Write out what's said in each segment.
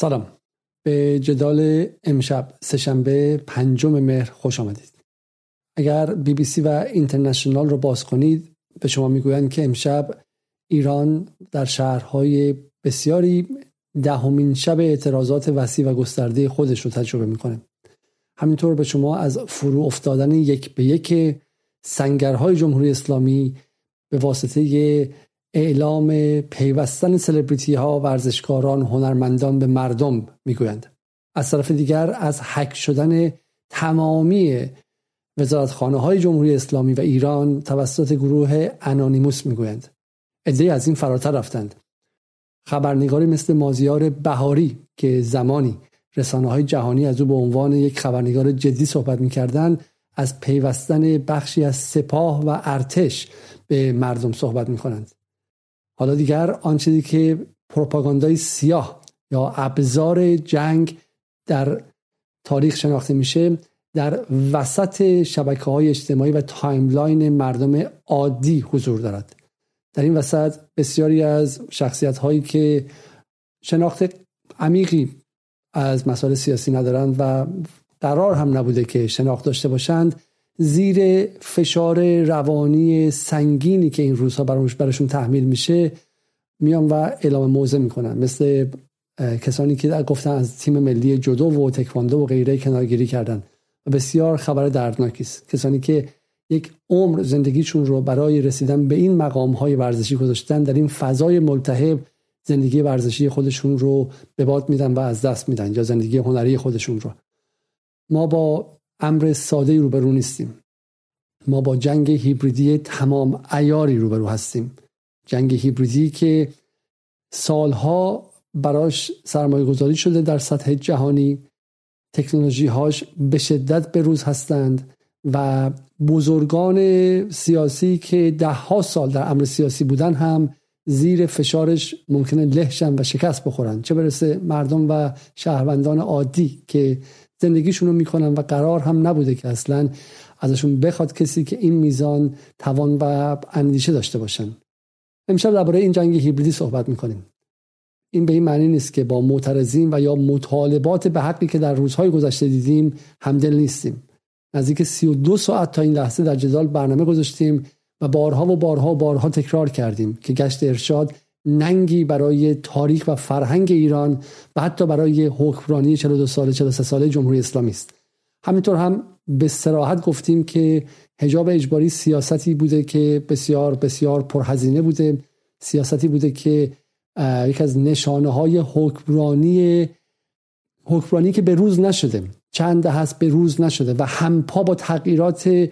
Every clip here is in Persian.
سلام. به جدال امشب سهشنبه پنجم مهر خوش آمدید. اگر بی بی سی و اینترنشنال رو باز کنید به شما می‌گویند که امشب ایران در شهرهای بسیاری دهمین شب اعتراضات وسیع و گسترده خودش رو تجربه می‌کنه. همینطور به شما از فرو افتادن یک به یک سنگرهای جمهوری اسلامی به واسطه اعلام پیوستن سلبریتی ها ورزشکاران هنرمندان به مردم می‌گویند. از طرف دیگر از حک شدن تمامی وزارتخانه های جمهوری اسلامی و ایران توسط گروه انانیموس می‌گویند. عده از این فراتر رفتند. خبرنگاری مثل مازیار بهاری که زمانی رسانه های جهانی از او به عنوان یک خبرنگار جدی صحبت می‌کردند از پیوستن بخشی از سپاه و ارتش به مردم صحبت می‌کنند. حالا دیگر آن چیزی که پروپاگاندای سیاه یا ابزار جنگ در تاریخ شناخته میشه در وسط شبکه های اجتماعی و timeline مردم عادی حضور دارد. در این وسط بسیاری از شخصیت هایی که شناخت عمیقی از مسائل سیاسی ندارند و قرار هم نبوده که شناخت داشته باشند زیر فشار روانی سنگینی که این روزها براشون تحمیل میشه میان و اعلام موضع می‌کنن مثل کسانی که گفتن از تیم ملی جدو و تکواندو و غیره کنارگیری کردن. و بسیار خبر دردناکی است. کسانی که یک عمر زندگیشون رو برای رسیدن به این مقام های ورزشی گذاشتن در این فضای ملتهب زندگی ورزشی خودشون رو به باد میدن و از دست میدن یا زندگی هنری خودشون رو. ما با امر ساده روبرو نیستیم. ما با جنگ هیبریدی تمام ایاری روبرو هستیم. جنگ هیبریدی که سالها براش سرمایه گذاری شده در سطح جهانی. تکنولوژی هاش به شدت به روز هستند و بزرگان سیاسی که ده ها سال در امر سیاسی بودن هم زیر فشارش ممکنه لهشن و شکست بخورن. چه برسه مردم و شهروندان عادی که زندگیشون رو می‌کنن و قرار هم نبوده که اصلا ازشون بخواد کسی که این میزان توان و اندیشه داشته باشن. امشب درباره این جنگ هیبریدی صحبت می‌کنیم. این به این معنی نیست که با معترضین و یا مطالبات به حقی که در روزهای گذشته دیدیم همدل نیستیم. نزدیک 32 ساعت تا این لحظه در جدال برنامه گذاشتیم و بارها و بارها و بارها تکرار کردیم که گشت ارشاد ننگی برای تاریخ و فرهنگ ایران و حتی برای حکمرانی 42 ساله 43 ساله جمهوری اسلامی است. همینطور هم به سراحت گفتیم که هجاب اجباری سیاستی بوده که بسیار بسیار پرهزینه بوده. سیاستی بوده که یک از نشانه های حکمرانی حکمرانی که به روز نشده چند هست به روز نشده و همپا با تغییرات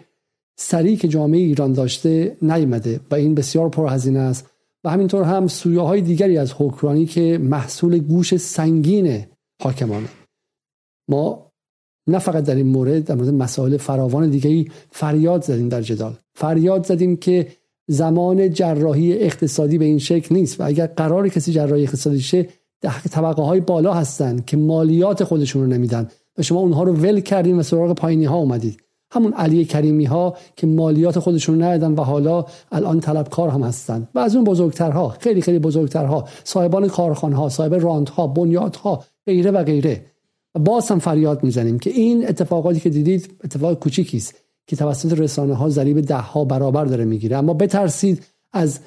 سریع که جامعه ایران داشته نیامده و این بسیار پرهزینه است. و همینطور هم سویه های دیگری از حکمرانی که محصول گوش سنگین حاکمانه. ما نه فقط در این مورد در مورد مسائل فراوان دیگری فریاد زدیم در جدال. فریاد زدیم که زمان جراحی اقتصادی به این شکل نیست و اگر قرار کسی جراحی اقتصادی شه طبقه های بالا هستند که مالیات خودشون رو نمیدن و شما اونها رو ول کردین و سراغ پایینی ها اومدید. همون علی کریمی ها که مالیات خودشون ندادن و حالا الان طلبکار هم هستند و از اون بزرگترها خیلی خیلی بزرگترها صاحبان کارخانه ها صاحب راند ها غیره و غیره. باز هم فریاد می‌زنیم که این اتفاقاتی که دیدید اتفاق کوچیکی است که توسط رسانه ها ضریب ده ها برابر داره می‌گیره. اما بترسید از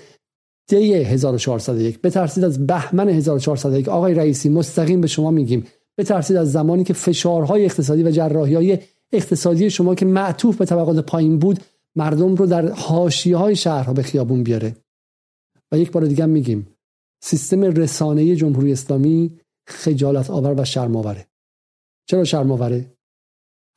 دی 1401 بترسید از بهمن 1401 آقای رئیسی مستقیم به شما میگیم. بترسید از زمانی که فشارهای اقتصادی و جراحی های اقتصادی شما که معطوف به طبقات پایین بود مردم رو در حاشیه های شهرها به خیابون بیاره. و یک بار دیگه میگیم سیستم رسانه جمهوری اسلامی خجالت آور و شرماوره چرا شرماوره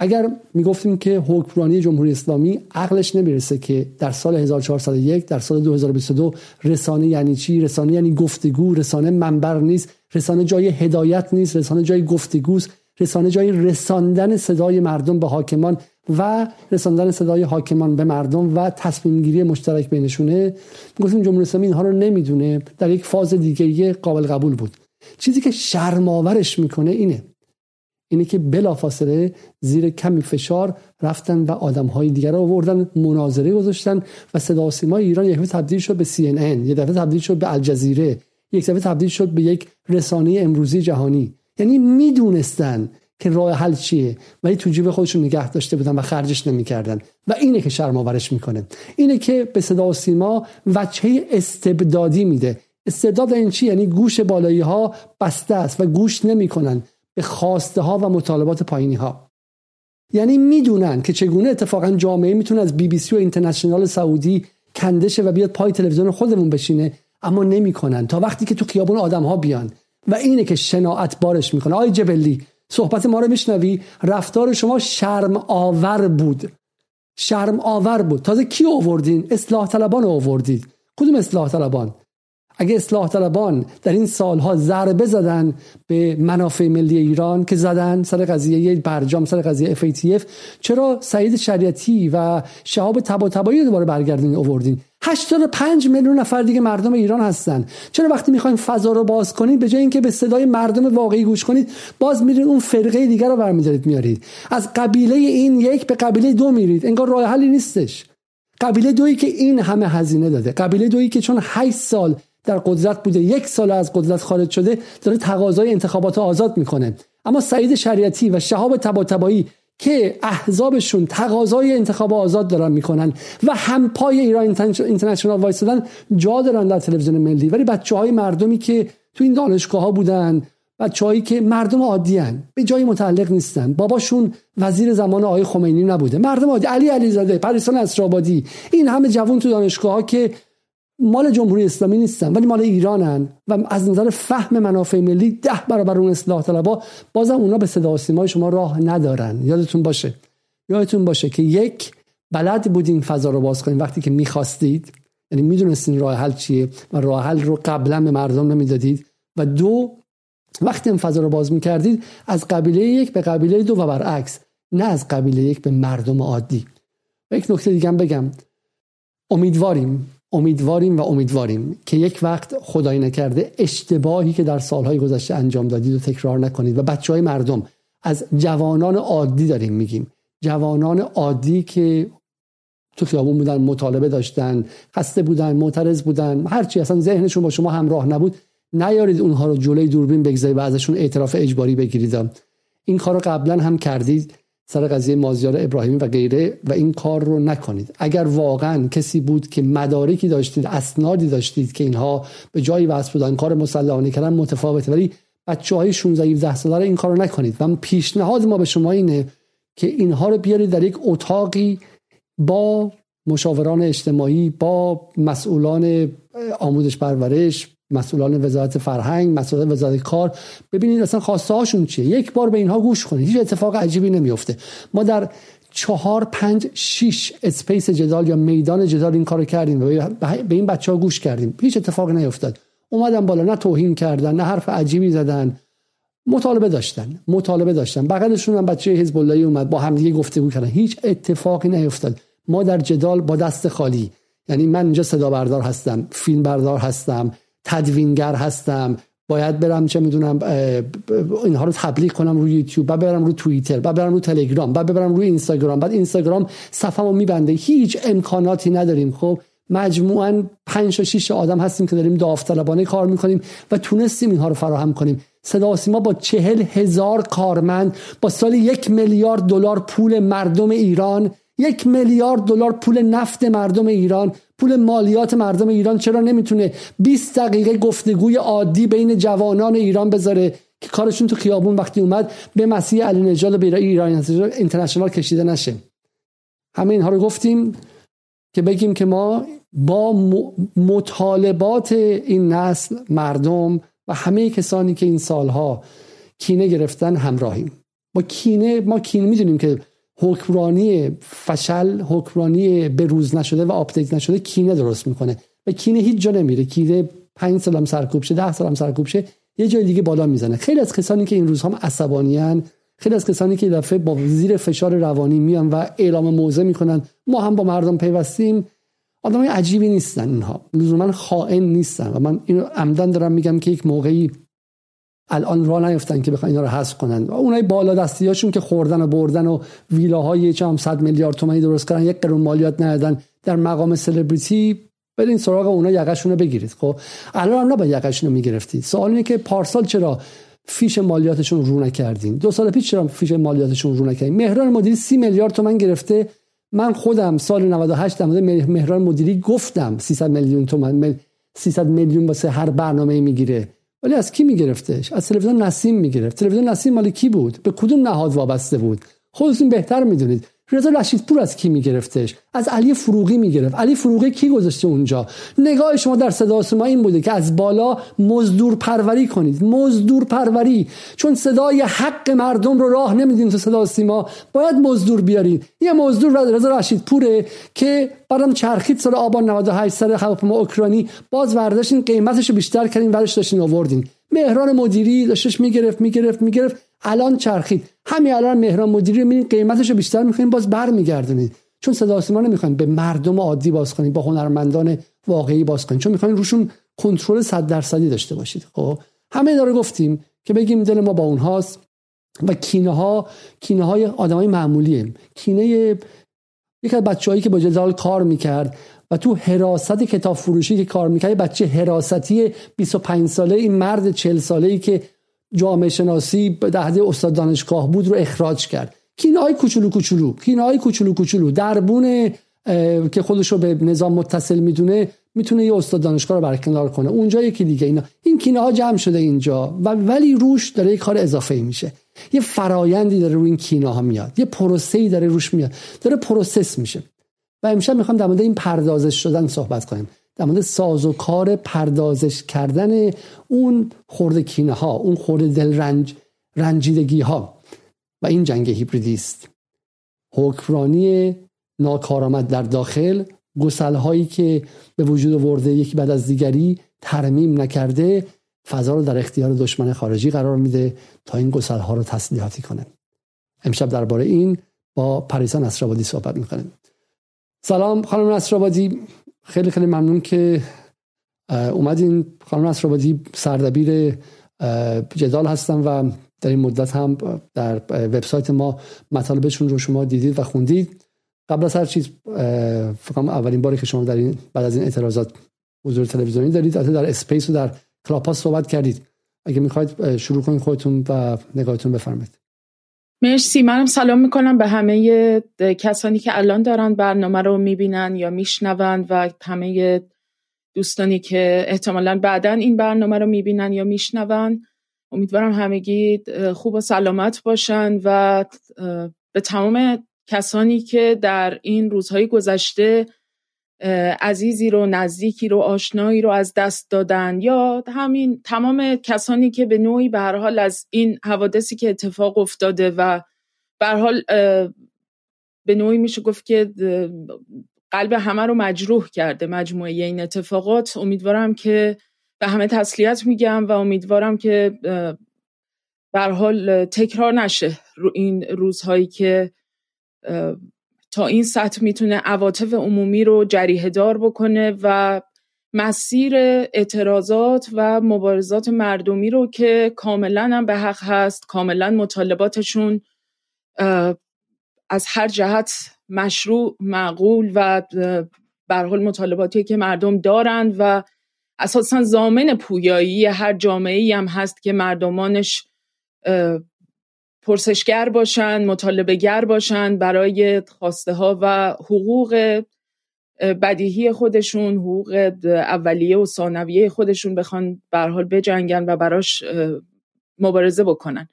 اگر می‌گفتیم که حکمرانی جمهوری اسلامی عقلش نمی‌رسه که در سال 1401 در سال 2022 رسانه یعنی چی؟ رسانه یعنی گفتگو رسانه منبر نیست رسانه جای هدایت نیست رسانه جای گفتگوست. رسانه جای رساندن صدای مردم به حاکمان و رساندن صدای حاکمان به مردم و تصمیم گیری مشترک بینشونه. گفتیم جمهوری اسلامی اینها رو نمی‌دونه. در یک فاز دیگه قابل قبول بود. چیزی که شرماورش می‌کنه اینه. اینه که بلافاصله زیر کمی فشار رفتن و آدم های دیگر رو آوردن مناظره گذاشتن و صدا سیما ایران یک تبدیل شد به CNN یک دفعه تبدیل شد به الجزیره یک دفعه تبدیل شد به یک رسانه امروزی جهانی. یعنی می‌دونستن که راه حل چیه. ولی تو جیب خودشون نگه داشته بودن و خرجش نمی‌کردن. و اینه که شرم آورش می‌کنه. اینه که به صدا و سیما وجهه استبدادی میده. استبداد این چی؟ یعنی گوش بالایی ها بسته است و گوش نمی‌کنن به خواسته ها و مطالبات پایینی ها یعنی می‌دونن که چگونه اتفاقا جامعه می‌تونه از بی بی سی و اینترنشنال سعودی کندشه و بیاد پای تلویزیون خودمون بشینه اما نمی‌کنن. تا وقتی که تو خیابون آدم ها بیان. و اینه که شناعت بارش می‌کنه. آی جبلی صحبت ما رو میشنوی؟ رفتار شما شرم آور بود. شرم آور بود. تازه کی آوردین؟ اصلاح طلبان آوردید. کدوم اصلاح طلبان؟ اگه اصلاح طلبان در این سالها ضربه زدن به منافع ملی ایران که زدن سر قضیه برجام سر قضیه FATF چرا سعید شریعتی و شهاب تبا تبایی دوباره برگردین آوردین؟ 85 میلیون نفر دیگه مردم ایران هستن. چرا وقتی می‌خواین فضا رو باز کنید به جای اینکه به صدای مردم واقعی گوش کنید باز میرید اون فرقه دیگر رو برمیدارید میارید از قبیله این یک به قبیله دو میرید. انگار راه حلی نیستش. قبیله دویی که این همه هزینه داده. قبیله دویی که چون 8 سال در قدرت بوده. یک سال از قدرت خارج شده داره تقاضای انتخابات آزاد می‌کنه. اما سعید شریعتی و شهاب تباتبایی که احزابشون تقاضای انتخاب آزاد دارن می‌کنن و هم پای ایران اینترنشنال وایسادن جا دارن در تلویزیون ملی. ولی بچه های مردمی که تو این دانشگاه ها بودن بچههایی که مردم عادی هن. به جایی متعلق نیستن. باباشون وزیر زمان آقای خمینی نبوده. مردم عادی علی علیزاده پریسان اسرابادی این همه جوان تو دانشگاه ها که مال جمهوری اسلامی نیستن ولی مال ایرانن و از نظر فهم منافع ملی ده برابر اون اصلاح طلبا. بازم اونا به صدا سیمای شما راه ندارن. یادتون باشه. یادتون باشه که یک بلد بودین فضا رو باز کنین وقتی که می‌خواستید. یعنی می‌دونستین راه حل چیه و راه حل رو قبلا به مردم نمی‌دادید. و دو وقتی این فضا رو باز می‌کردید از قبیله یک به قبیله دو و برعکس نه از قبیله یک به مردم عادی. یک نکته دیگه بگم. امیدواریم امیدواریم و امیدواریم که یک وقت خدای نکرده اشتباهی که در سالهای گذشته انجام دادید و تکرار نکنید. و بچه های مردم از جوانان عادی داریم میگیم. جوانان عادی که تو خیابون بودن مطالبه داشتن خسته بودن معترض بودن هرچی اصلا ذهنشون با شما همراه نبود. نیارید اونها رو جلوی دوربین بگذارید و ازشون اعتراف اجباری بگیرید. این کار رو قبلا هم کردید. سر قضیه مازیار ابراهیمی و غیره و این کار رو نکنید. اگر واقعا کسی بود که مدارکی داشتید اسنادی داشتید که اینها به جایی وصل بودن کار مسلحانه کردن متفاوته ولی بچه های 16 17 ساله این کار رو نکنید. و پیشنهاد ما به شما اینه که اینها رو بیارید در یک اتاقی با مشاوران اجتماعی با مسئولان آموزش پرورش مسئولان وزارت فرهنگ مسئولان وزارت کار. ببینید اصلا خواسته هاشون چیه؟ یک بار به اینها گوش کنید. هیچ اتفاق عجیبی نمیفته ما در چهار پنج شیش اسپیس جدال یا میدان جدال این کارو کردیم و به این بچه ها گوش کردیم. هیچ اتفاق نیفتاد. اومدن بالا نه توهین کردن نه حرف عجیبی زدن. مطالبه داشتن مطالبه داشتن. بغلشون هم بچه حزب الله اومد با همدیگه گفتگو کردن. هیچ اتفاقی نیفتاد. ما در جدال با دست خالی. یعنی من اینجا صدا بردار هستم فیلم بردار هستم. تدوینگر هستم. باید برم چه می‌دونم اینها رو تبلیغ کنم روی یوتیوب بعد برم روی توییتر بعد برم روی تلگرام بعد برم روی اینستاگرام بعد اینستاگرام صفحه‌مو میبنده. هیچ امکاناتی نداریم. خب مجموعا 5 تا 6 آدم هستیم که داریم داوطلبانه کار می‌کنیم و تونستیم اینها رو فراهم کنیم. صدا سیما با چهل هزار کارمند با سال یک میلیارد دلار پول مردم ایران یک میلیارد دلار پول نفت مردم ایران پول مالیات مردم ایران چرا نمی‌تونه 20 دقیقه گفتگوی عادی بین جوانان ایران بذاره که کارشون تو خیابون وقتی اومد به مسیح علی نژاد به ایران اینترنشنال کشیده نشه؟ همه اینها رو گفتیم که بگیم که ما با مطالبات این نسل مردم و همه کسانی که این سالها کینه گرفتن همراهیم. ما کینه ما کینه می‌دونیم که حکمرانی فشل حکمرانی به روز نشده و update نشده کینه درست می‌کنه. و کینه هیچ جا نمیره. کینه پنج سالم سرکوب شه ده سالم سرکوب شه یه جای دیگه بالا می‌زنه. خیلی از کسانی که این روزها هم عصبانی‌ان خیلی از کسانی که دفعه با زیر فشار روانی میان و اعلام موضع می‌کنن ما هم با مردم پیوستیم. آدمای عجیبی نیستن اینها. لزوما خائن نیستن. و من اینو عمدن دارم میگم که یک موقعی الان راه نیفتن که بخوان اینا رو حذف کنن. و اونای بالا دستیاشون که خوردن و بردن و ویلاهای چم 100 میلیارد تومانی درست کردن یک قرون مالیات ندادن در مقام سلبریتی برین سراغ اونا یقشون رو بگیرید. خب الان هم نباید یقشون رو می‌گرفتید. سوال اینه که پارسال چرا فیش مالیاتشون رو نکردین؟ دو سال پیش چرا فیش مالیاتشون رو نکردین؟ مهران مدیری سی میلیارد تومن گرفته. من خودم سال 98 در مهران مدیری گفتم 300 میلیون تومن 300 میلیون واسه هر برنامه می‌گیره. ولی از کی میگرفتش؟ از تلویزیون نسیم می‌گرفت. تلویزیون نسیم مال کی بود؟ به کدوم نهاد وابسته بود؟ خودتون بهتر می‌دونید. رضا رشیدپور از کی میگرفتش؟ از علی فروغی می‌گرفت. علی فروغی کی گذاشته اونجا؟ نگاه شما در صدا ما این بوده که از بالا مزدور پروری کنید. مزدور پروری. چون صدای حق مردم رو راه نمیدین تو صدا سیما. باید مزدور بیارید یه مزدور رضا رشیدپوره که بعدم چرخید سال آبان 98 سر هواپیما اوکراینی. باز ورداشتین قیمتش رو بیشتر کردین ورش داشتین آوردین. مهران مدیری داشتش می‌گرفت می‌گرفت می‌گرفت. الان چرخید. همین الان مهران مدیری رو قیمتش رو بیشتر می‌خواین باز برمیگردونید. چون صدا سیما نمی‌خواین به مردم عادی باز کنید با هنرمندان واقعی باز کنید چون می‌خواین روشون کنترل 100 درصدی داشته باشید. خب همه داره گفتیم که بگیم دل ما با اونهاست و کینه ها کینه های آدمای معمولیه کینه یک از بچه‌هایی که با جزال کار می‌کرد و تو حراست کتاب فروشی که کار می‌کرد بچه حراستی 25 ساله این مرد 40 ساله ای که جامعه شناسی به دهده استاد دانشگاه بود رو اخراج کرد. کینه های کوچولو کوچولو کینه های کوچولو کوچولو. دربون که خودش رو به نظام متصل می‌دونه می‌تونه یه استاد دانشگاه رو برکنار کنه. اونجا یکی دیگه اینا. این کینه ها جمع شده اینجا و ولی روش داره یه کار اضافه میشه. یه فرایندی داره روی این کینه ها میاد. یه پروسه‌ای داره روش میاد. داره process میشه. و امشب می‌خوام در مورد این پردازش شدن صحبت کنیم. در مورد ساز و کار پردازش کردن اون خرده کینه ها اون خرده دل رنج رنجیدگی ها و این جنگ هیبریدی است حکمرانی ناکارآمد در داخل گسل هایی که به وجود ورده یکی بعد از دیگری ترمیم نکرده فضا رو در اختیار دشمن خارجی قرار میده تا این گسل ها رو تسلیحاتی کنه. امشب درباره این با پریسا نصرآبادی صحبت می‌کنیم. سلام خانم نصرآبادی. خیلی خیلی ممنون که اومدین. خانم نصرآبادی سردبیر جدال هستم و در این مدت هم در وبسایت ما مطالبشون رو شما دیدید و خوندید. قبل از هر چیز فکر کنم اولین باری که شما در این بعد از این اعتراضات حضور تلویزیونی دارید حتی در space و در Clubhouse صحبت کردید. اگه می‌خواید شروع کنید خودتون و نگاهتون بفرمایید. مرسی. منم سلام می‌کنم به همه کسانی که الان دارن برنامه رو می‌بینن یا میشنوند و همه دوستانی که احتمالا بعدا این برنامه رو می‌بینن یا میشنوند امیدوارم همگی خوب و سلامت باشن و به تمام کسانی که در این روزهای گذشته عزیزی رو نزدیکی رو آشنایی رو از دست دادن. یا همین تمام کسانی که به نوعی به هر حال از این حوادثی که اتفاق افتاده و به هر حال به نوعی میشه گفت که قلب همه رو مجروح کرده مجموعه این اتفاقات. امیدوارم که به همه تسلیت میگم و امیدوارم که به حال تکرار نشه رو این روزهایی که تا این سطح می‌تونه عواطف عمومی رو جریه دار بکنه و مسیر اعتراضات و مبارزات مردمی رو که کاملا هم به حق هست کاملا مطالباتشون از هر جهت مشروع معقول و به حال مطالباتی که مردم دارند و اساسا زامن پویایی هر جامعه هم هست که مردمانش پرسشگر باشن مطالبه باشن برای خواسته ها و حقوق بدیهی خودشون حقوق اولیه و ثانویه خودشون بخوان به حال بجنگن و براش مبارزه بکنن.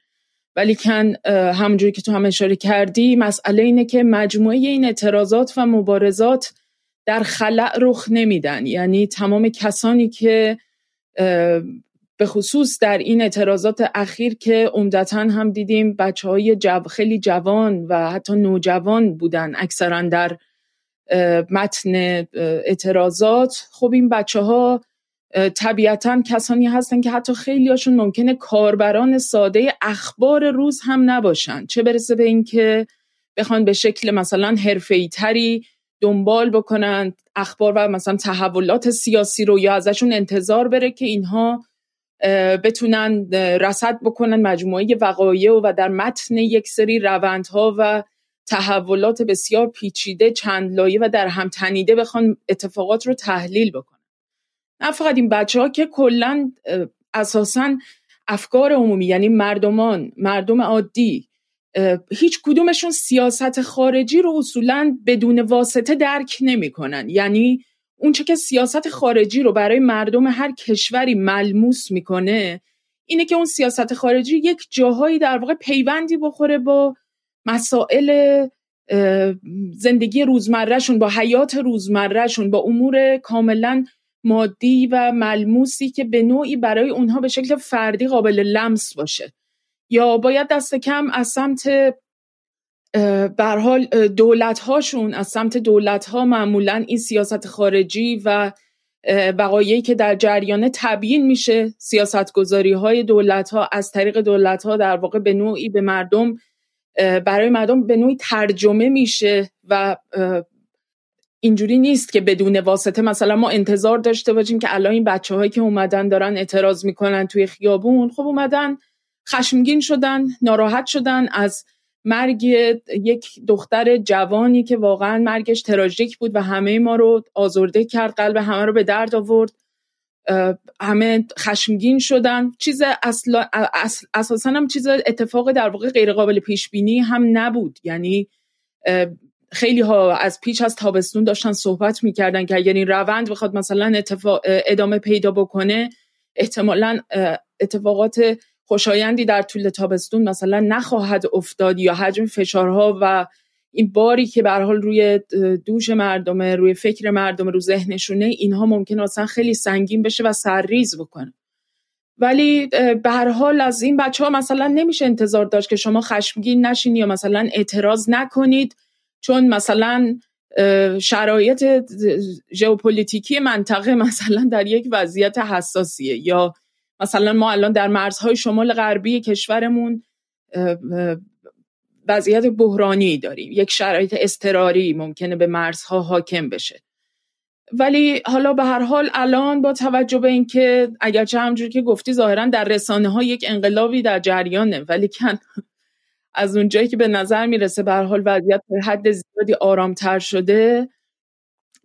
ولی کن همونجوری که تو هم اشاره کردی مسئله اینه که مجموعه این اعتراضات و مبارزات در خلع رخ نمیدن. یعنی تمام کسانی که به خصوص در این اعتراضات اخیر که عمدتا هم دیدیم بچه های جو خیلی جوان و حتی نوجوان بودن اکثرا در متن اعتراضات. خب این بچه ها طبیعتا کسانی هستن که حتی خیلی هاشون ممکنه کاربران ساده اخبار روز هم نباشن. چه برسه به اینکه بخوان به شکل مثلا حرفه‌ای تری دنبال بکنن اخبار و مثلا تحولات سیاسی رو یا ازشون انتظار بره که اینها بتونن رصد بکنن مجموعه وقایع و در متن یک سری روندها و تحولات بسیار پیچیده چند لایه و در هم تنیده بخوان اتفاقات رو تحلیل بکنن. نه فقط این بچه ها که کلا اساسا افکار عمومی یعنی مردمان مردم عادی هیچ کدومشون سیاست خارجی رو اصولا بدون واسطه درک نمی‌کنن. یعنی اونچه که سیاست خارجی رو برای مردم هر کشوری ملموس می‌کنه اینه که اون سیاست خارجی یک جاهایی در واقع پیوندی بخوره با مسائل زندگی روزمرهشون با حیات روزمرهشون با امور کاملا مادی و ملموسی که به نوعی برای اونها به شکل فردی قابل لمس باشه. یا باید دست کم از سمت بر حال دولت هاشون از سمت دولت ها معمولا این سیاست خارجی و وقایعی که در جریان تبیین میشه سیاست گذاری های دولت ها از طریق دولت ها در واقع به نوعی به مردم برای مردم به نوعی ترجمه میشه و اینجوری نیست که بدون واسطه مثلا ما انتظار داشته باشیم که الان این بچه هایی که اومدن دارن اعتراض می‌کنن توی خیابون خب اومدن خشمگین شدن ناراحت شدن از مرگ یک دختر جوانی که واقعا مرگش تراژیک بود و همه ما رو آزرده کرد قلب همه رو به درد آورد. همه خشمگین شدن. چیز اصلا اساسا هم چیز اتفاق در واقع غیر قابل پیش بینی هم نبود. یعنی خیلی ها از پیش از تابستون داشتن صحبت می‌کردن که اگر این روند بخواد مثلا ادامه پیدا بکنه احتمالا اتفاقات خوشایندی در طول تابستون مثلا نخواهد افتاد یا حجم فشارها و این باری که به حال روی دوش مردم روی فکر مردم رو ذهنشونه اینها ممکنه مثلا خیلی سنگین بشه و سرریز بکنه. ولی به هر حال از این بچه ها مثلا نمیشه انتظار داشت که شما خشمگین نشین یا مثلا اعتراض نکنید چون مثلا شرایط ژئوپلیتیکی منطقه مثلا در یک وضعیت حساسیه یا مثلا ما الان در مرزهای شمال غربی کشورمون وضعیت بحرانی داریم. یک شرایط استراری ممکنه به مرزها حاکم بشه. ولی حالا به هر حال الان با توجه به اینکه اگرچه همجور که گفتی ظاهرا در رسانه ها یک انقلابی در جریانه ولی کن از اونجایی که به نظر می‌رسه به حال وضعیت به حد زیادی آرامتر شده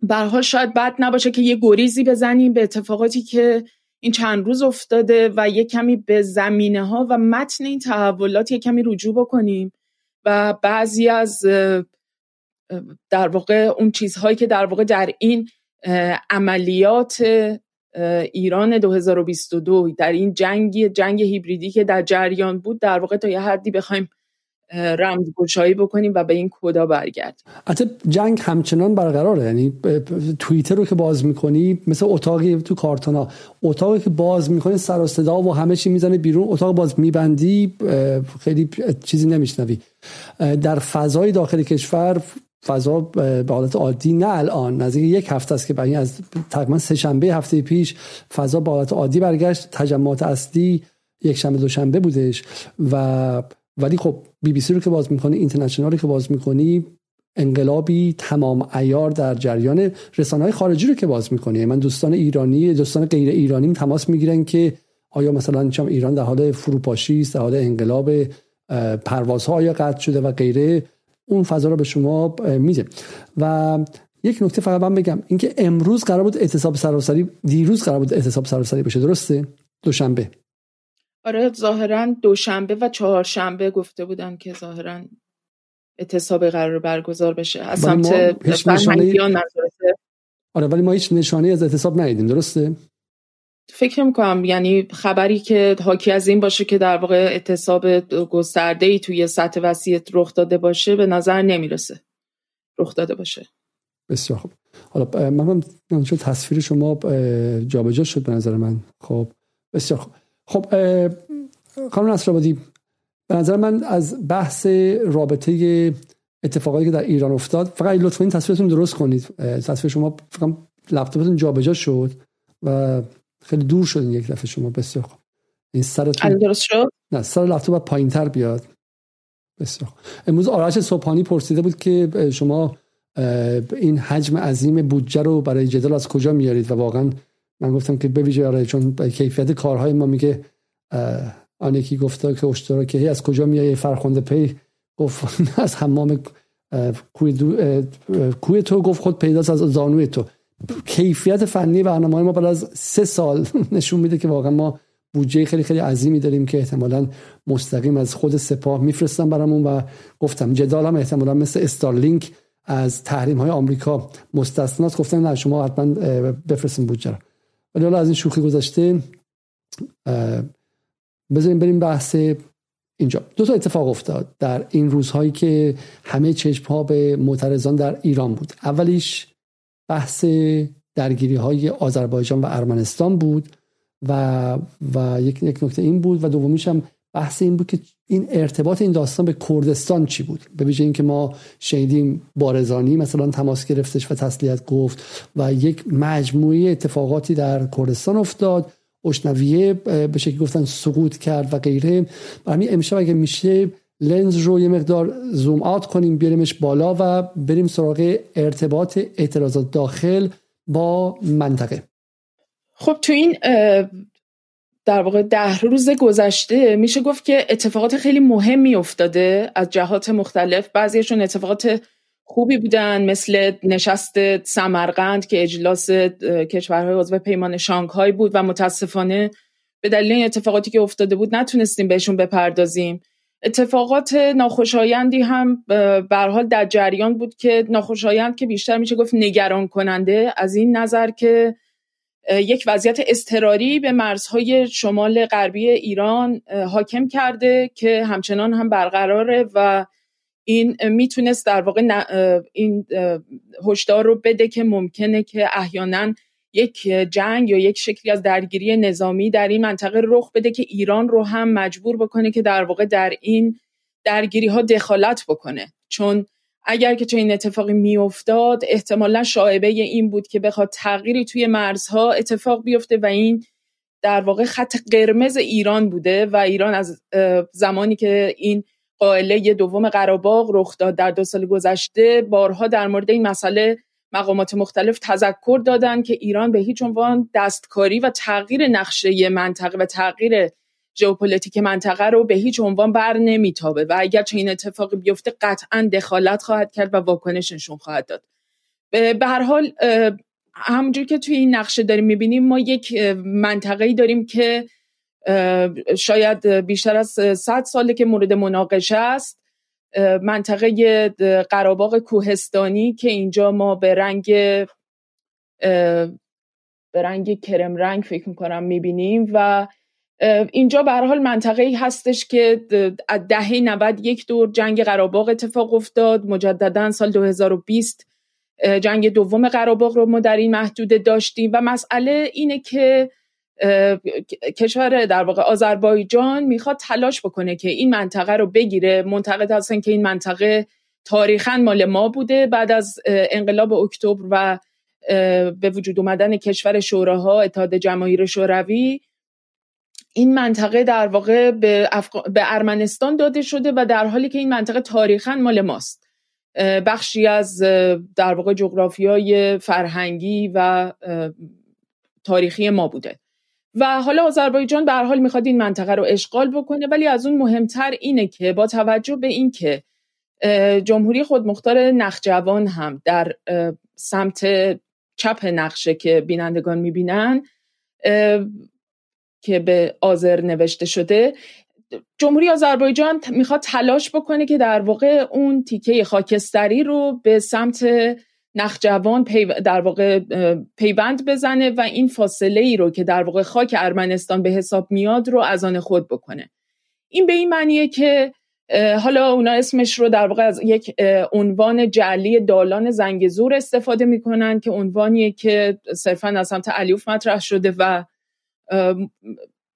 به حال شاید بد نباشه که یه گریزی بزنیم به اتفاقاتی که این چند روز افتاده و یه کمی به زمینه ها و متن این تحولات یه کمی رجوع بکنیم و بعضی از در واقع اون چیزهایی که در واقع در این عملیات ایران 2022 در این جنگ جنگ هیبریدی که در جریان بود در واقع تا یه حدی بخوایم رمزگشایی بکنیم و به این کدا برگردیم. حتی جنگ همچنان برقراره. یعنی توییتر رو که باز می‌کنی مثل اتاقی تو کارتونا اتاقی که باز می‌کنی سر و صدا و همه چی می‌زنه بیرون اتاق باز میبندی خیلی چیزی نمیشنوی. در فضای داخل کشور فضا به حالت عادی نه الان. نزدیک یک هفته است که از تقریبا سه شنبه هفته پیش فضا به حالت عادی برگشت. تجمعات اصلی یک شنبه دوشنبه بودش و ولی خب بی بی سی رو که باز می‌کنی اینترنشنال رو که باز می‌کنی انقلابی تمام ایار در جریان رسانه های خارجی رو که باز می‌کنی. من دوستان ایرانی دوستان غیر ایرانی تماس می‌گیرن که آیا مثلا چم ایران در حال فروپاشی است در حال انقلاب پروازها آیا قطع شده و غیره اون فضا رو به شما میده. و یک نکته فقط من بگم اینکه امروز قرار بود اعتصاب سراسری دیروز قرار بود اعتصاب سراسری بشه. درسته؟ دوشنبه. آره ظاهرا دوشنبه و چهارشنبه گفته بودن که ظاهرا اعتصاب قرار برگزار بشه. از سمت نشانه... آره ولی ما هیچ نشانه از اعتصاب ندیدیم درسته؟ فکر می‌کنم یعنی خبری که حاکی از این باشه که در واقع اعتصاب گسترده ای توی سطح وسیع رخ داده باشه به نظر نمی‌رسه. رخ داده باشه. بسیار خوب. حالا من من تصویر شما جابجا شد به نظر من. خب بسیار خوب. خب خانم نصرآبادی به نظر من از بحث رابطه اتفاقاتی که در ایران افتاد فقط لطفا این تصویرتون درست کنید. تصویر شما فقط لپتاپتون جابجا شد و خیلی دور شد این یک دفعه شما. بسیار خوب. این سرتون درست شد؟ نه سر لپتاپ پایین تر بیاد. بسیار خوب. امروز آرش صبحانی پرسیده بود که شما این حجم عظیم بودجه رو برای جدال از کجا میارید و واقعا من گفتم که بویژه آره چون کیفیت کارهای ما میگه آن یکی گفته که اشترا که از کجا میای فرخنده پی؟ گفت از حمام کوی, تو. گفت خود پیداست از زانوی تو. کیفیت فنی برنامه ما بعد از سه سال نشون میده که واقعا ما بودجه خیلی خیلی عظیمی داریم که احتمالا مستقیم از خود سپاه میفرستن برامون و گفتم جدال هم احتمالا مثل استارلینک از تحریم های آمریکا مستثنات گفتن نه شما حتما بفرستین بودجه ولی حالا از این شوخی گذاشته بذاریم بریم بحث اینجا. دو تا اتفاق افتاد در این روزهایی که همه چشم ها به معترضان در ایران بود. اولیش بحث درگیری های آذربایجان و ارمنستان بود و و یک, یک نکته این بود و دومیش هم بحث این بود که این ارتباط این داستان به کردستان چی بود؟ به ویژه اینکه ما شنیدیم بارزانی مثلا تماس گرفتش و تسلیت گفت و یک مجموعه اتفاقاتی در کردستان افتاد. اشنویه به شکلی گفتن سقوط کرد و غیره. برای امشب اگه میشه لنز رو یه مقدار زوم آت کنیم بیاریمش بالا و بریم سراغ ارتباط اعتراضات داخل با منطقه. خب تو این در واقع ده روز گذشته میشه گفت که اتفاقات خیلی مهمی افتاده از جهات مختلف. بعضیشون اتفاقات خوبی بودن مثل نشست سمرقند که اجلاس کشورهای عضو پیمان شانگهای بود و متاسفانه به دلیل این اتفاقاتی که افتاده بود نتونستیم بهشون بپردازیم. اتفاقات ناخوشایندی هم به حال در جریان بود که ناخوشایند که بیشتر میشه گفت نگران کننده از این نظر که یک وضعیت اضطراری به مرزهای شمال غربی ایران حاکم کرده که همچنان هم برقراره و این می‌تونست در واقع این هشدار رو بده که ممکنه که احیانا یک جنگ یا یک شکلی از درگیری نظامی در این منطقه رخ بده که ایران رو هم مجبور بکنه که در واقع در این درگیری ها دخالت بکنه. چون اگر که چنین اتفاقی میافتاد احتمالا شاعبه این بود که بخواد تغییری توی مرزها اتفاق بیفته و این در واقع خط قرمز ایران بوده و ایران از زمانی که این قائله دوم قراباغ رخ داد در دو سال گذشته بارها در مورد این مسئله مقامات مختلف تذکر دادن که ایران به هیچ عنوان دستکاری و تغییر نقشه منطقه و تغییر ژئوپلیتیک منطقه رو به هیچ عنوان بر نمیتابه و اگر چنین اتفاقی بیفته قطعا دخالت خواهد کرد و واکنش نشون خواهد داد. به هر حال همونجور که توی این نقشه داریم می‌بینیم ما یک منطقه‌ای داریم که شاید بیشتر از 100 ساله که مورد مناقشه است. منطقه قراباق کوهستانی که اینجا ما به رنگ به رنگ کرم رنگ فکر می‌کنم می‌بینیم و اینجا به حال منطقه ای هستش که از دهه 90 یک دور جنگ قراباق اتفاق افتاد. مجددا سال 2020 جنگ دوم قراباق رو ما در این محدوده داشتیم و مسئله اینه که کشور در واقع آذربایجان می‌خواد تلاش بکنه که این منطقه رو بگیره. منتقد هستن که این منطقه تاریخا مال ما بوده. بعد از انقلاب اکتبر و به وجود اومدن کشور شوراها اتحاد جماهیر شوروی این منطقه در واقع به, به ارمنستان داده شده و در حالی که این منطقه تاریخا مال ماست. بخشی از در واقع جغرافیای فرهنگی و تاریخی ما بوده. و حالا آذربایجان به هر حال می‌خواد این منطقه رو اشغال بکنه ولی از اون مهمتر اینه که با توجه به اینکه جمهوری خودمختار نخجوان هم در سمت چپ نقشه که بینندگان می‌بینن که به آذر نوشته شده جمهوری آذربایجان می‌خواد تلاش بکنه که در واقع اون تیکه خاکستری رو به سمت نخجوان در واقع پیوند بزنه و این فاصله ای رو که در واقع خاک ارمنستان به حساب میاد رو از آن خود بکنه. این به این معنیه که حالا اونا اسمش رو در واقع از یک عنوان جعلی دالان زنگزور استفاده می‌کنن که عنوانیه که صرفا از سمت علیوف مطرح شده و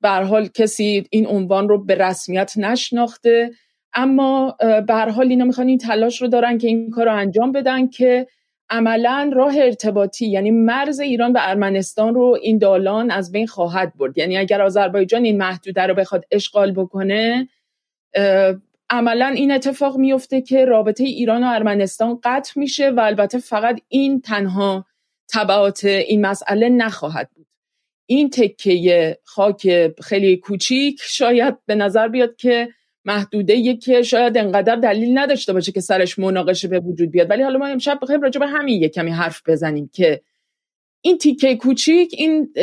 به حال کسی این عنوان رو به رسمیت نشناخته. اما به حال اینا می‌خوان این تلاش رو دارن که این کار رو انجام بدن که عملا راه ارتباطی یعنی مرز ایران و ارمنستان رو این دالان از بین خواهد برد. یعنی اگر آذربایجان این محدوده رو بخواد اشغال بکنه عملا این اتفاق میفته که رابطه ایران و ارمنستان قطع میشه و البته فقط این تنها تبعات این مسئله نخواهد این تکه خاک خیلی کوچیک شاید به نظر بیاد که محدوده که شاید انقدر دلیل نداشته باشه که سرش مناقشه به وجود بیاد. ولی حالا ما امشب بخوایم راجع به همین یک کمی حرف بزنیم که این تیکه کوچیک این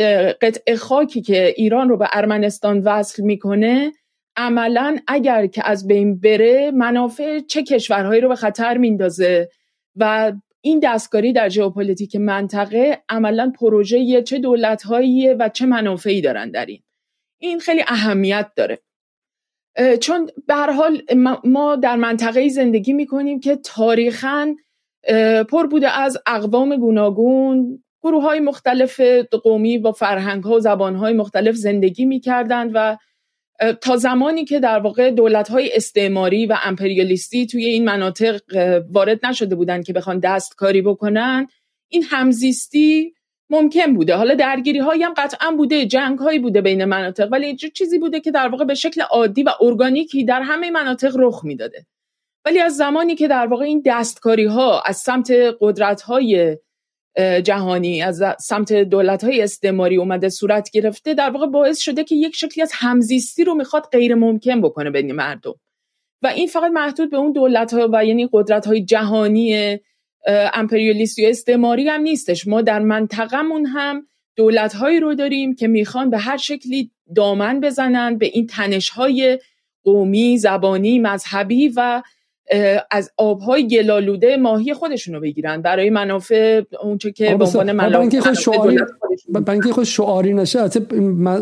قطعه خاکی که ایران رو به ارمنستان وصل می‌کنه عملا اگر که از بین بره منافع چه کشورهایی رو به خطر میندازه؟ و این دستکاری در ژئوپلیتیک منطقه عملا پروژه چه دولتهاییه و چه منافعی دارن در این. این خیلی اهمیت داره. چون به حال ما در منطقه زندگی می‌کنیم که تاریخا پر بوده از اقوام گوناگون گروه های مختلف قومی با فرهنگ ها و زبان های مختلف زندگی می‌کردند و تا زمانی که در واقع دولت های استعماری و امپریالیستی توی این مناطق وارد نشده بودند که بخوان دستکاری بکنن این همزیستی ممکن بوده. حالا درگیری هایی هم قطعا بوده جنگ هایی بوده بین مناطق ولی چیزی بوده که در واقع به شکل عادی و ارگانیکی در همه مناطق رخ می‌داده. ولی از زمانی که در واقع این دستکاری ها از سمت قدرت های جهانی از سمت دولت های استعماری اومده صورت گرفته در واقع باعث شده که یک شکلی از همزیستی رو می‌خواد غیر ممکن بکنه بین مردم. و این فقط محدود به اون دولت ها و یعنی قدرت های جهانی امپریالیستی و استعماری هم نیستش. ما در منطقمون هم دولت هایی رو داریم که می‌خوان به هر شکلی دامن بزنن به این تنش های قومی، زبانی، مذهبی و از آبهای گلالوده ماهی خودشون رو بگیرن. برای منافع اونچه که به عنوان منافع شعاری خود شعاری نشه.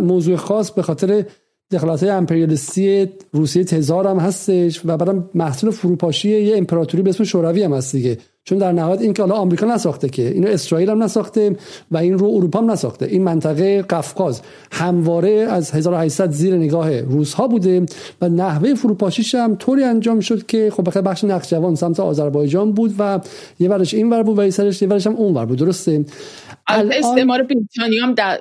موضوع خاص به خاطر دخالت های امپریالیستی روسیه تزار هم هستش و بعدم محصول فروپاشی یه امپراتوری به اسم شوروی هم هست دیگه. چون در نهایت این که حالا آمریکا نساخته که اینو اسرائیل هم نساخته و این رو اروپا هم نساخته. این منطقه قفقاز. همواره از 1800 زیر نگاه روس ها بوده و نحوه فروپاشیش هم طوری انجام شد که خب بخاطر بخش نقشجوان سمت آذربایجان بود و یه ورش این ور بود و یه سرش یه ورش هم اون ور بود. درسته؟ استعمار بریتانیا هم در,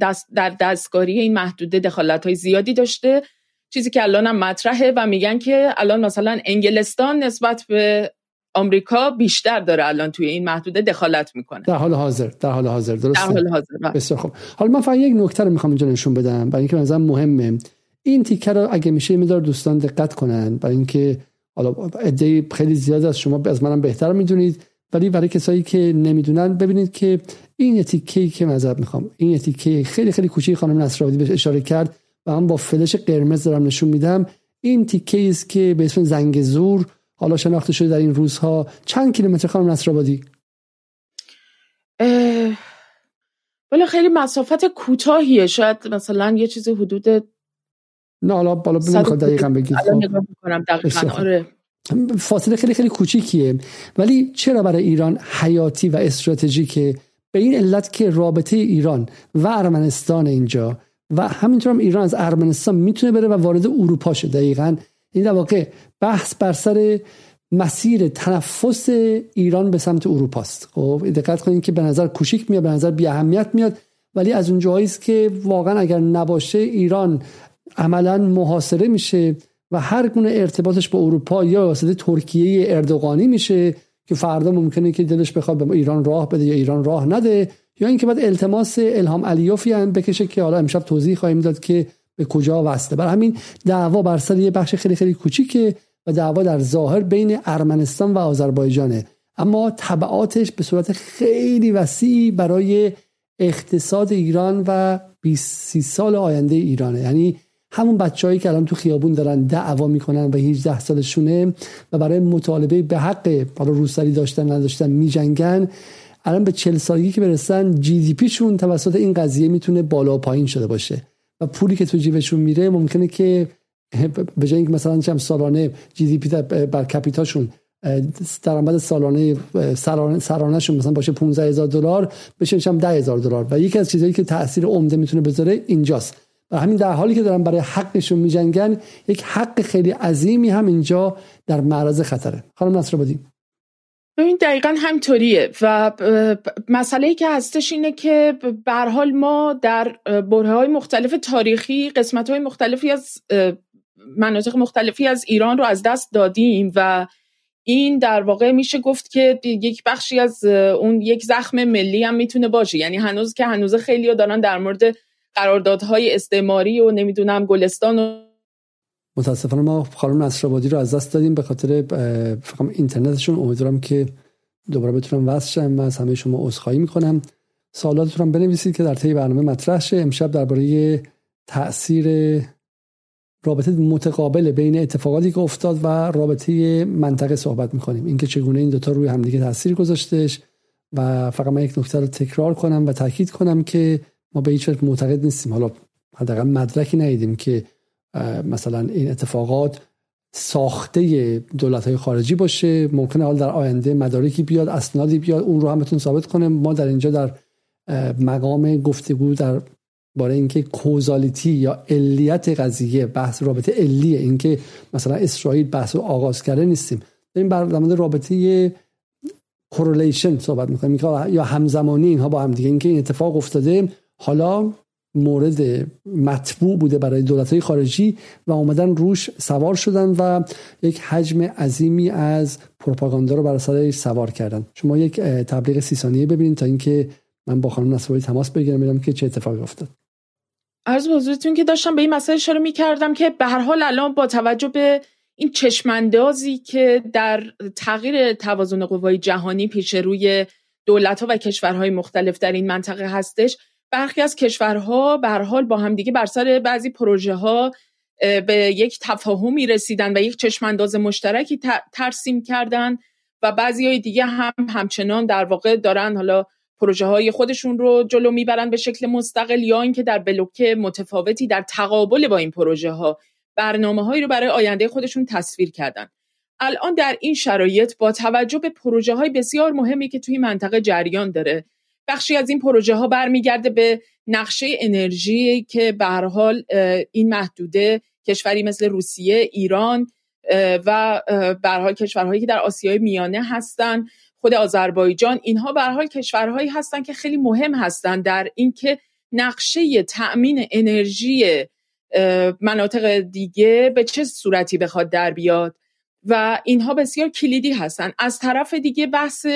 دست در دستکاری این محدوده دخالت های زیادی داشته. چیزی که الان هم مطرحه و میگن که الان مثلا انگلستان نسبت به آمریکا بیشتر داره الان توی این محدوده دخالت می‌کنه. در حال حاضر در حال حاضر درسته؟ در حال حاضر بله. بسیار خوب. حالا من فقط یک نکته رو می‌خوام اینجا نشون بدم. برای اینکه مثلا مهمه. این تیکه رو اگه میشه میدار دوستان دقت کنن. برای اینکه حالا عده خیلی زیاد از شما از منم بهتر می‌دونید. ولی برای کسایی که نمی‌دونن ببینید که این تیکه که مذهب می‌خوام این تیکه خیلی خیلی کوچیک خانم نصرآبادی بهش اشاره کرد و من با فلش قرمز دارم نشون میدم. این تیکه است که به اسم زنگ زور حالا شناخته شده در این روزها. چند کیلومتر خانم نصرآبادی؟ ولی خیلی مسافت کوتاهیه. شاید مثلا یه چیز حدود نه حالا بالا نمی‌خواد دقیقا بگید. خب. آره. فاصله خیلی خیلی کوچیکیه. ولی چرا برای ایران حیاتی و استراتژیکه؟ به این علت که رابطه ایران و ارمنستان اینجا و همینطور هم ایران از ارمنستان می‌تونه بره و وارد اروپا شه. دقیقا. این در واقع بحث بر سر مسیر تنفس ایران به سمت اروپا است. خب دقت کنید که به نظر کوچیک میاد به نظر بی اهمیت میاد. ولی از اون جایی است که واقعا اگر نباشه ایران عملا محاصره میشه. و هر گونه ارتباطش با اروپا یا واسطه ترکیه اردوغانی میشه که فردا ممکنه که دلش بخواد به ایران راه بده یا ایران راه نده یا اینکه بعد التماس الهام علیوفی هم بکشه که حالا امشب توضیح خواهیم داد که به کجا وصله. برای همین دعوا بر سر یه بخش خیلی خیلی کوچیکه و دعوا در ظاهر بین ارمنستان و آذربایجانه. اما تبعاتش به صورت خیلی وسیعی برای اقتصاد ایران و 20 سال آینده ایرانه. یعنی همون بچههایی که الان تو خیابون دارن دعوا می‌کنن و 18 سالشونه و برای مطالبه به حق حالا روسری داشتن نداشتن میجنگن الان به 40 سالگی که برسن جی دی پیشون توسط این قضیه می‌تونه بالا و پایین شده باشه و پولی که تو جیبشون میره ممکنه که به جای اینکه مثلا چم سالانه جی دی پی بر کپیتاشون درآمد سالانه سرانه شون مثلا باشه 15 هزار دلار بشه چم 10 هزار دلار. و یکی از چیزهایی که تاثیر عمده می‌تونه بذاره اینجاست. و همین در حالی که دارن برای حقشون میجنگن یک حق خیلی عظیمی هم اینجا در معرض خطره. خانم نصر بودیم ببین دقیقا همطوریه و مسئله ای که هستش اینه که حال ما در بره های مختلف تاریخی قسمت های مختلفی از مناطق مختلفی از ایران رو از دست دادیم و این در واقع میشه گفت که یک بخشی از اون یک زخم ملی هم می‌تونه باشه. یعنی هنوز که هنوز خیلی دارن در مورد قراردادهای استعماری و نمی‌دونم گلستان و متاسفانه ما خانم نصرآبادی رو از دست دادیم به خاطر اینترنتشون. امیدوارم که دوباره بتونم وصل شم از همه شما عذرخواهی می‌کنم. سوالاتتون هم بنویسید که در طی برنامه مطرح شه. امشب درباره تاثیر رابطه متقابل بین اتفاقاتی که افتاد و رابطه منطقه صحبت می‌کنیم. اینکه چگونه این دوتا روی همدیگه تاثیر گذاشتش و فقط من یک نکته رو تکرار کنم و تاکید کنم که ما به هیچ وجه معتقد نیستیم. حالا حداقل مدرکی ندیدیم که مثلا این اتفاقات ساخته دولت های خارجی باشه. ممکنه حال در آینده مدارکی بیاد اسنادی بیاد اون رو هم بتون ثابت کنه ما در اینجا در مقام گفتگو در برای اینکه کوزالیتی یا علیت قضیه بحث رابطه علیه اینکه مثلا اسرائیل بحث رو آغاز کرده نیستیم. داریم بر مورد رابطه کورلیشن صحبت می‌کنیم. یا همزمانی اینها با هم دیگه. اینکه این اتفاق افتاده حالا مورد مطبوع بوده برای دولت های خارجی و آمدن روش سوار شدن و یک حجم عظیمی از پروپاگاندا رو بر سرش سوار کردن. شما یک تبلیغ سی ثانیه ببینید تا اینکه من با خانم نصرانی تماس بگیرم ببینم که چه اتفاقی افتاد. عرض حضورتون که داشتم به این مسئله اشاره می‌کردم که به هر حال الان با توجه به این چشماندازی که در تغییر توازن قوای جهانی پیش روی دولت ها و کشورهای مختلف در این منطقه هستش برخی از کشورها به حال با همدیگه بر سر بعضی پروژه ها به یک تفاهمی رسیدن و یک چشمانداز مشترکی ترسیم کردن و بعضی های دیگه هم همچنان در واقع دارن حالا پروژه های خودشون رو جلو می‌برن به شکل مستقل یا اینکه در بلوک متفاوتی در تقابل با این پروژه ها برنامه هایی رو برای آینده خودشون تصویر کردن. الان در این شرایط با توجه به پروژه های بسیار مهمی که توی منطقه جریان داره بخشی از این پروژه ها برمیگرده به نقشه انرژی که به هر حال این محدوده کشوری مثل روسیه، ایران و به حال کشورهایی که در آسیای میانه هستند خود آذربایجان اینها به حال کشورهایی هستند که خیلی مهم هستند در اینکه نقشه تأمین انرژی مناطق دیگه به چه صورتی بخواد در بیاد. و اینها بسیار کلیدی هستند از طرف دیگه بحث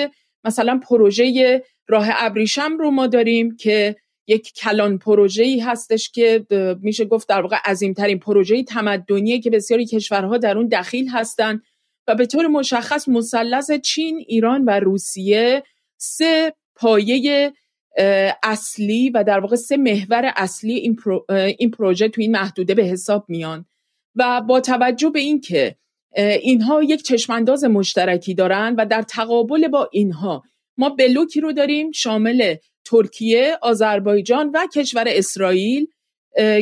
مثلا پروژه راه ابریشم رو ما داریم که یک کلان پروژه‌ای هستش که میشه گفت در واقع عظیمترین پروژه تمدنیه که بسیاری کشورها در اون دخیل هستند و به طور مشخص مثلث چین، ایران و روسیه سه پایه اصلی و در واقع سه محور اصلی این, این پروژه تو این محدوده به حساب میان. و با توجه به اینکه اینها یک چشمانداز مشترکی دارن و در تقابل با اینها ما بلوکی رو داریم شامل ترکیه، آذربایجان و کشور اسرائیل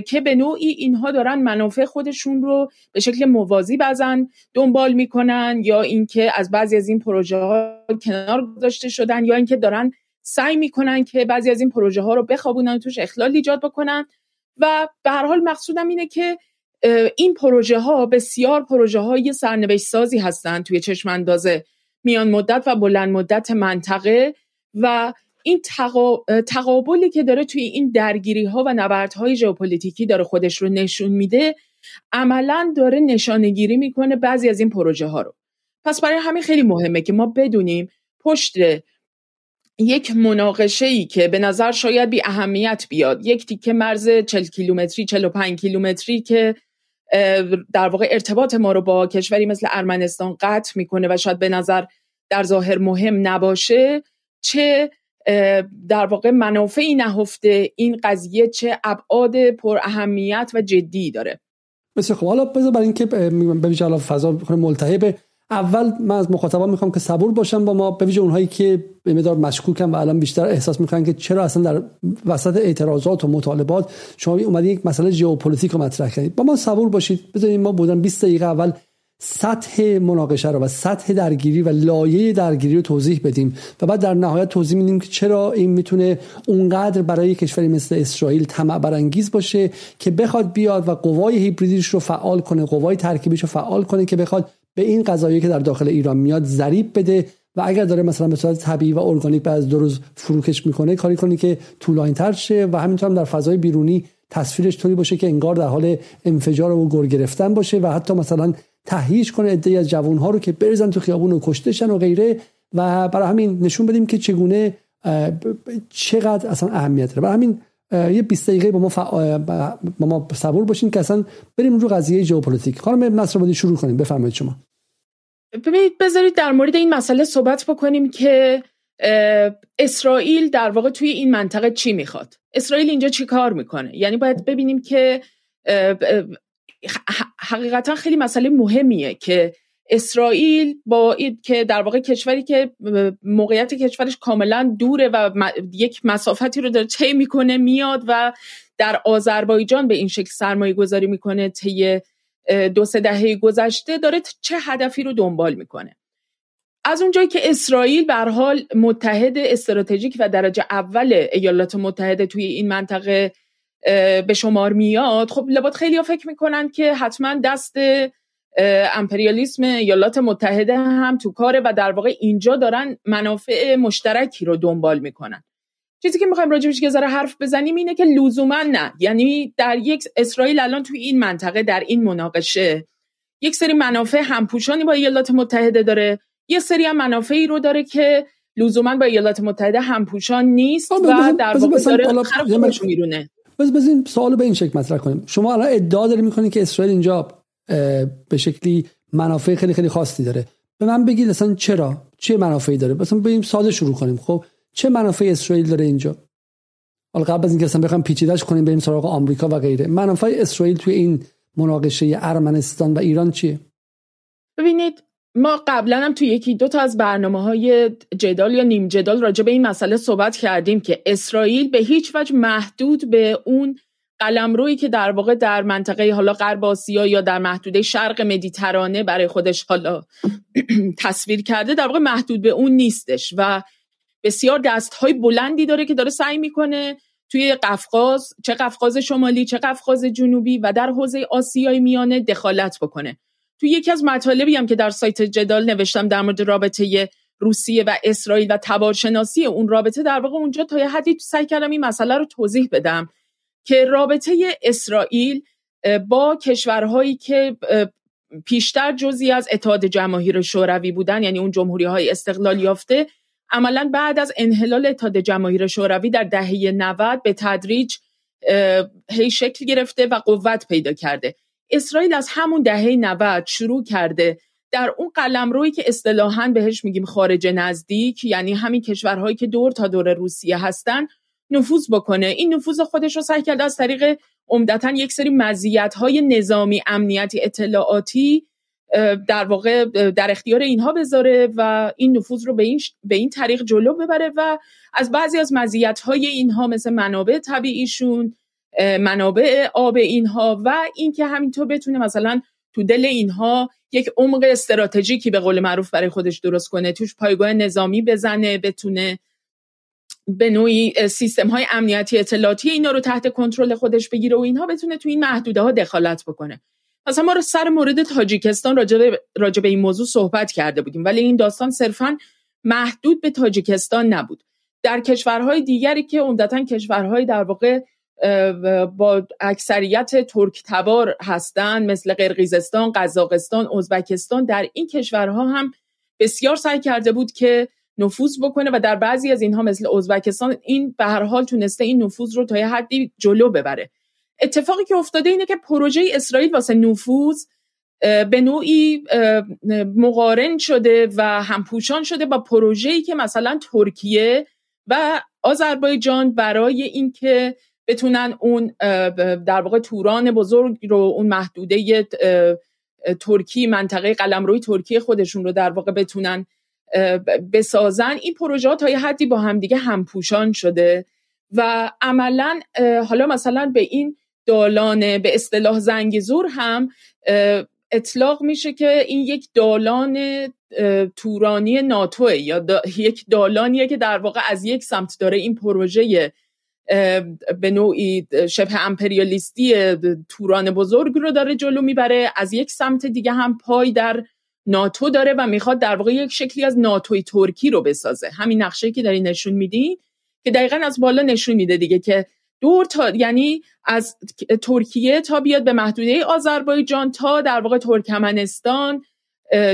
که به نوعی اینها دارن منافع خودشون رو به شکل موازی بزن دنبال می‌کنن یا اینکه از بعضی از این پروژه ها کنار گذاشته شدن یا اینکه دارن سعی می‌کنن که بعضی از این پروژه ها رو بخوابونن توش اخلال ایجاد بکنن. و به هر حال مقصودم اینه که این پروژه ها بسیار پروژه های سرنوشت سازی هستند توی چشم اندازه میان مدت و بلند مدت منطقه و این تقابلی که داره توی این درگیری ها و نبردهای ژئوپلیتیکی داره خودش رو نشون میده عملا داره نشانگیری می‌کنه بعضی از این پروژه ها رو. پس برای همین خیلی مهمه که ما بدونیم پشت یک مناقشه ای که به نظر شاید بی اهمیت بیاد یک تیکه مرز 40 کیلومتری 45 کیلومتری که در واقع ارتباط ما رو با کشوری مثل ارمنستان قطع می‌کنه و شاید به نظر در ظاهر مهم نباشه چه در واقع منافعی نهفته این قضیه چه ابعاد پر اهمیت و جدی داره. بسیار خب حالا بذار برای اینکه به فضا ملتهب اول من از مخاطبان می‌خوام که صبور باشن با ما به ویژه اونهایی که به مقدار مشکوکن و الان بیشتر احساس می‌کنن که چرا اصلا در وسط اعتراضات و مطالبات شما اومدید یک مسئله ژئوپلیتیک رو مطرح کردید با ما صبور باشید. بذارید ما بدون 20 دقیقه اول سطح مناقشه رو و سطح درگیری و لایه درگیری رو توضیح بدیم و بعد در نهایت توضیح میدیم که چرا این می‌تونه اونقدر برای کشوری مثل اسرائیل طمع برانگیز باشه که بخواد بیاد و قوای hybridیش رو فعال کنه قوای ترکیبیش رو فعال کنه که بخواد به این قضایایی که در داخل ایران میاد ضریب بده و اگر داره مثلا به صورت طبیعی و ارگانیک بعد از دو روز فروکش می‌کنه کاری کنه که طولانی تر شه و همینطور هم در فضای بیرونی تصویرش طوری باشه که انگار در حال انفجار و گر گرفتن باشه و حتی مثلا تهییج کنه عده‌ای از جوان ها رو که بریزن تو خیابون و کشته شن و غیره و برای همین نشون بدیم که چگونه چقدر اصلا اهمیت داره. برای همین یه 20 دقیقه با ما, فع... با ما صبور باشین که اصلا بریم رو قضیه ژئوپلیتیک. خانم نصرآبادی شروع کنیم. بفرمایید شما. ببینید بذارید در مورد این مسئله صحبت بکنیم که اسرائیل در واقع توی این منطقه چی می‌خواد؟ اسرائیل اینجا چی کار می‌کنه؟ یعنی باید ببینیم که حقیقتا خیلی مسئله مهمیه که اسرائیل با که در واقع کشوری که موقعیت کشورش کاملا دوره و یک مسافتی رو داره طی می‌کنه میاد و در آذربایجان به این شکل سرمایه گذاری می‌کنه طی دو سه دهه گذشته داره چه هدفی رو دنبال می‌کنه. از اونجایی که اسرائیل به حال متحد استراتژیک و درجه اول ایالات متحده توی این منطقه به شمار میاد خب لبات خیلی ها فکر می‌کنن که حتما دست امپریالیسم ایالات متحده هم تو کاره و در واقع اینجا دارن منافع مشترکی رو دنبال می‌کنن. چیزی که می‌خوایم راجبش که ذره حرف بزنیم اینه که لزوما نه. یعنی در یک اسرائیل الان توی این منطقه در این مناقشه یک سری منافع همپوشانی با ایالات متحده داره. یه سری هم منافعی رو داره که لزوما با ایالات متحده همپوشان نیست و در واقع داره میرونه. بس بس این سوالو به این شکل مطرح کنیم. شما الان ادعا داری می‌کنید که اسرائیل اینجا به شکلی منافع خیلی خیلی خاصی داره. به من بگید اصلا چرا؟ چه منافعی داره؟ مثلا بریم ساده شروع کنیم خب؟ چه منافع اسرائیل داره اینجا؟ حالا قبل از اینکه اصلا بخوام پیچیدهش کنیم بریم سراغ آمریکا و غیره. منافع اسرائیل توی این مناقشه ارمنستان و ایران چیه؟ ببینید ما قبلا هم توی یکی دو تا از برنامه های جدال یا نیم جدال راجع به این مسئله صحبت کردیم که اسرائیل به هیچ وجه محدود به اون قلمرویی که در واقع در منطقه حالا غرب آسیا یا در محدوده شرق مدیترانه برای خودش حالا تصویر کرده در واقع محدود به اون نیستش و بسیار دست های بلندی داره که داره سعی می‌کنه توی قفقاز چه قفقاز شمالی چه قفقاز جنوبی و در حوزه آسیای میانه دخالت بکنه. توی یکی از مطالبی هم که در سایت جدال نوشتم در مورد رابطه روسیه و اسرائیل و تبارشناسی اون رابطه در واقع اونجا تا حدی سعی کردم این مسئله رو توضیح بدم. که رابطه اسرائیل با کشورهایی که پیشتر جزی از اتحاد جماهیر شوروی بودن یعنی اون جمهوری های استقلال یافته عملا بعد از انحلال اتحاد جماهیر شوروی در دهه 90 به تدریج هی شکل گرفته و قوت پیدا کرده. اسرائیل از همون دهه 90 شروع کرده در اون قلمرویی که اصطلاحا بهش میگیم خارج نزدیک یعنی همین کشورهایی که دور تا دور روسیه هستن نفوذ بکنه. این نفوذ خودش رو سعی کرده از طریق عمدتا یک سری مزیت های نظامی امنیتی اطلاعاتی در واقع در اختیار اینها بذاره و این نفوذ رو به این, به این طریق جلو ببره و از بعضی از مزیت های اینها مثل منابع طبیعیشون منابع آب اینها و اینکه همینطور بتونه مثلا تو دل اینها یک عمق استراتژیکی به قول معروف برای خودش درست کنه توش پایگاه نظامی بزنه بتونه به نوعی سیستم های امنیتی اطلاعاتی اینا رو تحت کنترل خودش بگیره و اینها بتونه تو این محدوده ها دخالت بکنه. مثلا ما رو سر مورد تاجیکستان راجع به این موضوع صحبت کرده بودیم. ولی این داستان صرفا محدود به تاجیکستان نبود. در کشورهای دیگری که عمدتا کشورهای در واقع با اکثریت ترک تبار هستند مثل قرقیزستان، قزاقستان، ازبکستان در این کشورها هم بسیار سعی کرده بود که نفوذ بکنه و در بعضی از اینها مثل ازبکستان این به هر حال تونسته این نفوذ رو تا یه حدی جلو ببره. اتفاقی که افتاده اینه که پروژه اسرائیل واسه نفوذ به نوعی مقارن شده و همپوشان شده با پروژه‌ای که مثلا ترکیه و آذربایجان برای اینکه بتونن اون در واقع توران بزرگ رو اون محدوده ترکی منطقه قلمروی ترکیه خودشون رو در واقع بتونن بسازن این پروژه ها تا یه حدی با همدیگه همپوشان شده و عملا حالا مثلا به این دالان به اصطلاح زنگ زور هم اطلاق میشه که این یک دالان تورانی ناتوه یا یک دالانیه که در واقع از یک سمت داره این پروژه به نوعی شبه امپریالیستی توران بزرگ رو داره جلو می‌بره از یک سمت دیگه هم پای در ناتو داره و می‌خواد در واقع یک شکلی از ناتوی ترکی رو بسازه. همین نقشه که داری نشون میدی که دقیقا از بالا نشون میده دیگه که دور تا یعنی از ترکیه تا بیاد به محدوده آذربایجان تا در واقع ترکمنستان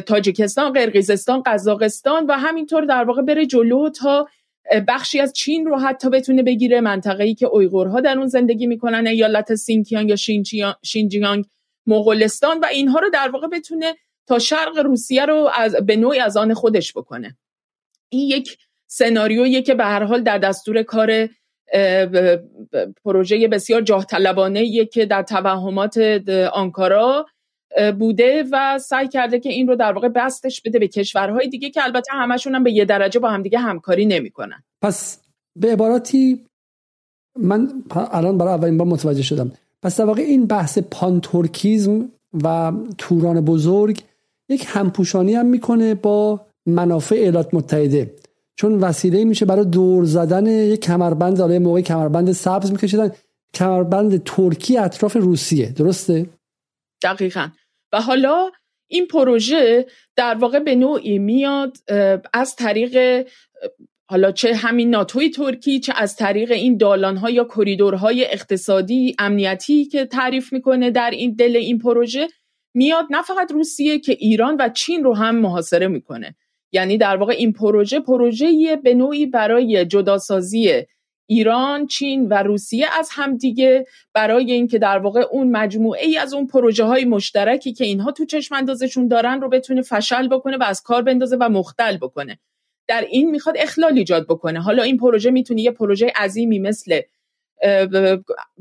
تاجیکستان قرقیزستان قزاقستان و همینطور در واقع بره جلو تا بخشی از چین رو حتی بتونه بگیره منطقه‌ای که اویغورها در اون زندگی می‌کنن ایالت سینکیانگ یا شینجیانگ مغولستان و اینها رو در واقع بتونه تا شرق روسیه رو از به نوعی از آن خودش بکنه. این یک سناریویی که به هر حال در دستور کار پروژه بسیار جاه طلبانه که در توهمات آنکارا بوده و سعی کرده که این رو در واقع بستش بده به کشورهای دیگه که البته همشون هم به یه درجه با همدیگه همکاری نمی‌کنن. پس به عباراتی من الان برای اولین بار متوجه شدم. پس در واقع این بحث پانتورکیزم و توران بزرگ یک همپوشانی هم می‌کنه با منافع ایالات متحده. چون وسیله میشه برای دور زدن یک کمربند حالا موقع کمربند سبز میکشیدن. کمربند ترکی اطراف روسیه. درسته؟ دقیقا. و حالا این پروژه در واقع به نوعی میاد از طریق حالا چه همین ناتوی ترکی چه از طریق این دالانها یا کریدورهای اقتصادی امنیتی که تعریف می‌کنه در این دل این پروژه میاد نه فقط روسیه که ایران و چین رو هم محاصره می‌کنه. یعنی در واقع این پروژه پروژه به نوعی برای جداسازی ایران، چین و روسیه از همدیگه برای اینکه در واقع اون مجموعه ای از اون پروژه های مشترکی که اینها تو چشم اندازشون دارن رو بتونه فشل بکنه و از کار بندازه و مختل بکنه. در این می‌خواد اخلال ایجاد بکنه. حالا این پروژه می‌تونه یه پروژه عظیمی مثل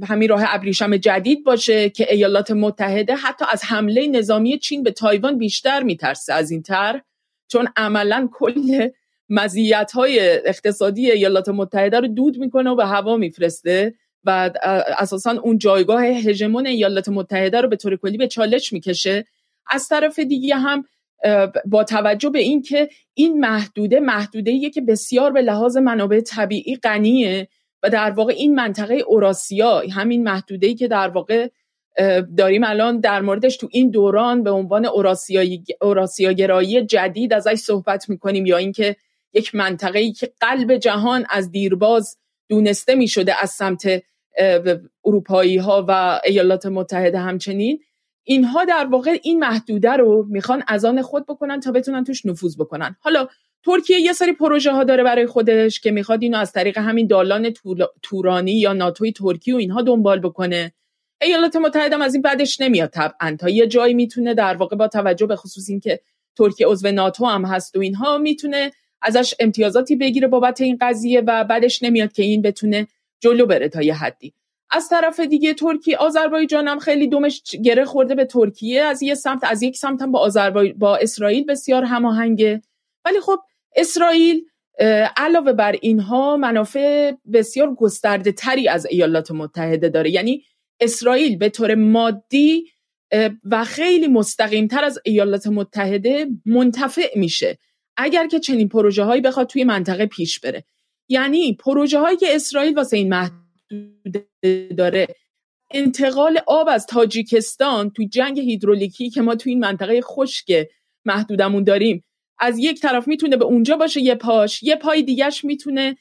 همین راه ابریشم جدید باشه که ایالات متحده حتی از حمله نظامی چین به تایوان بیشتر میترسه از این تر چون عملا کل مزیت های اقتصادی ایالات متحده رو دود می‌کنه و به هوا میفرسته و اساسا اون جایگاه هژمون ایالات متحده رو به طور کلی به چالش می‌کشه. از طرف دیگه هم با توجه به اینکه این محدوده محدوده که بسیار به لحاظ منابع طبیعی غنیه و در واقع این منطقه اوراسیا همین محدوده ای که در واقع داریم الان در موردش تو این دوران به عنوان اوراسیاگرایی جدید ازش صحبت می‌کنیم یا اینکه یک منطقه ای که قلب جهان از دیرباز دونسته می شده از سمت اروپایی ها و ایالات متحده همچنین. اینها در واقع این محدوده رو می‌خوان از آن خود بکنن تا بتونن توش نفوذ بکنن. حالا ترکیه یه سری پروژه ها داره برای خودش که می‌خواد اینو از طریق همین دالان تورانی یا ناتوی ترکی و اینها دنبال بکنه. ایالات متحده از این بعدش نمیاد. طبعا تا یه جایی می‌تونه در واقع با توجه به خصوص اینکه ترکیه عضو ناتو هم هست و اینها می‌تونه ازش امتیازاتی بگیره بابت این قضیه و بعدش نمیاد که این بتونه جلو بره تا یه حدی. از طرف دیگه ترکیه آذربایجان هم خیلی دومش گره خورده به ترکیه. از یه سمت از یک سمت هم با آذربای... با اسرائیل بسیار هماهنگه. ولی خب اسرائیل علاوه بر اینها منافع بسیار گسترده تری از ایالات متحده داره. یعنی اسرائیل به طور مادی و خیلی مستقیم تر از ایالات متحده منتفع میشه. اگر که چنین پروژه هایی بخواد توی منطقه پیش بره. یعنی پروژه هایی که اسرائیل واسه این محدود داره. انتقال آب از تاجیکستان توی جنگ هیدرولیکی که ما توی این منطقه خشک محدودمون داریم از یک طرف می‌تونه به اونجا باشه یه پاش یه پای دیگهش می‌تونه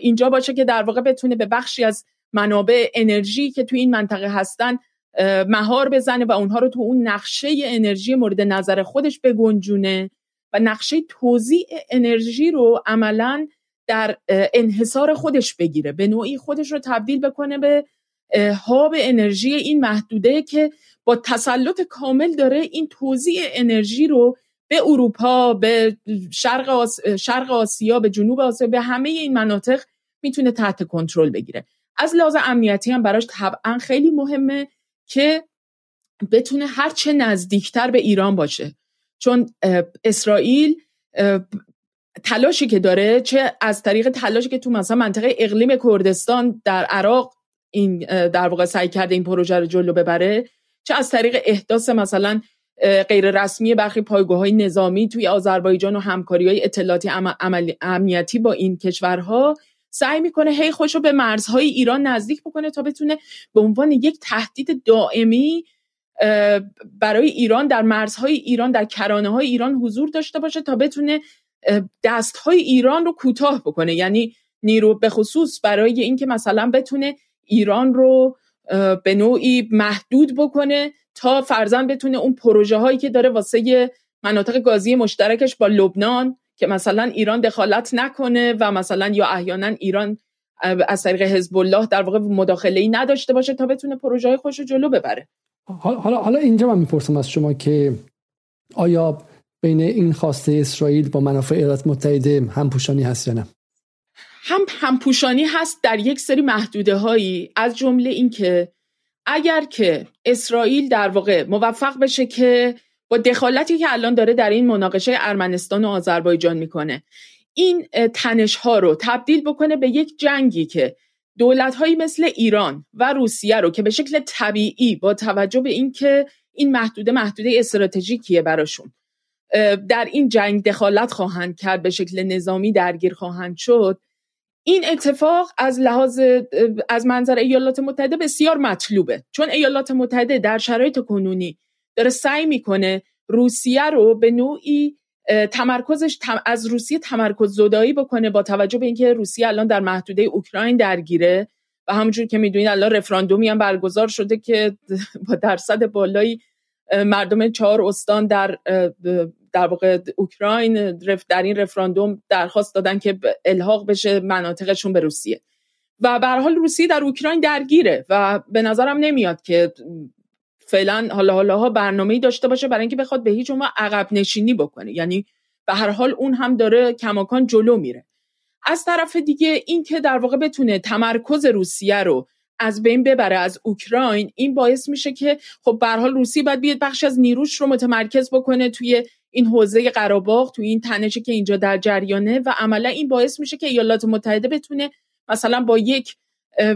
اینجا باشه که در واقع بتونه به بخشی از منابع انرژی که توی این منطقه هستن مهار بزنه و اونها رو تو اون نقشه انرژی مورد نظر خودش بگنجونه و نقشه توزیع انرژی رو عملا در انحصار خودش بگیره. به نوعی خودش رو تبدیل بکنه به هاب انرژی این محدوده که با تسلط کامل داره این توزیع انرژی رو به اروپا به شرق, آس... شرق آسیا به جنوب آسیا به همه این مناطق می‌تونه تحت کنترل بگیره. از لحاظ امنیتی هم براش طبعا خیلی مهمه که بتونه هرچه نزدیکتر به ایران باشه. چون اسرائیل تلاشی که داره چه از طریق تلاشی که تو مثلا منطقه اقلیم کردستان در عراق این در واقع سعی کرده این پروژه رو جلو ببره چه از طریق احداث مثلا غیر رسمی برخی پایگاه نظامی توی آذربایجان و همکاری های اطلاعاتی امنیتی با این کشورها سعی می‌کنه هی خوش رو به مرزهای ایران نزدیک بکنه تا بتونه به عنوان یک تهدید دائمی برای ایران در مرزهای ایران در کرانه های ایران حضور داشته باشه تا بتونه دستهای ایران رو کوتاه بکنه. یعنی نیرو به خصوص برای اینکه مثلا بتونه ایران رو به نوعی محدود بکنه تا فرزن بتونه اون پروژه هایی که داره واسه مناطق گازی مشترکش با لبنان که مثلا ایران دخالت نکنه و مثلا یا احیانا ایران از طریق حزب الله در واقع مداخله ای نداشته باشه تا بتونه پروژه های خوش جلو ببره. حالا حالا اینجا من می‌پرسم از شما که آیا بین این خواسته اسرائیل با منافع ایالات متحده هم پوشانی هست یا نه؟ هم همپوشانی هست در یک سری محدوده هایی از جمله اینکه اگر که اسرائیل در واقع موفق بشه که با دخالتی که الان داره در این مناقشه ارمنستان و آذربایجان می‌کنه این تنش ها رو تبدیل بکنه به یک جنگی که دولت هایی مثل ایران و روسیه رو که به شکل طبیعی با توجه به اینکه این محدوده محدوده استراتژیکیه براشون در این جنگ دخالت خواهند کرد به شکل نظامی درگیر خواهند شد. این اتفاق از لحاظ از منظر ایالات متحده بسیار مطلوبه. چون ایالات متحده در شرایط کنونی داره سعی می‌کنه روسیه رو به نوعی تمرکزش از روسیه تمرکز زدایی بکنه با توجه به اینکه روسیه الان در محدوده اوکراین درگیره و همونجور که می‌دونید الان رفراندومی هم برگزار شده که با درصد بالایی مردم چهار استان در در واقع اوکراین در این رفراندوم درخواست دادن که الحاق بشه مناطقشون به روسیه. و به حال روسیه در اوکراین درگیره و به نظرم نمیاد که فعلا حالا حالا ها برنامه‌ای داشته باشه برای اینکه بخواد به هیچ عنوان عقب نشینی بکنه. یعنی به هر حال اون هم داره کماکان جلو میره. از طرف دیگه این که در واقع بتونه تمرکز روسیه رو از بین ببره از اوکراین این باعث میشه که خب به حال روسیه باید بیاد بخش از نیروش رو متمرکز بکنه توی این حوزه قراباغ توی این تنشی که اینجا در جریانه و عملا این باعث میشه که ایالات متحده بتونه مثلا با یک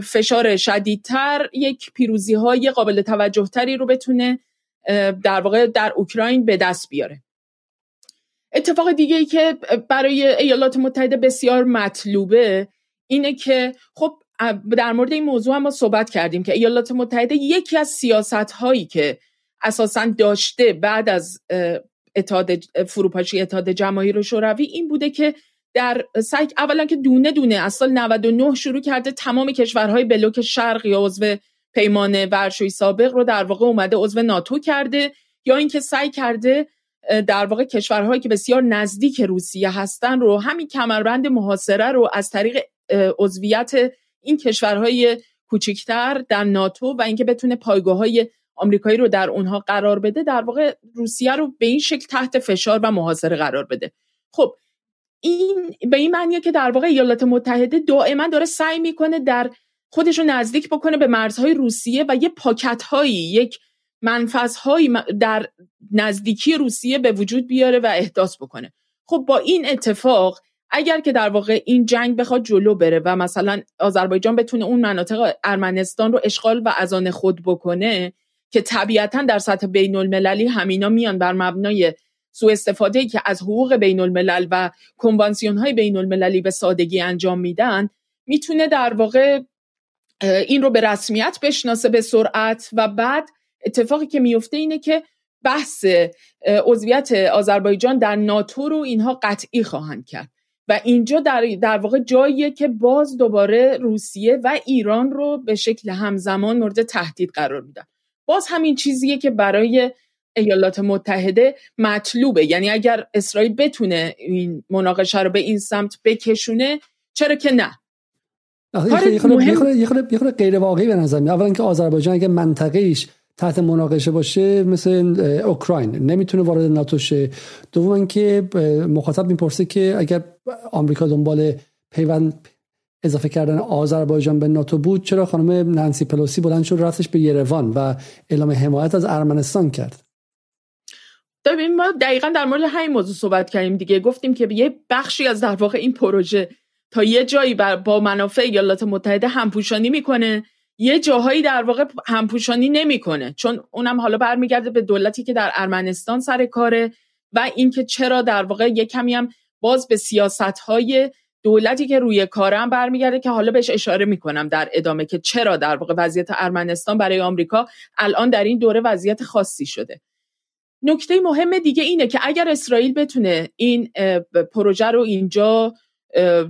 فشار شدیدتر یک پیروزی های قابل توجه تری رو بتونه در واقع در اوکراین به دست بیاره. اتفاق دیگه ای که برای ایالات متحده بسیار مطلوبه اینه که خب در مورد این موضوع هم ما صحبت کردیم که ایالات متحده یکی از سیاست هایی که اساسا داشته بعد از اتحاد فروپاشی اتحاد جماهیر شوروی این بوده که در سعی اولا که دونه دونه از سال 99 شروع کرده تمام کشورهای بلوک شرق یا عضو پیمان ورشوی سابق رو در واقع اومده عضو ناتو کرده یا اینکه سعی کرده در واقع کشورهایی که بسیار نزدیک روسیه هستن رو همین کمربند محاصره رو از طریق عضویت این کشورهای کوچکتر در ناتو و اینکه بتونه پایگاه های آمریکایی رو در اونها قرار بده در واقع روسیه رو به این شکل تحت فشار و محاصره قرار بده. خب این به این معنیه که در واقع ایالات متحده دائما داره سعی می‌کنه در خودش رو نزدیک بکنه به مرزهای روسیه و یه پاکت هایی یک منفذهایی در نزدیکی روسیه به وجود بیاره و احداث بکنه. خب با این اتفاق اگر که در واقع این جنگ بخواد جلو بره و مثلا آذربایجان بتونه اون مناطق ارمنستان رو اشغال و از آن خود بکنه که طبیعتا در سطح بین المللی همینا میان بر مبنای سوء استفاده که از حقوق بین الملل و کنوانسیون های بین المللی به سادگی انجام میدن می‌تونه در واقع این رو به رسمیت بشناسه به سرعت و بعد اتفاقی که میفته اینه که بحث عضویت آذربایجان در ناتو رو اینها قطعی خواهند کرد. و اینجا در, در واقع جاییه که باز دوباره روسیه و ایران رو به شکل همزمان مورد تهدید قرار میدن. باز همین چیزیه که برای ایالات متحده مطلوبه. یعنی اگر اسرائیل بتونه این مناقشه رو به این سمت بکشونه چرا که نه؟ یه خود غیر واقعی به نظر میاد. اولا که آذربایجان اگه منطقهش تحت مناقشه باشه مثل اوکراین نمی‌تونه وارد ناتو شه. دوم که مخاطب می‌پرسه که اگر آمریکا دنبال پیوند اضافه کردن آذربایجان به ناتو بود چرا خانم نانسی پلوسی بلند شد رفتش به یروان و اعلام حمایت از ارمنستان کرد؟ ببین ما دقیقا در مورد همین موضوع صحبت کردیم دیگه. گفتیم که یه بخشی از در واقع این پروژه تا یه جایی با منافع ایالات متحده همپوشانی می‌کنه یه جاهایی در واقع همپوشانی نمی‌کنه. چون اونم حالا برمیگرده به دولتی که در ارمنستان سر کاره و اینکه چرا در واقع یه کمی هم باز به سیاست های دولتی که روی کارم برمیگرده که حالا بهش اشاره می‌کنم در ادامه که چرا در واقع وضعیت ارمنستان برای آمریکا الان در این دوره وضعیت خاصی شده. نکته مهم دیگه اینه که اگر اسرائیل بتونه این پروژه رو اینجا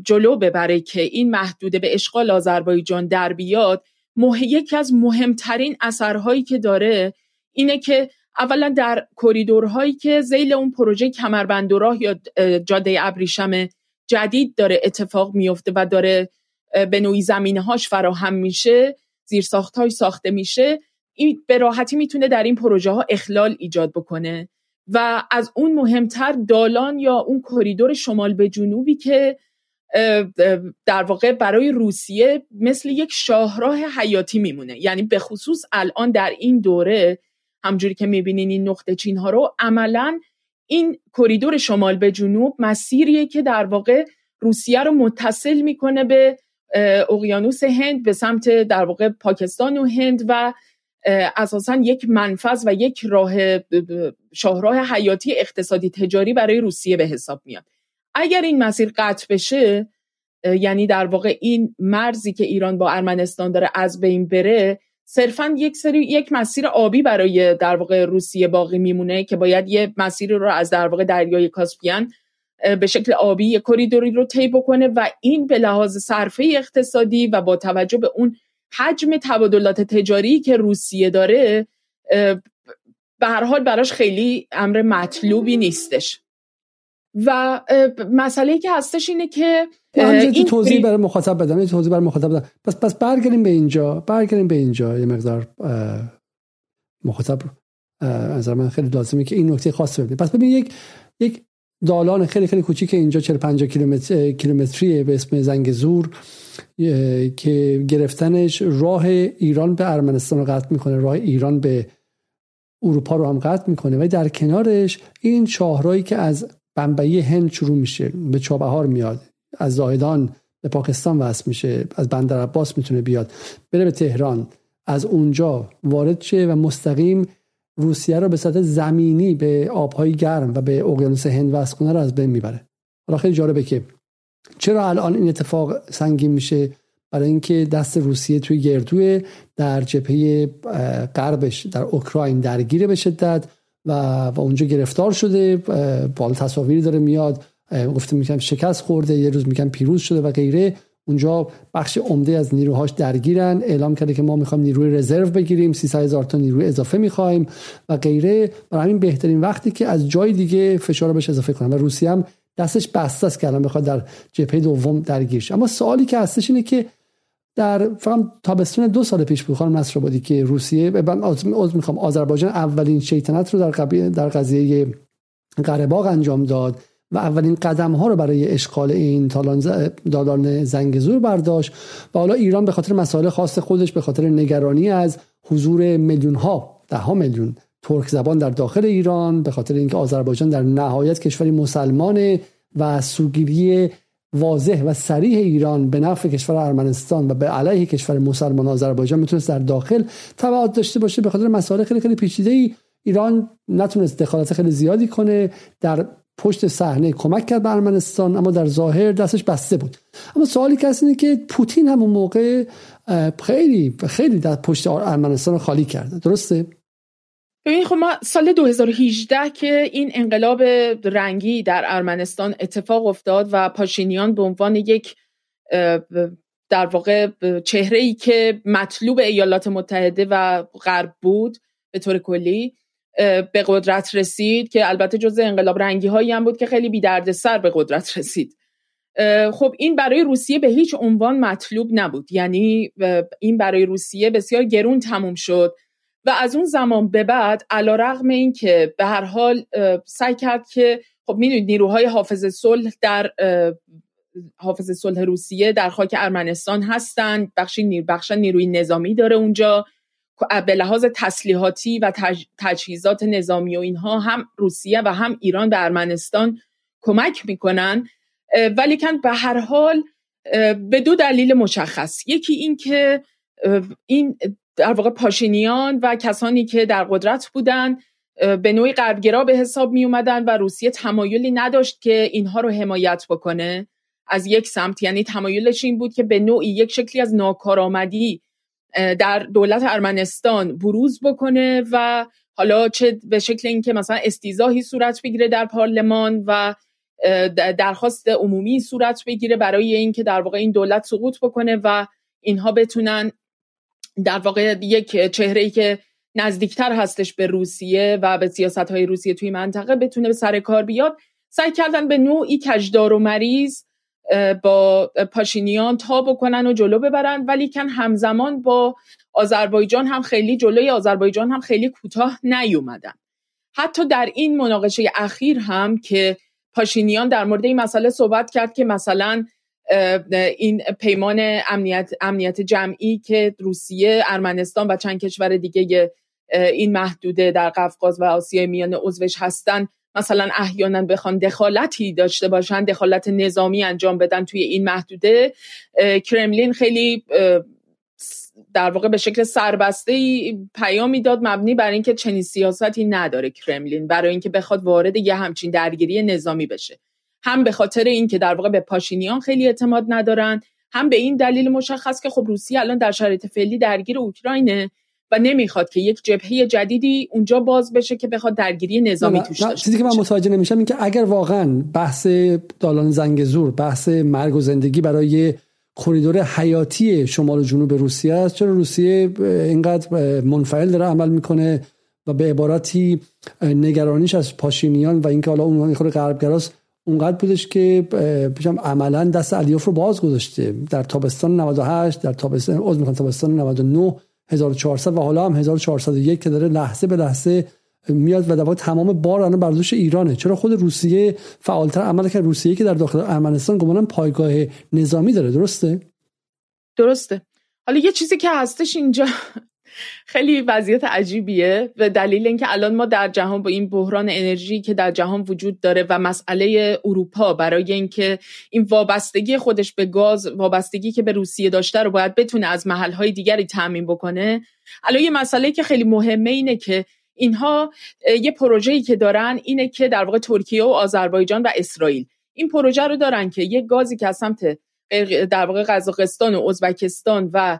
جلو ببره که این محدوده به اشغال آذربایجان در بیاد یکی از مهمترین اثرهایی که داره اینه که اولا در کریدورهایی که زیل اون پروژه کمربند راه یا جاده ابریشم جدید داره اتفاق میفته و داره به نوعی زمینه هاش فراهم میشه زیر های ساخته میشه این به راحتی می‌تونه در این پروژه ها اخلال ایجاد بکنه. و از اون مهمتر دالان یا اون کریدور شمال به جنوبی که در واقع برای روسیه مثل یک شاهراه حیاتی میمونه. یعنی به خصوص الان در این دوره همجوری که می‌بینین این نقطه چین ها رو عملا این کریدور شمال به جنوب مسیریه که در واقع روسیه رو متصل می‌کنه به اقیانوس هند به سمت در واقع پاکستان و هند و اساسا یک منفذ و یک راه شاهراه حیاتی اقتصادی تجاری برای روسیه به حساب میاد. اگر این مسیر قطع بشه یعنی در واقع این مرزی که ایران با ارمنستان داره از بین بره صرفا یک سری یک مسیر آبی برای در واقع روسیه باقی میمونه که باید یه مسیری رو از در واقع دریای کاسپیان به شکل آبی یک کریدوری رو طی بکنه و این به لحاظ صرفه اقتصادی و با توجه به اون حجم تبادلات تجاری که روسیه داره به هر حال براش خیلی امر مطلوبی نیستش. و مسئله که هستش اینه که این توضیح برای مخاطب بدم توضیح برای مخاطب بدم. پس پس برگردیم به اینجا برگردیم به اینجا. یه مقدار مخاطب از من خیلی لازمه که این نکته خاص ببینید پس ببین یک یک دالان خیلی خیلی کوچیک اینجا 40 50 کیلومتر کیلومتری به اسم زنگ زور که گرفتنش راه ایران به ارمنستان رو قطع می‌کنه. راه ایران به اروپا رو هم قطع می‌کنه. و در کنارش این شاهرایی که از بمبئی هند شروع میشه به چابهار میاد. از زاهدان به پاکستان وصل میشه از بندر عباس می‌تونه بیاد. بره به تهران. از اونجا وارد شه و مستقیم روسیه رو به صورت زمینی به آبهای گرم و به اقیانوس هند وصل کنه رو از بین می‌بره. حالا خیلی جالبه که چرا الان این اتفاق سنگین میشه؟ برای اینکه دست روسیه توی گردوی در جبهه غربش در اوکراین درگیره به شدت. و, و اونجا گرفتار شده بال تصاویری داره میاد گفته میگم شکست خورده یه روز میگن پیروز شده و غیره. اونجا بخش عمده از نیروهاش درگیرن اعلام کرده که ما می‌خوایم نیروی رزرو بگیریم 300 هزار تا نیروی اضافه می‌خوایم و غیره. برای همین بهترین وقتی که از جای دیگه فشار بهش اضافه کنن و روسیه هم دستش بسته است که الان بخواد در جبهه دوم درگیر شه اما سوالی که هستش اینه که در فقط تابستون دو سال پیش بود خانم نصر که روسیه. من عذر می‌خوام. آذربایجان اولین شیطنت رو در در قضیه قره انجام داد و اولین قدم ها رو برای اشغال این دالان زنگزور برداشت. و حالا ایران به خاطر مسائل خاص خودش به خاطر نگرانی از حضور میلیون ها ده ها میلیون ترک زبان در داخل ایران به خاطر اینکه آذربایجان در نهایت کشوری مسلمانه و سوگیری واضح و سریح ایران به نفع کشور ارمنستان و به علیه کشور مسلمان آذربایجان می‌تونست در داخل تبعات داشته باشه به خاطر مسائل خیلی خیلی پیچیده ای ایران نتونست دخالت خیلی زیادی کنه در پشت صحنه کمک کرد به ارمنستان اما در ظاهر دستش بسته بود. اما سوالی که اینه که پوتین همون موقع خیلی خیلی در پشت ارمنستان خالی کرده. درسته؟ ببین خب ما سال 2018 که این انقلاب رنگی در ارمنستان اتفاق افتاد و پاشینیان به عنوان یک در واقع چهره ای که مطلوب ایالات متحده و غرب بود به طور کلی به قدرت رسید که البته جز انقلاب رنگی هایی هم بود که خیلی بی درد سر به قدرت رسید. خب این برای روسیه به هیچ عنوان مطلوب نبود. یعنی این برای روسیه بسیار گرون تموم شد. و از اون زمان به بعد علا رغم این که به هر حال سعی کرد که خب می‌دونید نیروهای حافظ صلح در حافظ صلح روسیه در خاک ارمنستان هستند. بخشی نیر نیروی نظامی داره اونجا. به لحاظ تسلیحاتی و تجهیزات نظامی و اینها هم روسیه و هم ایران به ارمنستان کمک می‌کنن. ولی کن به هر حال به دو دلیل مشخص. یکی این که این در واقع پاشینیان و کسانی که در قدرت بودن به نوعی غربگرا به حساب می اومدن و روسیه تمایلی نداشت که اینها رو حمایت بکنه. از یک سمت یعنی تمایلش این بود که به نوعی یک شکلی از ناکارآمدی در دولت ارمنستان بروز بکنه و حالا چه به شکل اینکه مثلا استیزاهی صورت بگیره در پارلمان و درخواست عمومی صورت بگیره برای اینکه در واقع این دولت سقوط بکنه و اینها بتونن در واقع یک چهره ای که نزدیکتر هستش به روسیه و به سیاست های روسیه توی منطقه بتونه به سر کار بیاد سعی کردن به نوعی کجدار و مریض با پاشینیان تا بکنن و جلو ببرن ولی کن همزمان با آذربایجان هم خیلی جلوی آذربایجان هم خیلی کوتاه نیومدن. حتی در این مناقشه اخیر هم که پاشینیان در مورد این مسئله صحبت کرد که مثلا این پیمان امنیت, امنیت جمعی که روسیه ارمنستان و چند کشور دیگه این محدوده در قفقاز و آسیای میانه عضوش هستن مثلا احیانا بخوان دخالتی داشته باشن دخالت نظامی انجام بدن توی این محدوده. کرملین خیلی در واقع به شکل سربسته ای پیامی داد مبنی بر اینکه چنین سیاستی نداره کرملین برای اینکه بخواد وارد یه همچین درگیری نظامی بشه. هم به خاطر اینکه در واقع به پاشینیان خیلی اعتماد ندارن هم به این دلیل مشخص که خب روسیه الان در شرایط فعلی درگیر اوکراینه و نمی‌خواد که یک جبهه جدیدی اونجا باز بشه که بخواد درگیری نظامی توش داشته چیزی که من متوجه نمیشم این که اگر واقعا بحث دالان زنگ زور بحث مرگ و زندگی برای کریدور حیاتی شمال و جنوب روسیه است چرا روسیه اینقدر منفعل داره عمل می‌کنه و به عبارتی نگرانیش از پاشینیان و اینکه حالا اون خود غربگراست اونقدر بودش که پیشم عملا دست علیوف رو باز گذاشته. در تابستان 98 در تابستان عذر می‌خوام تابستان 99 1400 و حالا هم 1401 که داره لحظه به لحظه میاد و در تمام بار الان بر دوش ایرانه. چرا خود روسیه فعالتر عمل کرد؟ روسیه که در داخل ارمنستان گمانم پایگاه نظامی داره. درسته؟ درسته. حالا یه چیزی که هستش اینجا خیلی وضعیت عجیبیه به دلیل اینکه الان ما در جهان با این بحران انرژی که در جهان وجود داره و مسئله اروپا برای اینکه این وابستگی خودش به گاز وابستگی که به روسیه داشته رو باید بتونه از محلهای دیگری تعمین بکنه. الان یه مسئله که خیلی مهمه اینه که اینها یه پروژه‌ای که دارن اینه که در واقع ترکیه و آذربایجان و اسرائیل. این پروژه رو دارن که یه گازی که از سمت در واقع قزاقستان و ازبکستان و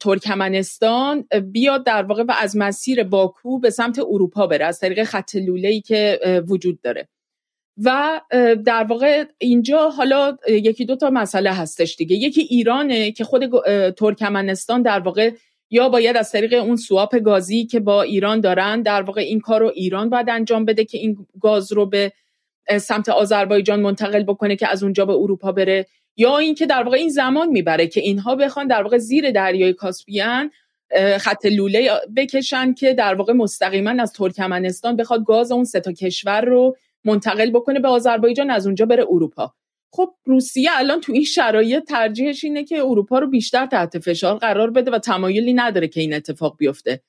ترکمنستان بیاد در واقع و از مسیر باکو به سمت اروپا بره از طریق خط لوله که وجود داره. و در واقع اینجا حالا یکی دو تا مسئله هستش دیگه. یکی ایرانه که خود ترکمنستان در واقع یا باید از طریق اون سواپ گازی که با ایران دارن در واقع این کار رو ایران باید انجام بده که این گاز رو به سمت آذربایجان منتقل بکنه که از اونجا به اروپا بره. یا اینکه در واقع این زمان می‌بره که اینها بخوان در واقع زیر دریای کاسپیان خط لوله بکشن که در واقع مستقیما از ترکمنستان بخواد گاز اون سه تا کشور رو منتقل بکنه به آذربایجان از اونجا بره اروپا. خب روسیه الان تو این شرایط ترجیحش اینه که اروپا رو بیشتر تحت فشار قرار بده و تمایلی نداره که این اتفاق بیفته.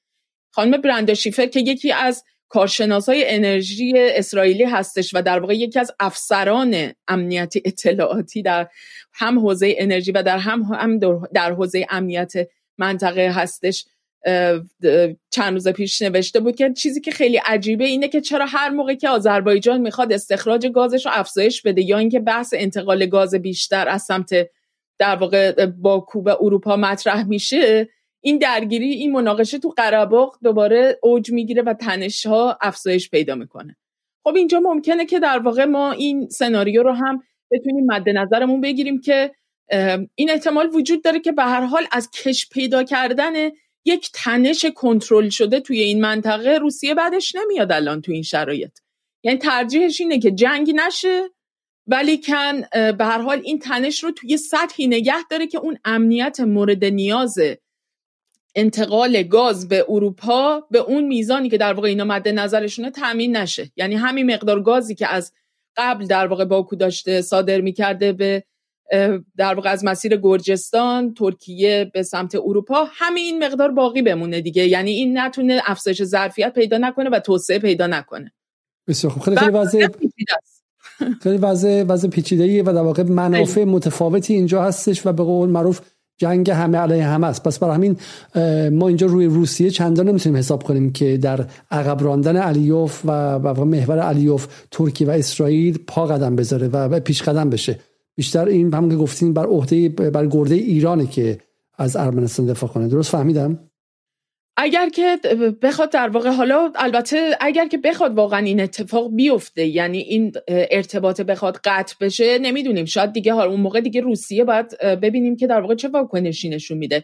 خانم برندا شیفر که یکی از کارشناسای انرژی اسرائیلی هستش و در واقع یکی از افسران امنیت اطلاعاتی در هم حوزه انرژی و در هم, هم در حوزه امنیت منطقه هستش. چند روز پیش نوشته بود که چیزی که خیلی عجیبه اینه که چرا هر موقع که آذربایجان می‌خواد استخراج گازش رو افزایش بده یا اینکه بحث انتقال گاز بیشتر از سمت در واقع باکو و اروپا مطرح میشه این درگیری این مناقشه تو قرباق دوباره اوج می‌گیره و تنش ها افزایش پیدا می‌کنه. خب اینجا ممکنه که در واقع ما این سناریو رو هم بتونیم مد نظرمون بگیریم که این احتمال وجود داره که به هر حال از کش پیدا کردن یک تنش کنترل شده توی این منطقه روسیه بعدش نمیاد الان توی این شرایط. یعنی ترجیحش اینه که جنگ نشه ولی کن به هر حال این تنش رو توی سطحی نگه داره که اون امنیت مورد نیاز انتقال گاز به اروپا به اون میزانی که در واقع اینا مد نظرشونه تامین نشه. یعنی همین مقدار گازی که از قبل در واقع باکو داشته صادر می‌کرده به در واقع از مسیر گرجستان ترکیه به سمت اروپا همین این مقدار باقی بمونه دیگه. یعنی این نتونه افزایش ظرفیت پیدا نکنه و توسعه پیدا نکنه. بسیار خوب. خیلی خیلی وضع خیلی وضع وضع پیچیده و در واقع منافع متفاوتی اینجا هستش و به قول معروف جنگ همه علیه همه است. پس برای همین ما اینجا روی روسیه چندان نمی‌تونیم حساب کنیم که در عقب راندن علیوف و محور علیوف ترکیه و اسرائیل پا قدم بذاره و پیش قدم بشه. بیشتر این همون که گفتین بر عهده بر گرده ایرانه که از ارمنستان دفاع کنه. درست فهمیدم؟ اگر که بخواد در واقع حالا البته اگر که بخواد واقعا این اتفاق بیفته یعنی این ارتباط بخواد قطع بشه نمی‌دونیم. شاید دیگه حالا اون موقع دیگه روسیه باید ببینیم که در واقع چه واکنشی نشون میده.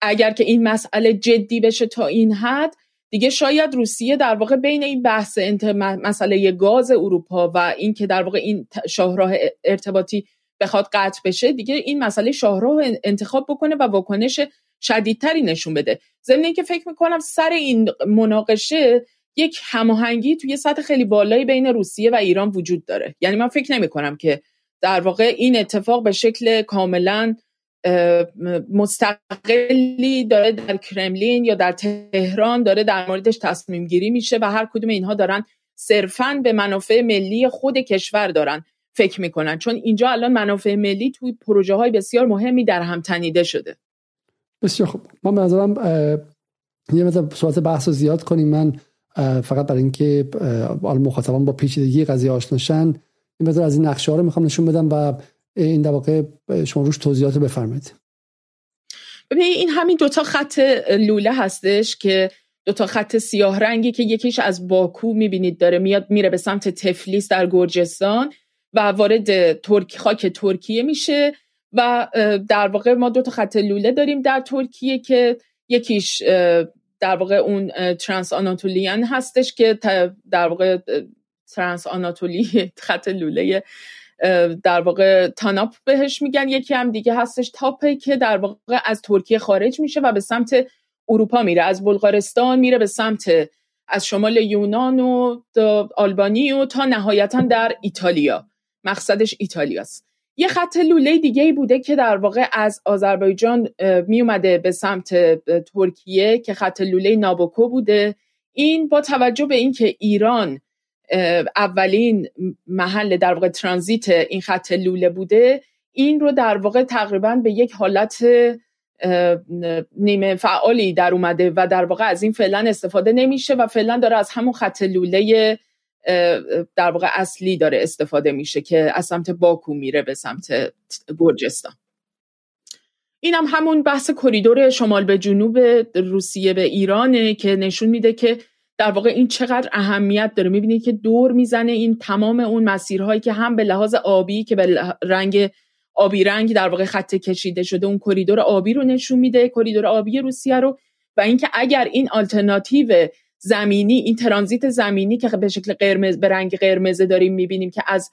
اگر که این مسئله جدی بشه تا این حد دیگه شاید روسیه در واقع بین این بحث مسئله گاز اروپا و این که در واقع این شاهراه ارتباطی بخواد قطع بشه دیگه این مسئله شاهراه انتخاب بکنه و واکنش شدیدتری نشون بده. ضمن اینکه فکر می‌کنم سر این مناقشه یک هماهنگی توی سطح خیلی بالایی بین روسیه و ایران وجود داره. یعنی من فکر نمی کنم که در واقع این اتفاق به شکل کاملا مستقلی داره در کرملین یا در تهران داره در موردش تصمیم گیری میشه و هر کدوم اینها دارن صرفا به منافع ملی خود کشور دارن فکر می‌کنن. چون اینجا الان منافع ملی توی پروژه های بسیار مهمی در هم تنیده شده. بسیار خوب. ما به نظرم یه مثلا صورت بحث رو زیاد کنیم. من فقط برای اینکه مخاطبان با پیچیدگی قضیه آشناشن این از این نقشه ها رو می‌خوام نشون بدم و این در واقع شما روش توضیحات بفرمایید. ببینید این همین دوتا خط لوله هستش که دوتا خط سیاه رنگی که یکیش از باکو می‌بینید داره میاد میره به سمت تفلیس در گرجستان و وارد ترک خاک ترکیه میشه. و در واقع ما دو تا خط لوله داریم در ترکیه که یکیش در واقع اون ترانس آناتولیان هستش که در واقع ترانس آناتولی خط لوله در واقع تاناپ بهش میگن. یکی هم دیگه هستش تاپه که در واقع از ترکیه خارج میشه و به سمت اروپا میره. از بلغارستان میره به سمت از شمال یونان و آلبانی و تا نهایتا در ایتالیا. مقصدش ایتالیاست. یه خط لوله دیگه ای بوده که در واقع از آذربایجان می اومده به سمت ترکیه که خط لوله نابوکو بوده. این با توجه به اینکه ایران اولین محل در واقع ترانزیت این خط لوله بوده این رو در واقع تقریبا به یک حالت نیمه فعالی در اومده و در واقع از این فعلا استفاده نمیشه و فعلا داره از همون خط لوله در واقع اصلی داره استفاده میشه که از سمت باکو میره به سمت گرجستان. این هم همون بحث کریدور شمال به جنوب روسیه به ایرانه که نشون میده که در واقع این چقدر اهمیت داره. می‌بینید که دور می‌زنه این تمام اون مسیرهایی که هم به لحاظ آبی که به رنگ آبی رنگ در واقع خط کشیده شده اون کریدور آبی رو نشون میده کریدور آبی روسیه رو. و اینکه اگر این آلترناتیو زمینی این ترانزیت زمینی که به شکل قرمز به رنگ قرمزه داریم می‌بینیم که از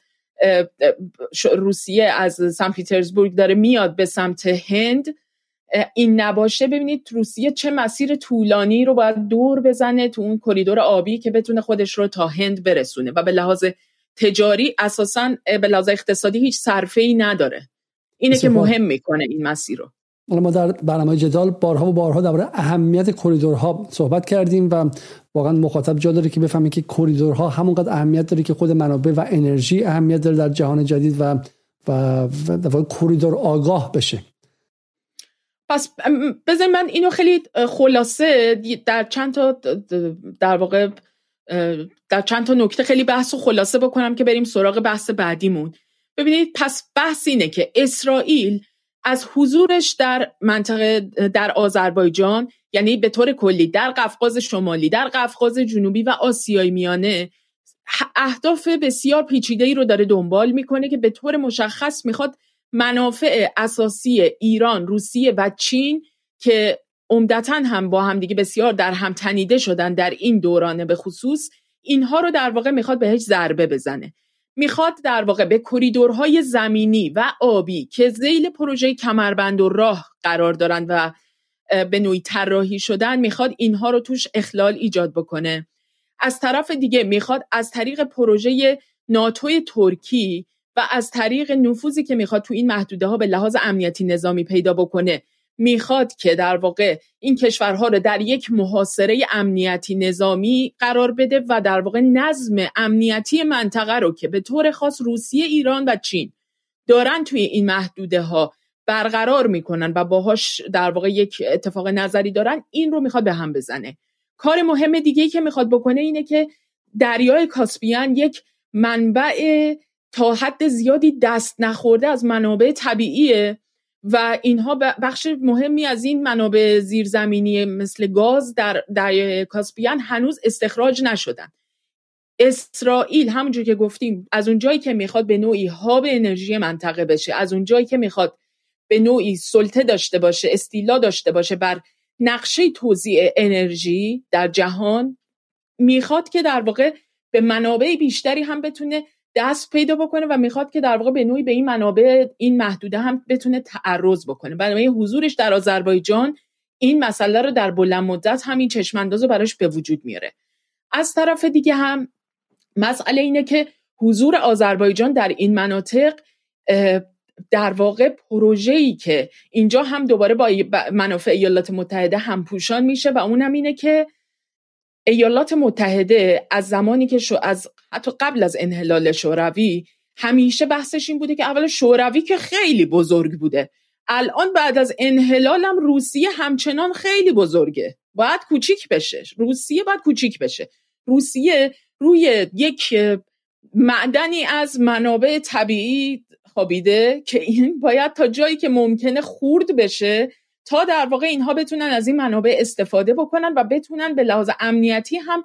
روسیه از سن پیترزبورگ داره میاد به سمت هند. این نباشه. ببینید روسیه چه مسیر طولانی رو باید دور بزنه تو اون کریدور آبی که بتونه خودش رو تا هند برسونه و به لحاظ تجاری اساسا به لحاظ اقتصادی هیچ صرفه ای نداره. اینه که مهم می‌کنه این مسیر رو. ما در برنامه جدال بارها و بارها درباره اهمیت کریدورها صحبت کردیم و واقعا مخاطب جا داره که بفهمه که کریدورها همونقدر اهمیت داره که خود منابع و انرژی اهمیت داره در جهان جدید و و, کریدور آگاه بشه. پس بذار من اینو خیلی خلاصه در چند تا در واقع در چند تا نکته خیلی بحث و خلاصه بکنم که بریم سراغ بحث بعدیمون. ببینید پس بحث اینه که اسرائیل از حضورش در منطقه در آذربایجان یعنی به طور کلی در قفقاز شمالی در قفقاز جنوبی و آسیای میانه اهداف بسیار پیچیده ای رو داره دنبال می‌کنه که به طور مشخص می‌خواد منافع اساسی ایران، روسیه و چین که عمدتا هم با هم دیگه بسیار در هم تنیده شدن در این دورانه به خصوص اینها رو در واقع می‌خواد بهش ضربه بزنه. می‌خواد در واقع به کریدورهای زمینی و آبی که زیل پروژه کمربند و راه قرار دارند و به نوعی طراحی شدن می‌خواد اینها رو توش اخلال ایجاد بکنه. از طرف دیگه می‌خواد از طریق پروژه ناتوی ترکی و از طریق نفوذی که می‌خواد تو این محدوده ها به لحاظ امنیتی نظامی پیدا بکنه می‌خواد که در واقع این کشورها رو در یک محاصره امنیتی نظامی قرار بده و در واقع نظم امنیتی منطقه رو که به طور خاص روسیه ایران و چین دارن توی این محدوده ها برقرار می‌کنن و باهاش در واقع یک اتفاق نظری دارن این رو می‌خواد به هم بزنه. کار مهم دیگه که می‌خواد بکنه اینه که دریای کاسپیان یک منبع تا حد زیادی دست نخورده از منابع طبیعیه. و اینها بخش مهمی از این منابع زیرزمینی مثل گاز در دریای کاسپیان هنوز استخراج نشدن. اسرائیل همونجور که گفتیم از اونجایی که می‌خواد به نوعی هاب انرژی منطقه بشه از اونجایی که می‌خواد به نوعی سلطه داشته باشه استیلا داشته باشه بر نقشه توزیع انرژی در جهان می‌خواد که در واقع به منابع بیشتری هم بتونه دست پیدا بکنه و می‌خواد که در واقع به نوعی به این منابع این محدوده هم بتونه تعرض بکنه. برای حضورش در آذربایجان این مسئله رو در بلند مدت همین چشمانداز رو براش به وجود میاره. از طرف دیگه هم مسئله اینه که حضور آذربایجان در این مناطق در واقع پروژه‌ای که اینجا هم دوباره با منافع ایالات متحده همپوشان میشه و اونم اینه که ایالات متحده از زمانی که شو از حتی قبل از انحلال شوروی همیشه بحثش این بوده که اول شوروی که خیلی بزرگ بوده. الان بعد از انحلالم روسیه همچنان خیلی بزرگه. باید کوچیک بشه. روسیه باید کوچیک بشه. روسیه روی یک معدنی از منابع طبیعی خوابیده که این باید تا جایی که ممکنه خورد بشه تا در واقع اینها بتونن از این منابع استفاده بکنن و بتونن به لحاظ امنیتی هم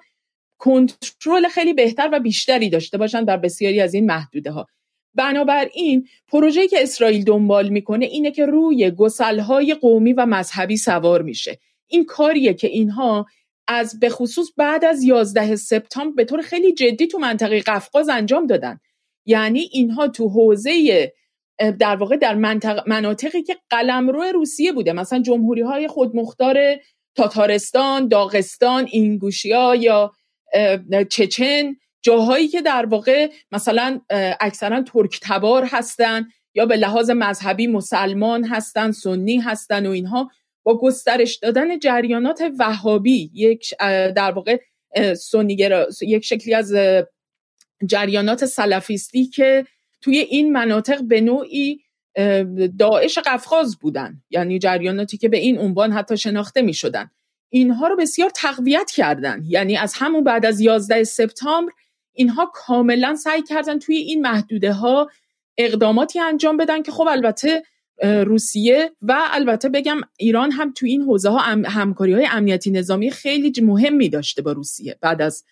کنترل خیلی بهتر و بیشتری داشته باشن در بسیاری از این محدوده ها بنابراین پروژه‌ای که اسرائیل دنبال می‌کنه اینه که روی گسلهای قومی و مذهبی سوار میشه. این کاریه که اینها از به خصوص بعد از 11 سپتامبر به طور خیلی جدی تو منطقه قفقاز انجام دادن. یعنی اینها تو حوزه در واقع در مناطقی که قلمرو روسیه بوده. مثلا جمهوری های خودمختار تاتارستان، داغستان، اینگوشیا یا چچن جاهایی که در واقع مثلا اکثرا ترک تبار هستن یا به لحاظ مذهبی مسلمان هستن سنی هستن و اینها با گسترش دادن جریانات وهابی یک در واقع سنیگرا یک شکلی از جریانات سلفیستی که توی این مناطق به نوعی داعش قفقاز بودن. یعنی جریاناتی که به این عنوان حتی شناخته می شدن اینها رو بسیار تقویت کردن. یعنی از همون بعد از 11 سپتامبر اینها کاملا سعی کردن توی این محدوده ها اقداماتی انجام بدن که خب البته روسیه و البته بگم ایران هم توی این حوزه ها همکاری های امنیتی نظامی خیلی مهمی داشته با روسیه بعد از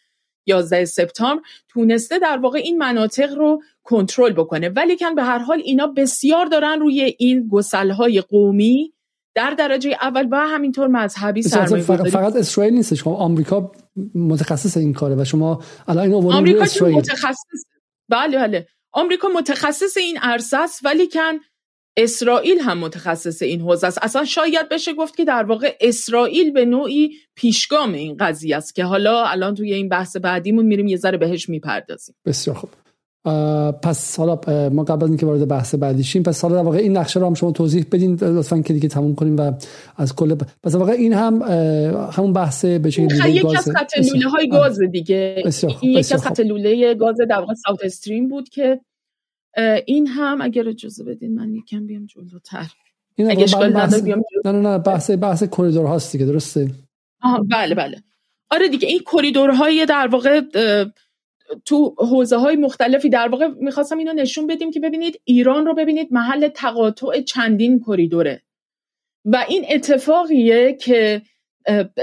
11 سپتامبر تونسته در واقع این مناطق رو کنترل بکنه. ولی کن به هر حال اینا بسیار دارن روی این های قومی در درجه اول و همینطور مذهبی سرمایه فقط, فقط اسرائیل نیستش. خب آمریکا متخصص این کاره و شما الان اینو آمریکا اسرائیل. متخصص بله بله. آمریکا متخصص این است ولی کن اسرائیل هم متخصص این حوزه است. اصلا شاید بشه گفت که در واقع اسرائیل به نوعی پیشگام این قضیه است که حالا الان توی این بحث بعدیمون میریم یه ذره بهش می‌پردازیم. بسیار خوب. پس حالا ما قبل از اینکه وارد بحث بعدی شیم پس حالا در واقع این نقشه رو هم شما توضیح بدین لطفا که دیگه تموم کنیم و از کل پس در واقع این هم همون بحث به چه یکی از خط لوله های گاز دیگه. این یکی از خط لوله گاز در واقع ساوت استریم بود که این هم اگر اجازه بدین من یکم بیام جلوتر. این اگه اشکال بحث... بیام نه نه نه بحث بحث کریدور هاست دیگه درسته؟ آها بله بله. آره دیگه این کریدورهای در واقع تو حوزه های مختلفی در واقع می‌خواستم اینو نشون بدیم که ببینید ایران رو ببینید محل تقاطع چندین کریدوره. و این اتفاقیه که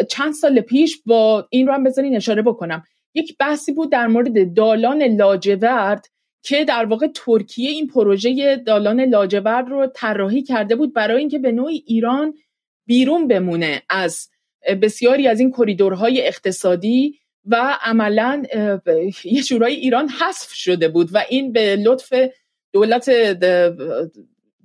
چند سال پیش با این رو هم بذارین اشاره بکنم. یک بحثی بود در مورد دالان لاجورد که در واقع ترکیه این پروژه دالان لاجورد رو طراحی کرده بود برای اینکه به نوعی ایران بیرون بمونه از بسیاری از این کریدورهای اقتصادی و عملا یه جورایی ایران حذف شده بود و این به لطف دولت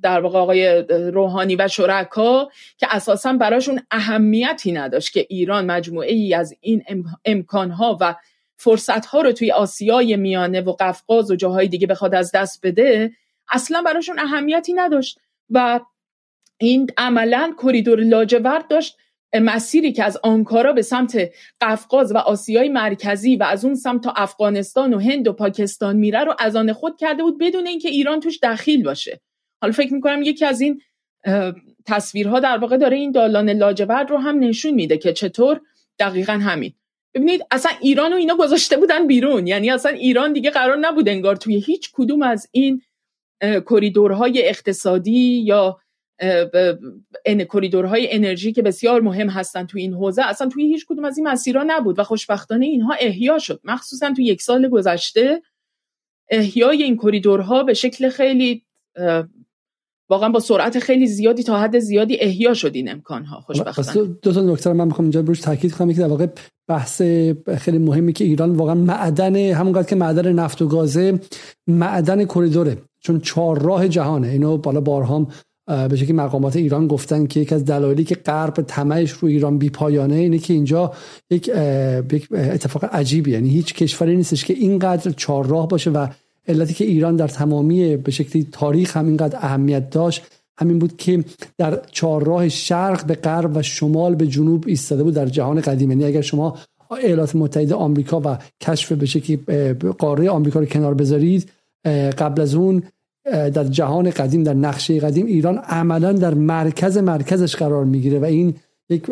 در واقع آقای روحانی و شرکا که اساسا براشون اهمیتی نداشت که ایران مجموعه ای از این امکانها و فرصتها رو توی آسیای میانه و قفقاز و جاهای دیگه بخواد از دست بده اصلا براشون اهمیتی نداشت. و این عملا کریدور لاجورد داشت مسیری که از آنکارا به سمت قفقاز و آسیای مرکزی و از اون سمت تا افغانستان و هند و پاکستان میره رو از آن خود کرده بود بدون اینکه ایران توش دخیل باشه. حالا فکر می‌کنم یکی از این تصویرها در واقع داره این دالان لاجورد رو هم نشون میده که چطور دقیقا همین. ببینید اصلا ایران و اینا گذاشته بودن بیرون. یعنی اصلا ایران دیگه قرار نبود انگار توی هیچ کدوم از این کریدورهای اقتصادی یا کریدورهای انرژی که بسیار مهم هستن توی این حوزه اصلا توی هیچ کدوم از این مسیرها نبود و خوشبختانه اینها احیا شد. مخصوصا توی یک سال گذشته احیای این کریدورها به شکل خیلی واقعا با سرعت خیلی زیادی تا حد زیادی احیا شد این امکان ها خوشبختانه دو تا نکته من می‌خوام اینجا بروش تاکید کنم. که در واقع بحث خیلی مهمی که ایران واقعا معدن همونقدر که معدن نفت و گازه معدن کریدوره چون چهار راه جهانه. اینو بالا بارهام به شکلی مقامات ایران گفتن که یکی از دلایلی که غرب تمهش رو ایران بیپایانه اینه که اینجا یک اتفاق عجیبی یعنی هیچ کشوری نیستش که اینقدر چهارراه باشه و علتی که ایران در تمامی به شکلی تاریخ هم اینقدر اهمیت داشت همین بود که در چهارراه شرق به غرب و شمال به جنوب ایستاده بود در جهان قدیم. یعنی اگر شما ایالات متحده آمریکا و کشف به شکلی قاره آمریکا رو کنار بذارید قبل از اون در جهان قدیم در نقشه قدیم ایران عملا در مرکز مرکزش قرار می‌گیره و این یک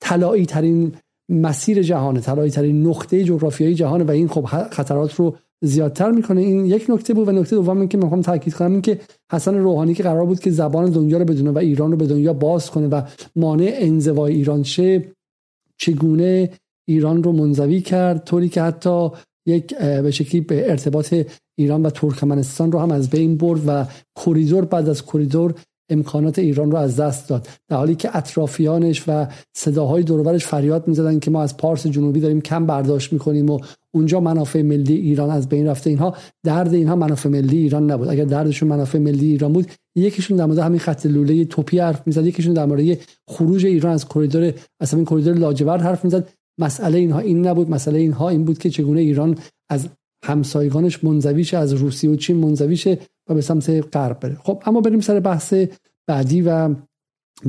طلایی ترین مسیر جهانه طلایی ترین نقطه جغرافیایی جهانه و این خب خطرات رو زیادتر می‌کنه. این یک نکته بود و نکته دوم این که می‌خوام تاکید کنم این که حسن روحانی که قرار بود که زبان دنیا رو بدونه و ایران رو به دنیا باز کنه و مانع انزوای ایران شه چگونه ایران رو منزوی کرد؟ طوری که حتی یک به شکلی به ارتباط ایران و ترکمنستان رو هم از بین برد و کریدور بعد از کریدور امکانات ایران رو از دست داد. در حالی که اطرافیانش و صداهای دورورش فریاد می‌زدن که ما از پارس جنوبی داریم کم برداشت می‌کنیم و اونجا منافع ملی ایران از بین رفته. اینها درد اینها منافع ملی ایران نبود. اگر دردشون منافع ملی ایران بود یکیشون در مورد همین خط لوله تاپی حرف می‌زد یکیشون در مورد خروج ایران از کریدور از همین کریدور لاجورد حرف می‌زد. مسئله اینها این نبود. مسئله اینها این بود که چگونه ایران از همسایگانش منزویش از روسیه و چین منزویشه و به سمت غرب بره. خب اما بریم سر بحث بعدی و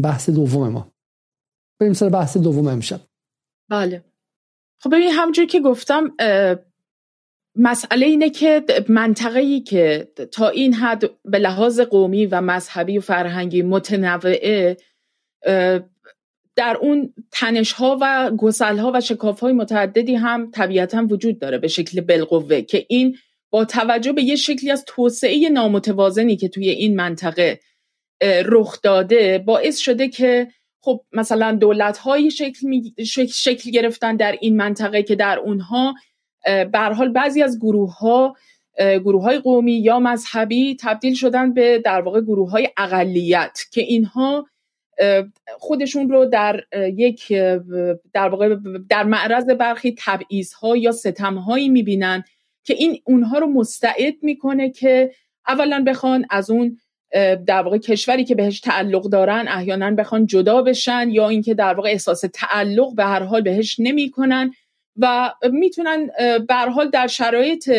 بحث دوم ما. بریم سر بحث دوم امشب. بله. خب ببین همونجور که گفتم مسئله اینه که منطقه ای که تا این حد به لحاظ قومی و مذهبی و فرهنگی متنوعه در اون تنش ها و گسل ها و شکاف های متعددی هم طبیعتا وجود داره به شکل بالقوه که این با توجه به یه شکلی از توسعه نامتوازنی که توی این منطقه رخ داده باعث شده که خب مثلا دولت های شکل, شکل گرفتن در این منطقه که در اونها حال بعضی از گروه ها گروه های قومی یا مذهبی تبدیل شدن به در واقع گروه های اقلیت که اینها خودشون رو در یک در واقع در معرض برخی تبعیض ها یا ستم هایی می‌بینن که این اونها رو مستعد می‌کنه که اولا بخوان از اون در واقع کشوری که بهش تعلق دارن احیانا بخوان جدا بشن یا اینکه در واقع احساس تعلق به هر حال بهش نمی‌کنن و می‌تونن به حال در شرایط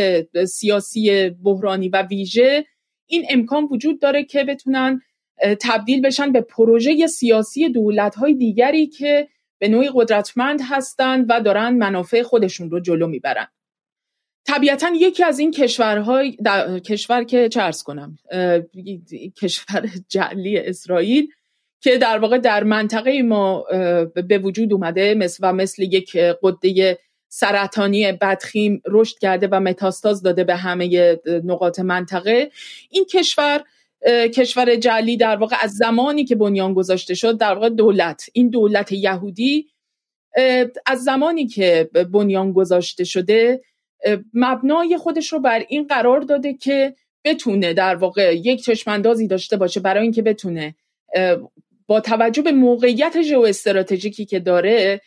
سیاسی بحرانی و ویژه این امکان وجود داره که بتونن تبدیل بشن به پروژه سیاسی دولت‌های دیگری که به نوعی قدرتمند هستند و دارن منافع خودشون رو جلو می‌برن. طبیعتا یکی از این کشورهای کشور که چرس کنم کشور جعلی اسرائیل که در واقع در منطقه ما به وجود اومده مثل و مثل یک قده سرطانی بدخیم رشد کرده و متاستاز داده به همه نقاط منطقه. این کشور کشور جعلی در واقع از زمانی که بنیان گذاشته شد در واقع دولت. این دولت یهودی از زمانی که بنیان گذاشته شده مبنای خودش رو بر این قرار داده که بتونه در واقع یک چشماندازی داشته باشه برای اینکه بتونه با توجه به موقعیت ژئو استراتژیکی که داره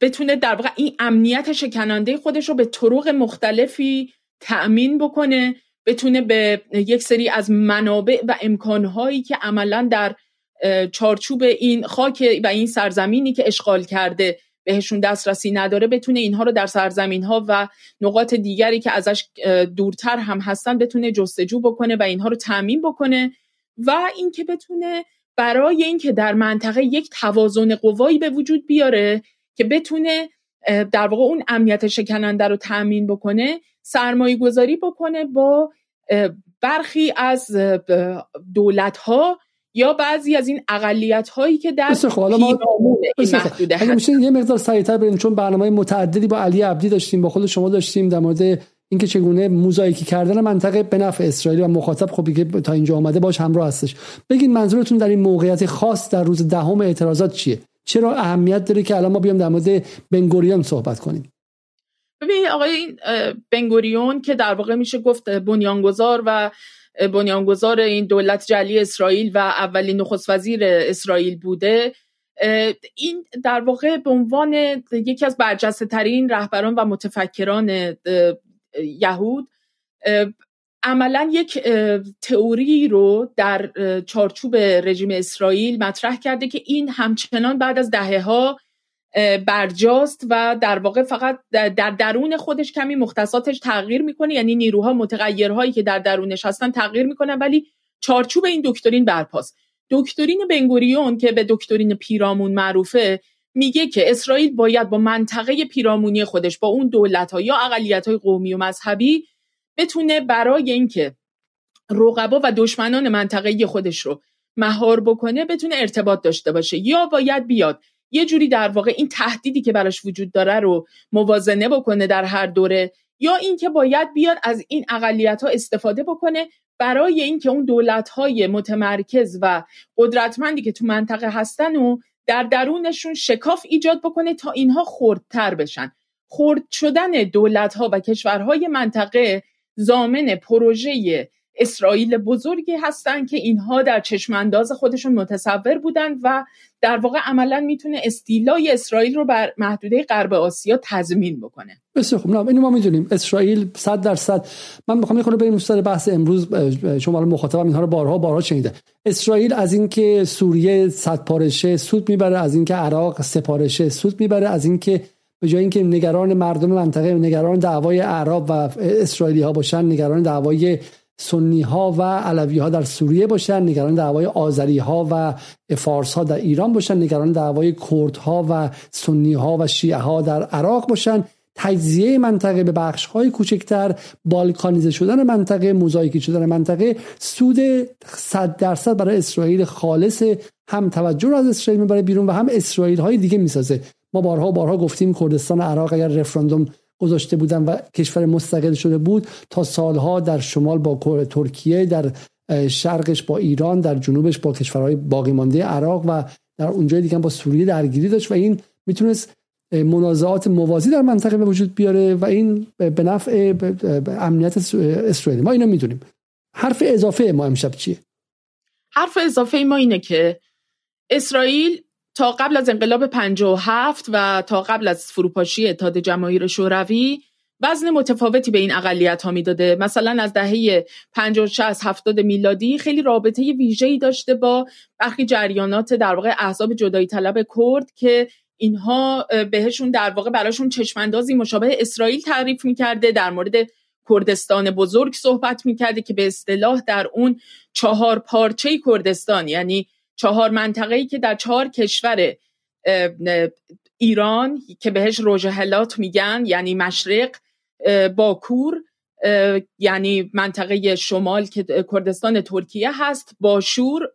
بتونه در واقع این امنیت شکننده خودش رو به طرق مختلفی تأمین بکنه بتونه به یک سری از منابع و امکانهایی که عملا در چارچوب این خاک و این سرزمینی که اشغال کرده بهشون دسترسی نداره بتونه اینها رو در سرزمین ها و نقاط دیگری که ازش دورتر هم هستن بتونه جستجو بکنه و اینها رو تعمین بکنه و اینکه بتونه برای اینکه در منطقه یک توازن قوایی به وجود بیاره که بتونه در واقع اون امنیت شکننده رو تأمین بکنه سرمایه گذاری بکنه با برخی از دولت ها یا بعضی از این اقلیت هایی که در اگه میشه یه مقدار سریعتر بریم چون برنامه متعددی با علی عبدی داشتیم با خود شما داشتیم در مورد اینکه چگونه موزاییکی کردن منطقه به نفع اسرائیل و مخاطب. خب که تا اینجا آمده باش همراه هستش. بگین منظورتون در این موقعیت خاص در روز دهم اعتراضات چیه؟ چرا اهمیت داره که الان ما بیام در مورد بنگوریون صحبت کنیم؟ ببینید آقای این بنگوریون که در واقع میشه گفت بنیانگذار و بنیانگذار این دولت جلی اسرائیل و اولین نخست وزیر اسرائیل بوده این در واقع به عنوان یکی از برجسته ترین رهبران و متفکران یهود عملا یک تئوری رو در چارچوب رژیم اسرائیل مطرح کرده که این همچنان بعد از دهه ها برجاست و در واقع فقط در درون خودش کمی مختصاتش تغییر می‌کنه. یعنی نیروها متغیرهایی که در درونش هستن تغییر می‌کنن ولی چارچوب این دکترین برپاست. دکترین بنگوریون که به دکترین پیرامون معروفه میگه که اسرائیل باید با منطقه پیرامونی خودش با اون دولت ها یا اقلیت های قومی و مذهبی بتونه برای اینکه رقبا و دشمنان منطقه خودش رو مهار بکنه بتونه ارتباط داشته باشه. یا باید بیاد یه جوری در واقع این تهدیدی که براش وجود داره رو موازنه بکنه در هر دوره یا اینکه باید بیاد از این اقلیت ها استفاده بکنه برای اینکه اون دولت های متمرکز و قدرتمندی که تو منطقه هستن و در درونشون شکاف ایجاد بکنه تا اینها خردتر بشن. خرد شدن دولت ها و کشورهای منطقه زامن پروژه اسرائیل بزرگی هستن که اینها در چشمانداز خودشون متصور بودن و در واقع عملا می‌تونه استیلای اسرائیل رو بر محدوده غرب آسیا تضمین بکنه. بسیار خوب. اینو ما می‌دونیم. اسرائیل 100 درصد من می‌خوام یه بریم سر بحث امروز شما مخاطبم اینها رو بارها بارها شنیده. اسرائیل از اینکه سوریه صد پارشه سود می‌بره از اینکه عراق سپارشه سود می‌بره از اینکه به جای اینکه نگران مردم منطقه نگران دعوای عرب و اسرائیلی ها باشن نگران دعوای سنی ها و علوی ها در سوریه باشن نگران دعوای آذری ها و فارس ها در ایران باشن نگران دعوای کرد ها و سنی ها و شیعه ها در عراق باشن. تجزیه منطقه به بخش های کوچکتر بالکانیزه شدن منطقه موزاییکی شدن منطقه سود 100 درصد برای اسرائیل خالص هم توجه رو از اسرائیل می‌بره بیرون و هم اسرائیل های دیگه می‌سازه. ما بارها بارها گفتیم کردستان عراق اگر رفراندوم گذاشته بودن و کشور مستقل شده بود تا سالها در شمال با ترکیه در شرقش با ایران در جنوبش با کشورهای باقی مانده عراق و در اونجای دیگه با سوریه درگیری داشت و این می‌تونست منازعات موازی در منطقه به وجود بیاره و این به نفع امنیت اسرائیل. ما اینو می‌دونیم. حرف اضافه ما امشب چیه؟ حرف اضافه ما اینه که اسرائیل تا قبل از انقلاب 57 و تا قبل از فروپاشی اتحاد جماهیر شوروی وزن متفاوتی به این اقلیت ها می‌داده. مثلا از دهه 50 60 70 میلادی خیلی رابطه ویژه‌ای داشته با برخی جریانات در واقع احزاب جدایی طلب کرد که اینها بهشون در واقع براشون چشماندازی مشابه اسرائیل تعریف می‌کرده. در مورد کردستان بزرگ صحبت می‌کرده که به اصطلاح در اون چهار پارچه کردستان یعنی چهار منطقه‌ای که در چهار کشور ایران که بهش روژهلات میگن یعنی مشرق باکور یعنی منطقه شمال که کردستان ترکیه هست باشور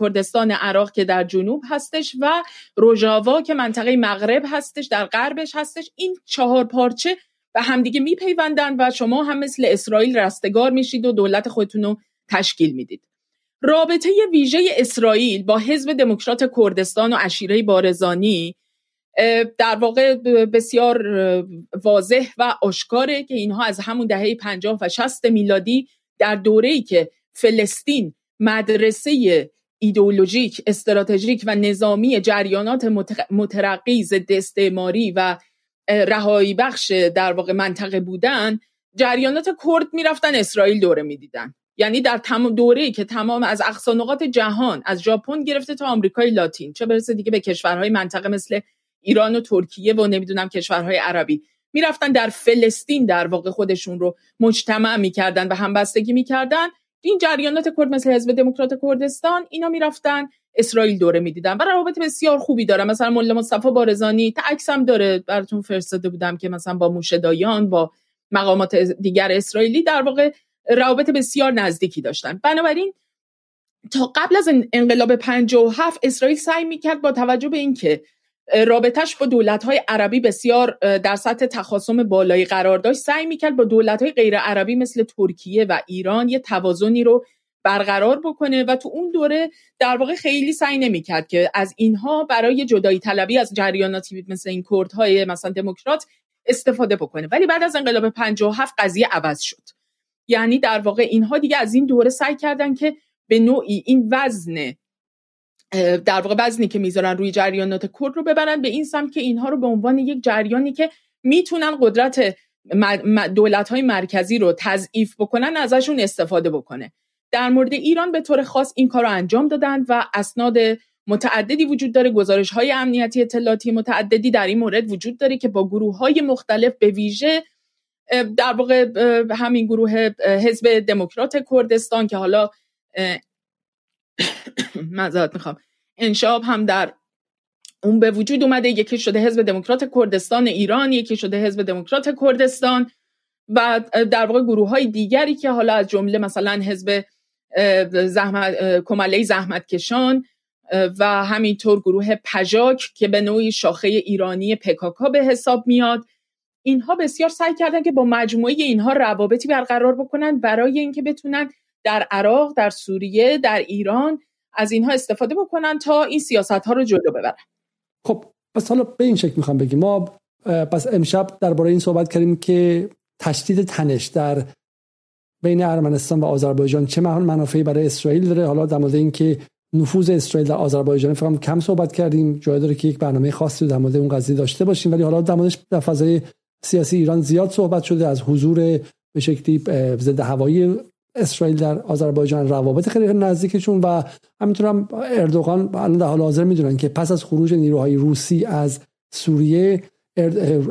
کردستان عراق که در جنوب هستش و روژاوا که منطقه مغرب هستش در غربش هستش. این چهار پارچه به همدیگه میپیوندن و شما هم مثل اسرائیل رستگار میشید و دولت خودتون رو تشکیل می‌دید. رابطه ویژه اسرائیل با حزب دموکرات کردستان و عشیره بارزانی در واقع بسیار واضح و آشکاره که اینها از همون دهه 50 و 60 میلادی در دوره‌ای که فلسطین مدرسه ایدئولوژیک استراتژیک و نظامی جریانات مترقی ضد استعماری و رهایی بخش در واقع منطقه بودن جریانات کرد می‌رفتن اسرائیل دوره می‌دیدن. یعنی در تمام دوره که تمام از اقصا نقاط جهان از ژاپن گرفته تا آمریکای لاتین. چه برسه دیگه به کشورهای منطقه مثل ایران و ترکیه و نمی‌دونم کشورهای عربی. می‌رفتن در فلسطین در واقع خودشون رو مجتمع می‌کردن و همبستگی می‌کردن. این جریانات کرد مثل حزب دموکرات کردستان اینا می‌رفتن اسرائیل دوره می‌دیدن و روابط بسیار خوبی داره. مثلا ملا مصطفی بارزانی تا هم داره. براتون فرستاده بودم که مثلا با موشدایان با مقامات دیگر اسرائیلی در واقع روابط بسیار نزدیکی داشتن. بنابراین تا قبل از انقلاب 57 اسرائیل سعی می‌کرد با توجه به اینکه رابطش با دولت‌های عربی بسیار در سطح تخاصم بالایی قرار داشت سعی می‌کرد با دولت‌های غیر عربی مثل ترکیه و ایران یه توازنی رو برقرار بکنه و تو اون دوره در واقع خیلی سعی نمی‌کرد که از اینها برای جدایی طلبی از جریاناتی مثل این کردهای مثلا دموکرات استفاده بکنه. ولی بعد از انقلاب 57 قضیه عوض شد. یعنی در واقع اینها دیگه از این دوره سعی کردن که به نوعی این وزن در واقع وزنی که می‌ذارن روی جریانات کرد رو ببرن به این سمت که اینها رو به عنوان یک جریانی که می‌تونن قدرت دولت های مرکزی رو تضعیف بکنن ازشون استفاده بکنه. در مورد ایران به طور خاص این کار رو انجام دادن و اسناد متعددی وجود داره گزارش های امنیتی اطلاعاتی متعددی در این مورد وجود داره که با گروه های مختلف به ویژه در واقع همین گروه حزب دموکرات کردستان که حالا معذرت می‌خوام. انشاب هم در اون به وجود اومده. یکی شده حزب دموکرات کردستان ایران یکی شده حزب دموکرات کردستان و در واقع گروه های دیگری که حالا از جمله مثلا حزب زحمت کمله زحمت کشان و همینطور گروه پژاک که به نوعی شاخه ایرانی پکاکا به حساب میاد. اینها بسیار سعی کردن که با مجموعه اینها روابطی برقرار بکنن برای اینکه بتونن در عراق در سوریه در ایران از اینها استفاده بکنن تا این سیاست ها رو جلو ببرن. خب پس حالا به این شکل می‌خوام بگیم. ما پس امشب درباره این صحبت کردیم که تشدید تنش در بین ارمنستان و آذربایجان چه منافعی برای اسرائیل داره. حالا در مورد اینکه نفوذ اسرائیل در آذربایجان فقط کم صحبت کردیم. جای داره که یک برنامه خاصی در مورد اون قضیه داشته باشیم. ولی حالا در موردش در فضای سیاسی ایران زیاد صحبت شده از حضور به شکلی ضد هوایی اسرائیل در آذربایجان روابط خیلی نزدیکشون و همینطور هم اردوغان الان در حال حاضر می‌دونن که پس از خروج نیروهای روسی از سوریه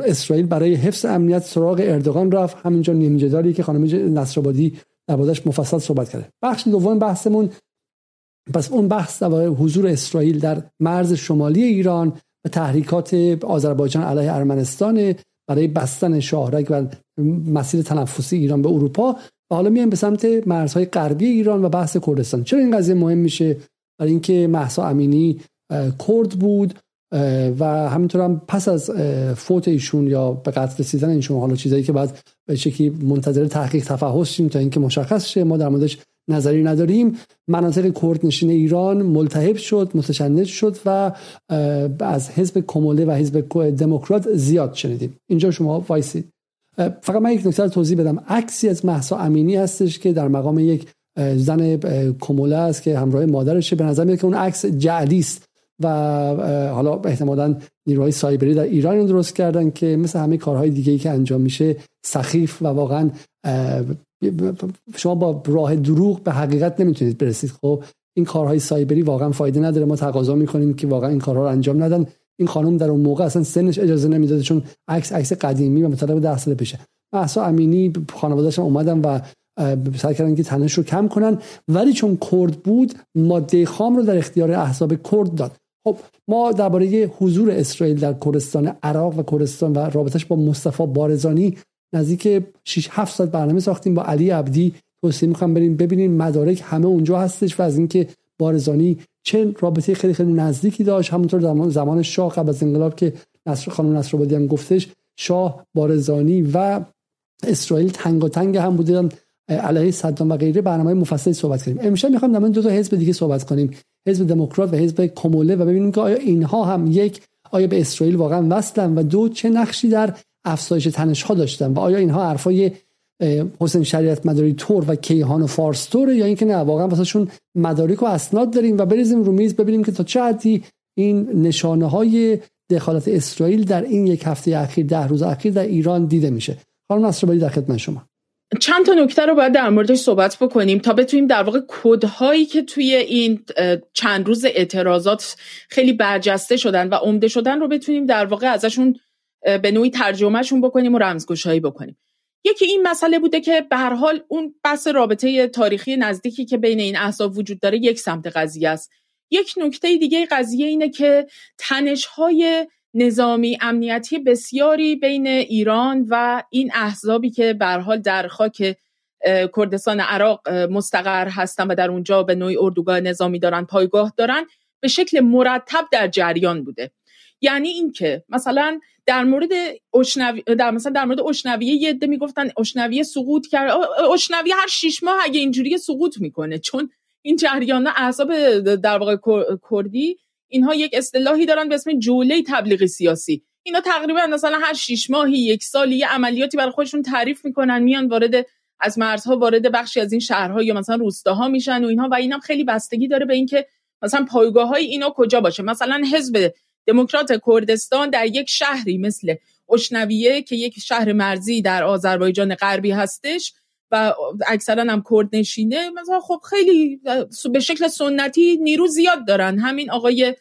اسرائیل برای حفظ امنیت سراغ اردوغان رفت. همینجا نیم جدالی که خانم نصرآبادی دربارش مفصل صحبت کرده. بخش دوم بحثمون پس اون بحث در حضور اسرائیل در مرز شمالی ایران و تحریکات آذربایجان علیه ارمنستان برای بستن شاهرگ و مسیر تنفسی ایران به اروپا و حالا میایم به سمت مرزهای غربی ایران و بحث کردستان. چرا این قضیه مهم میشه؟ برای اینکه محسا امینی کرد بود و همینطور هم پس از فوت ایشون یا به قتل رسیدن ایشون حالا چیزایی که بعد به شکلی منتظر تحقیق تفحص شیم تا اینکه مشخص شه. ما در موردش نظری نداریم. مناطق کرد نشین ایران ملتهب شد متشنج شد و از حزب کموله و حزب دموکرات زیاد شنیدیم. اینجا شما وایسید. فقط من یک نکته توضیح بدم. عکسی از محسا امینی هستش که در مقام یک زن کموله است که همراه مادرشه. به نظر میاد که اون عکس جعلی است و حالا احتمالا نیروهای سایبری در ایران درست کردن که مثل همه کارهای دیگه که انجام میشه سخیف و واقعا شما با راه دروغ به حقیقت نمی‌تونید برسید. خب این کارهای سایبری واقعا فایده نداره. ما تقاضا می‌کنیم که واقعا این کارها رو انجام ندن. این خانم در اون موقع اصلا سنش اجازه نمی‌داده چون عکس عکس قدیمی و مطابق ده سال پیشه. محسا امینی خانواده‌اش اومدن و سعی کردن که تنش رو کم کنن. ولی چون کرد بود ماده خام رو در اختیار احزاب کرد داد. خب ما درباره حضور اسرائیل در کردستان عراق و کردستان و رابطش با مصطفی بارزانی نزدیک 6 7 ساعت برنامه ساختیم. با علی عبدی توصیه می‌خوام بریم ببینیم مدارک همه اونجا هستش و از اینکه بارزانی چه رابطه خیلی خیلی نزدیکی داشت. همونطور زمان زمان شاه قبل از انقلاب که نصر خانم نصرآبادی هم گفتش شاه بارزانی و اسرائیل تنگ و تنگ هم بودن علیه صدام و غیره. برنامه مفصلی صحبت کنیم. امشب می‌خوام در دو تا حزب دیگه صحبت کنیم. حزب دموکرات و حزب کموله و ببینیم که آیا اینها هم یک آیا به اسرائیل واقعا وصلن و دو چه نقشی در افزایش تنش ها داشتن و آیا اینها حرفای حسین شریعت مداری تور و کیهان و فارس توره یا اینکه نه واقعا واسهشون مدارک و اسناد داریم و بریزیم رو میز ببینیم که تا چه حدی این نشانه های دخالت اسرائیل در این یک هفته اخیر ده روز اخیر در ایران دیده میشه. خانم نصرآبادی در خدمت شما. چند تا نکته رو باید در موردش صحبت بکنیم تا بتونیم در واقع کدهایی که توی این چند روز اعتراضات خیلی برجسته شدن و عمده شدن رو بتونیم در واقع ازشون به نوعی ترجمهشون بکنیم و رمزگشایی بکنیم. یکی این مسئله بوده که به هر حال اون بحث رابطه تاریخی نزدیکی که بین این احزاب وجود داره یک سمت قضیه است. یک نکته دیگه قضیه اینه که تنش های نظامی امنیتی بسیاری بین ایران و این احزابی که به حال در خاک کردستان عراق مستقر هستن و در اونجا به نوعی اردوگاه نظامی دارن پایگاه دارن به شکل مرتب در جریان بوده. یعنی اینکه مثلا در مورد اشنوی در مثلا در مورد اشنویه یه عده می‌گفتن اشنویه سقوط کرد. اشنویه هر شش ماه اگه اینجوری سقوط می‌کنه. چون این جریان اعصاب در واقع کردی اینها یک اصطلاحی دارن به اسم جوله تبلیغ سیاسی. اینا تقریبا مثلا هر شش ماهی یک سالی یه عملیاتی برای خودشون تعریف می‌کنن میان وارد از مرزها وارد بخشی از این شهرها یا مثلا روستاها میشن و اینها. و اینم خیلی بستگی داره به اینکه مثلا پایگاه های اینا کجا باشه. مثلا حزب دموکرات کردستان در یک شهری مثل اشنویه که یک شهر مرزی در آذربایجان غربی هستش و اکثرا هم کرد نشینه مثلا خب خیلی به شکل سنتی نیرو زیاد دارن. همین آقای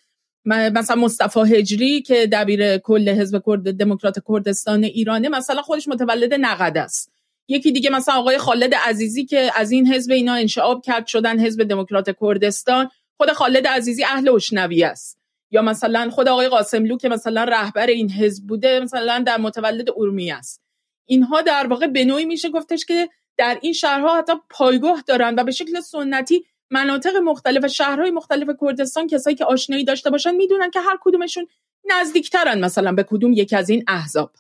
مثلا مصطفی هجری که دبیر کل حزب کرد دموکرات کردستان ایرانه مثلا خودش متولد نقد است. یکی دیگه مثلا آقای خالد عزیزی که از این حزب اینا انشعاب کرد شدن حزب دموکرات کردستان خود خالد عزیزی اهل اشنوی است. یا مثلا خود آقای قاسملو که مثلا رهبر این حزب بوده مثلا در متولد ارومیه است. اینها در واقع به نوعی میشه گفتش که در این شهرها حتی پایگاه دارن و به شکل سنتی مناطق مختلف شهرهای مختلف کردستان کسایی که آشنایی داشته باشن می‌دونن که هر کدومشون نزدیکترن مثلا به کدوم یکی از این احزاب.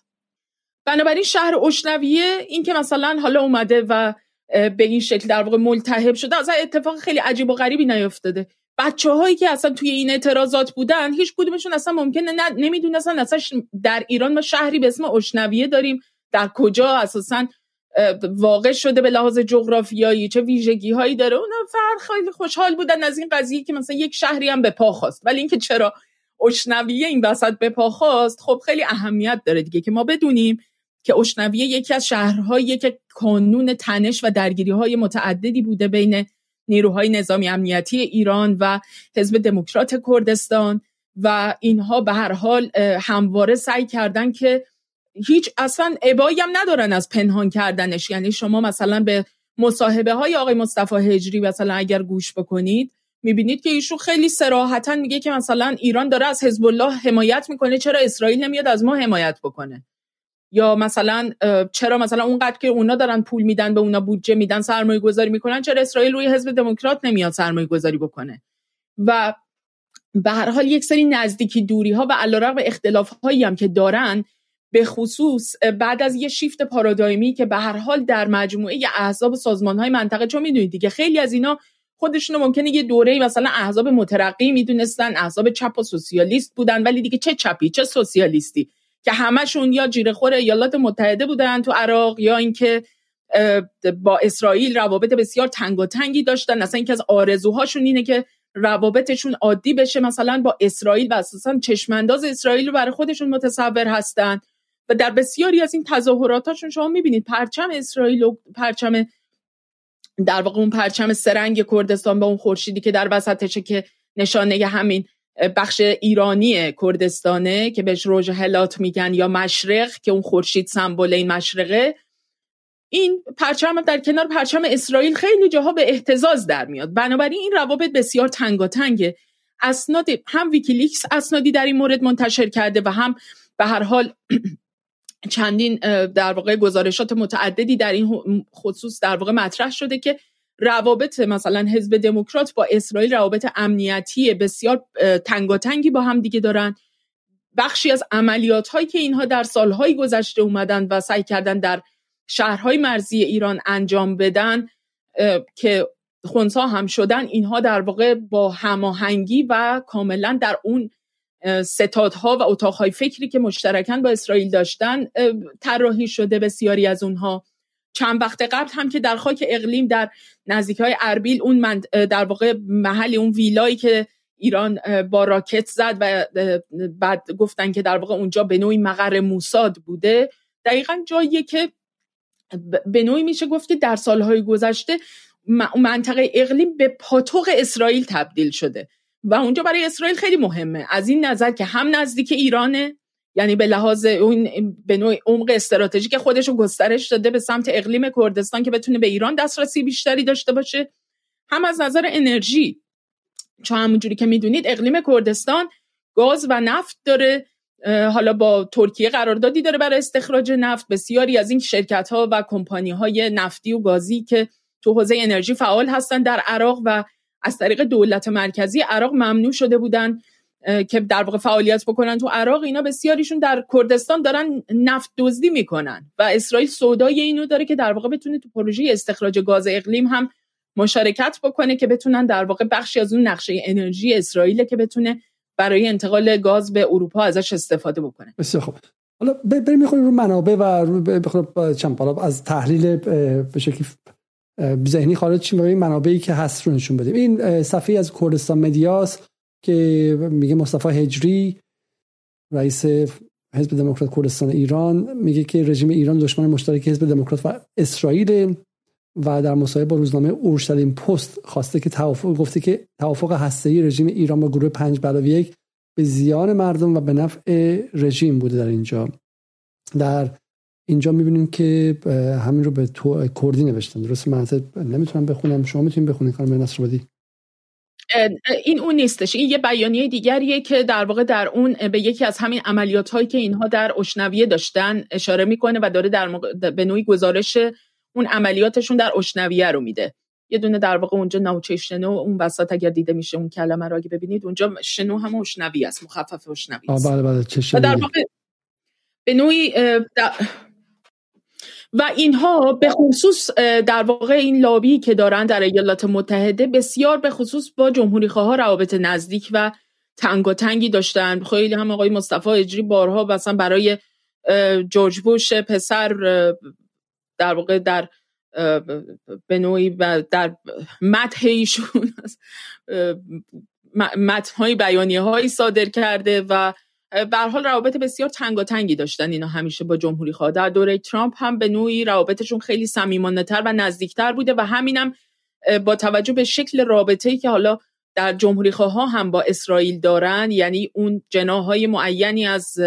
بنابراین شهر اشنویه این که مثلا حالا اومده و به این شکل در واقع ملتهب شده از اتفاق خیلی عجیب و غریبی نیفتاده. بچه هایی که اصلا توی این اعتراضات بودن هیچ کدومشون اصلا ممکنه نمی‌دونستن اصلا در ایران ما شهری به اسم اشنویه داریم در کجا اساسا واقع شده به لحاظ جغرافیایی چه ویژگی هایی داره. اونا فرق خیلی خوشحال بودن از این قضیه که مثلا یک شهری هم به پا خواست. ولی اینکه چرا اشنویه این وسط به پا خواست خب خیلی اهمیت داره دیگه که ما بدونیم که اشنویه یکی از شهرهایی که کانون تنش و درگیری های متعددی بوده بین نیروهای نظامی امنیتی ایران و حزب دموکرات کردستان و اینها به هر حال همواره سعی کردن که هیچ اصلا عبایی هم ندارن از پنهان کردنش. یعنی شما مثلا به مصاحبه های آقای مصطفی هجری مثلا اگر گوش بکنید می‌بینید که ایشون خیلی سراحتا میگه که مثلا ایران داره از حزب الله حمایت می‌کنه چرا اسرائیل نمیاد از ما حمایت بکنه؟ یا مثلا چرا مثلا اونقدر که اونا دارن پول میدن به اونا بودجه میدن سرمایه گذاری می‌کنن چرا اسرائیل روی حزب دموکرات نمیاد سرمایه گذاری بکنه؟ و به هر حال یک سری نزدیکی دوری ها و علیرغم اختلاف هایی هم که دارن به خصوص بعد از یه شیفت پارادایمی که به هر حال در مجموعه احزاب و سازمان های منطقه چون می‌دونید دیگه خیلی از اینا خودشون ممکنه یه دوره مثلا احزاب مترقی می‌دونستن احزاب چپ و سوسیالیست بودن ولی دیگه چه چپی چه سوسیالیستی؟ که همشون یا جیرهخور ایالات متحده بودن تو عراق یا اینکه با اسرائیل روابط بسیار تنگ و تنگی داشتن. اصلا اینکه از آرزوهاشون اینه که روابطشون عادی بشه. مثلا با اسرائیل و اساسا چشمانداز اسرائیل رو برای خودشون متصور هستن. و در بسیاری از این تظاهراتاشون شما می‌بینید پرچم اسرائیل و پرچم در واقع اون پرچم سرنگ کردستان به اون خورشیدی که در وسطشه که نشانه همین بخش ایرانی کردستانه که بهش روژ هلات میگن یا مشرق که اون خورشید سمبل این مشرقه. این پرچم در کنار پرچم اسرائیل خیلی جاها به احتزاز در میاد. بنابراین این روابط بسیار تنگاتنگه. اسناد هم ویکیلیکس اسنادی در این مورد منتشر کرده و هم به هر حال چندین در واقع گزارشات متعددی در این خصوص در واقع مطرح شده که روابط مثلا حزب دموکرات با اسرائیل روابط امنیتی بسیار تنگاتنگی با هم دیگه دارن. بخشی از عملیات هایی که اینها در سالهای گذشته اومدن و سعی کردن در شهرهای مرزی ایران انجام بدن که خونسا هم شدن اینها در واقع با هماهنگی و کاملا در اون ستادها و اتاقهای فکری که مشترکن با اسرائیل داشتن طراحی شده بسیاری از اونها. چند وقت قبل هم که در خاک اقلیم در نزدیک های اربیل اون من در واقع محل اون ویلایی که ایران با راکت زد و بعد گفتن که در واقع اونجا به نوعی مقر موساد بوده. دقیقا جاییه که به نوعی میشه گفت که در سالهای گذشته منطقه اقلیم به پاتوق اسرائیل تبدیل شده. و اونجا برای اسرائیل خیلی مهمه. از این نظر که هم نزدیک ایرانه یعنی به لحاظ اون به نوع عمق استراتژیک خودش گسترش داده به سمت اقلیم کردستان که بتونه به ایران دسترسی بیشتری داشته باشه. هم از نظر انرژی چون همونجوری که می‌دونید اقلیم کردستان گاز و نفت داره حالا با ترکیه قراردادی داره برای استخراج نفت. بسیاری از این شرکت ها و کمپانی های نفتی و گازی که تو حوزه انرژی فعال هستن در عراق و از طریق دولت مرکزی عراق ممنوع شده بودن. که در واقع فعالیت بکنن تو عراق اینا بسیاریشون در کردستان دارن نفت دزدی می‌کنن و اسرائیل سودای اینو داره که در واقع بتونه تو پروژه استخراج گاز اقلیم هم مشارکت بکنه که بتونن در واقع بخشی از اون نقشه انرژی اسرائیل که بتونه برای انتقال گاز به اروپا ازش استفاده بکنه. بسیار خوب. حالا بریم می‌خوایم رو منابع و رو چند از تحلیل به شکلی ذهنی خارج چیم و این منابعی که هست رو نشون بدیم. این صفحه از کردستان مدیاس که میگه مصطفی هجری رئیس حزب دموکرات کردستان ایران میگه که رژیم ایران دشمن مشترک حزب دموکرات و اسرائیل و در مصاحبه با روزنامه اورشلیم پست خواسته که توافق گفته که توافق هسته‌ای رژیم ایران با گروه پنج بلاوی یک به زیان مردم و به نفع رژیم بوده در اینجا. در اینجا می‌بینیم که همین رو به تو کردی نوشتن. درست من نمی‌تونم بخونم. شما می‌تونید بخونید. کارم نصر این اون نیستش. این یه بیانیه دیگریه که در واقع در اون به یکی از همین عملیات هایی که اینها در اشنویه داشتن اشاره می‌کنه و داره در به نوعی گزارش اون عملیاتشون در اشنویه رو میده. یه دونه در واقع اونجا نوچه شنو اون وسط اگر دیده میشه اون کلمه رو اگه ببینید اونجا شنو هم اشنوی است مخفف اشنوی است. بله بله چه در واقع به نوعی و اینها به خصوص در واقع این لابی که دارن در ایالات متحده بسیار به خصوص با جمهوری خواه روابط نزدیک و تنگی داشتن. خیلی هم آقای مصطفی اجری بارها مثلا برای جورج بوش پسر در واقع در به نوعی در متح ایشون های بیانیه هایی صادر کرده و به حال روابط بسیار تنگاتنگی داشتن اینا همیشه با جمهوری خواه در دوره ترامپ هم به نوعی روابطشون خیلی صمیمانه تر و نزدیکتر بوده و همینم با توجه به شکل رابطه ای که حالا در جمهوری خواه ها هم با اسرائیل دارن یعنی اون جناهای معینی از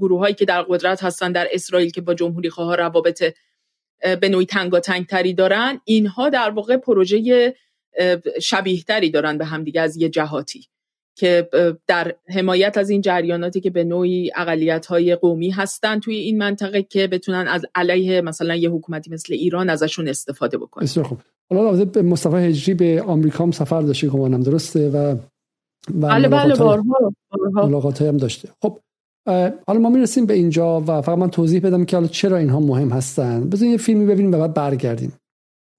گروه هایی که در قدرت هستن در اسرائیل که با جمهوری خواه روابط به نوعی تنگاتنگ تری دارن اینها در واقع پروژه شبیه تری دارن به همدیگه از یه جهاتی. که در حمایت از این جریاناتی که به نوعی اقلیت های قومی هستن توی این منطقه که بتونن از علیه مثلا یه حکومتی مثل ایران ازشون استفاده بکنن. بسیار خوب. حالا به مصطفی هجری به آمریکا هم سفر داشته گمانم درسته و بله بله بارها ملاقات هم داشته. خب حالا ما می‌رسیم به اینجا و فقط من توضیح بدم که حالا چرا اینها مهم هستن. بذارین یه فیلمی ببینیم و بعد برگردیم.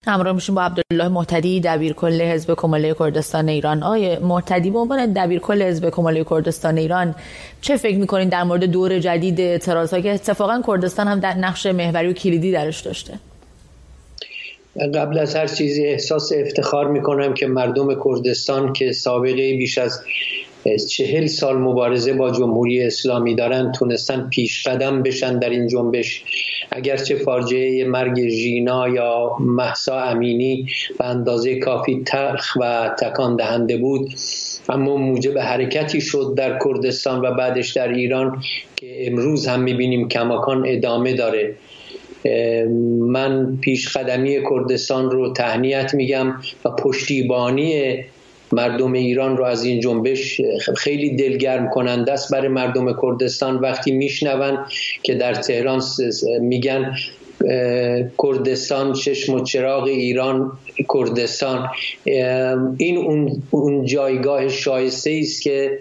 همراه میشیم با عبدالله محتدی دبیر کل حزب کماله کردستان ایران. آقای محتدی به عنوان دبیر کل حزب کماله کردستان ایران چه فکر می‌کنین در مورد دور جدید اعتراض که اتفاقا کردستان هم در نقش محوری و کلیدی درش داشته؟ قبل از هر چیزی احساس افتخار می‌کنم که مردم کردستان که سابقه بیش از چهل سال مبارزه با جمهوری اسلامی دارن تونستن پیش قدم بشن در این جنبش. اگرچه فاجعه مرگ ژینا یا محسا امینی به اندازه کافی ترخ و تکان دهنده بود اما موجب حرکتی شد در کردستان و بعدش در ایران که امروز هم می‌بینیم کماکان ادامه داره. من پیش قدمی کردستان رو تهنیت میگم و پشتیبانی مردم ایران رو از این جنبش خیلی دلگرم کننده است برای مردم کردستان. وقتی میشنون که در تهران میگن کردستان چشم و چراغ ایران کردستان. این اون, اون جایگاه شایسته است که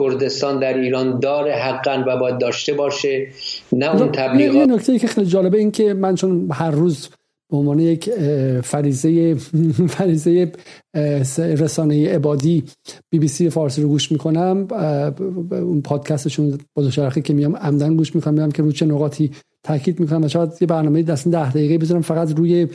کردستان در ایران داره حقا و باید داشته باشه نه اون تبلیغات یه نکته که خیلی جالبه این که من چون هر روز به عنوان یک فریزه فریزه رسانه عبادی بی بی سی فارسی رو گوش می‌کنم. اون پادکستشون با دوچرخه که میام عمدن گوش می‌کنم میام که رو چه نقاطی تاکید می‌کنم و شاید یه برنامه دست ده دقیقه بذارم فقط روی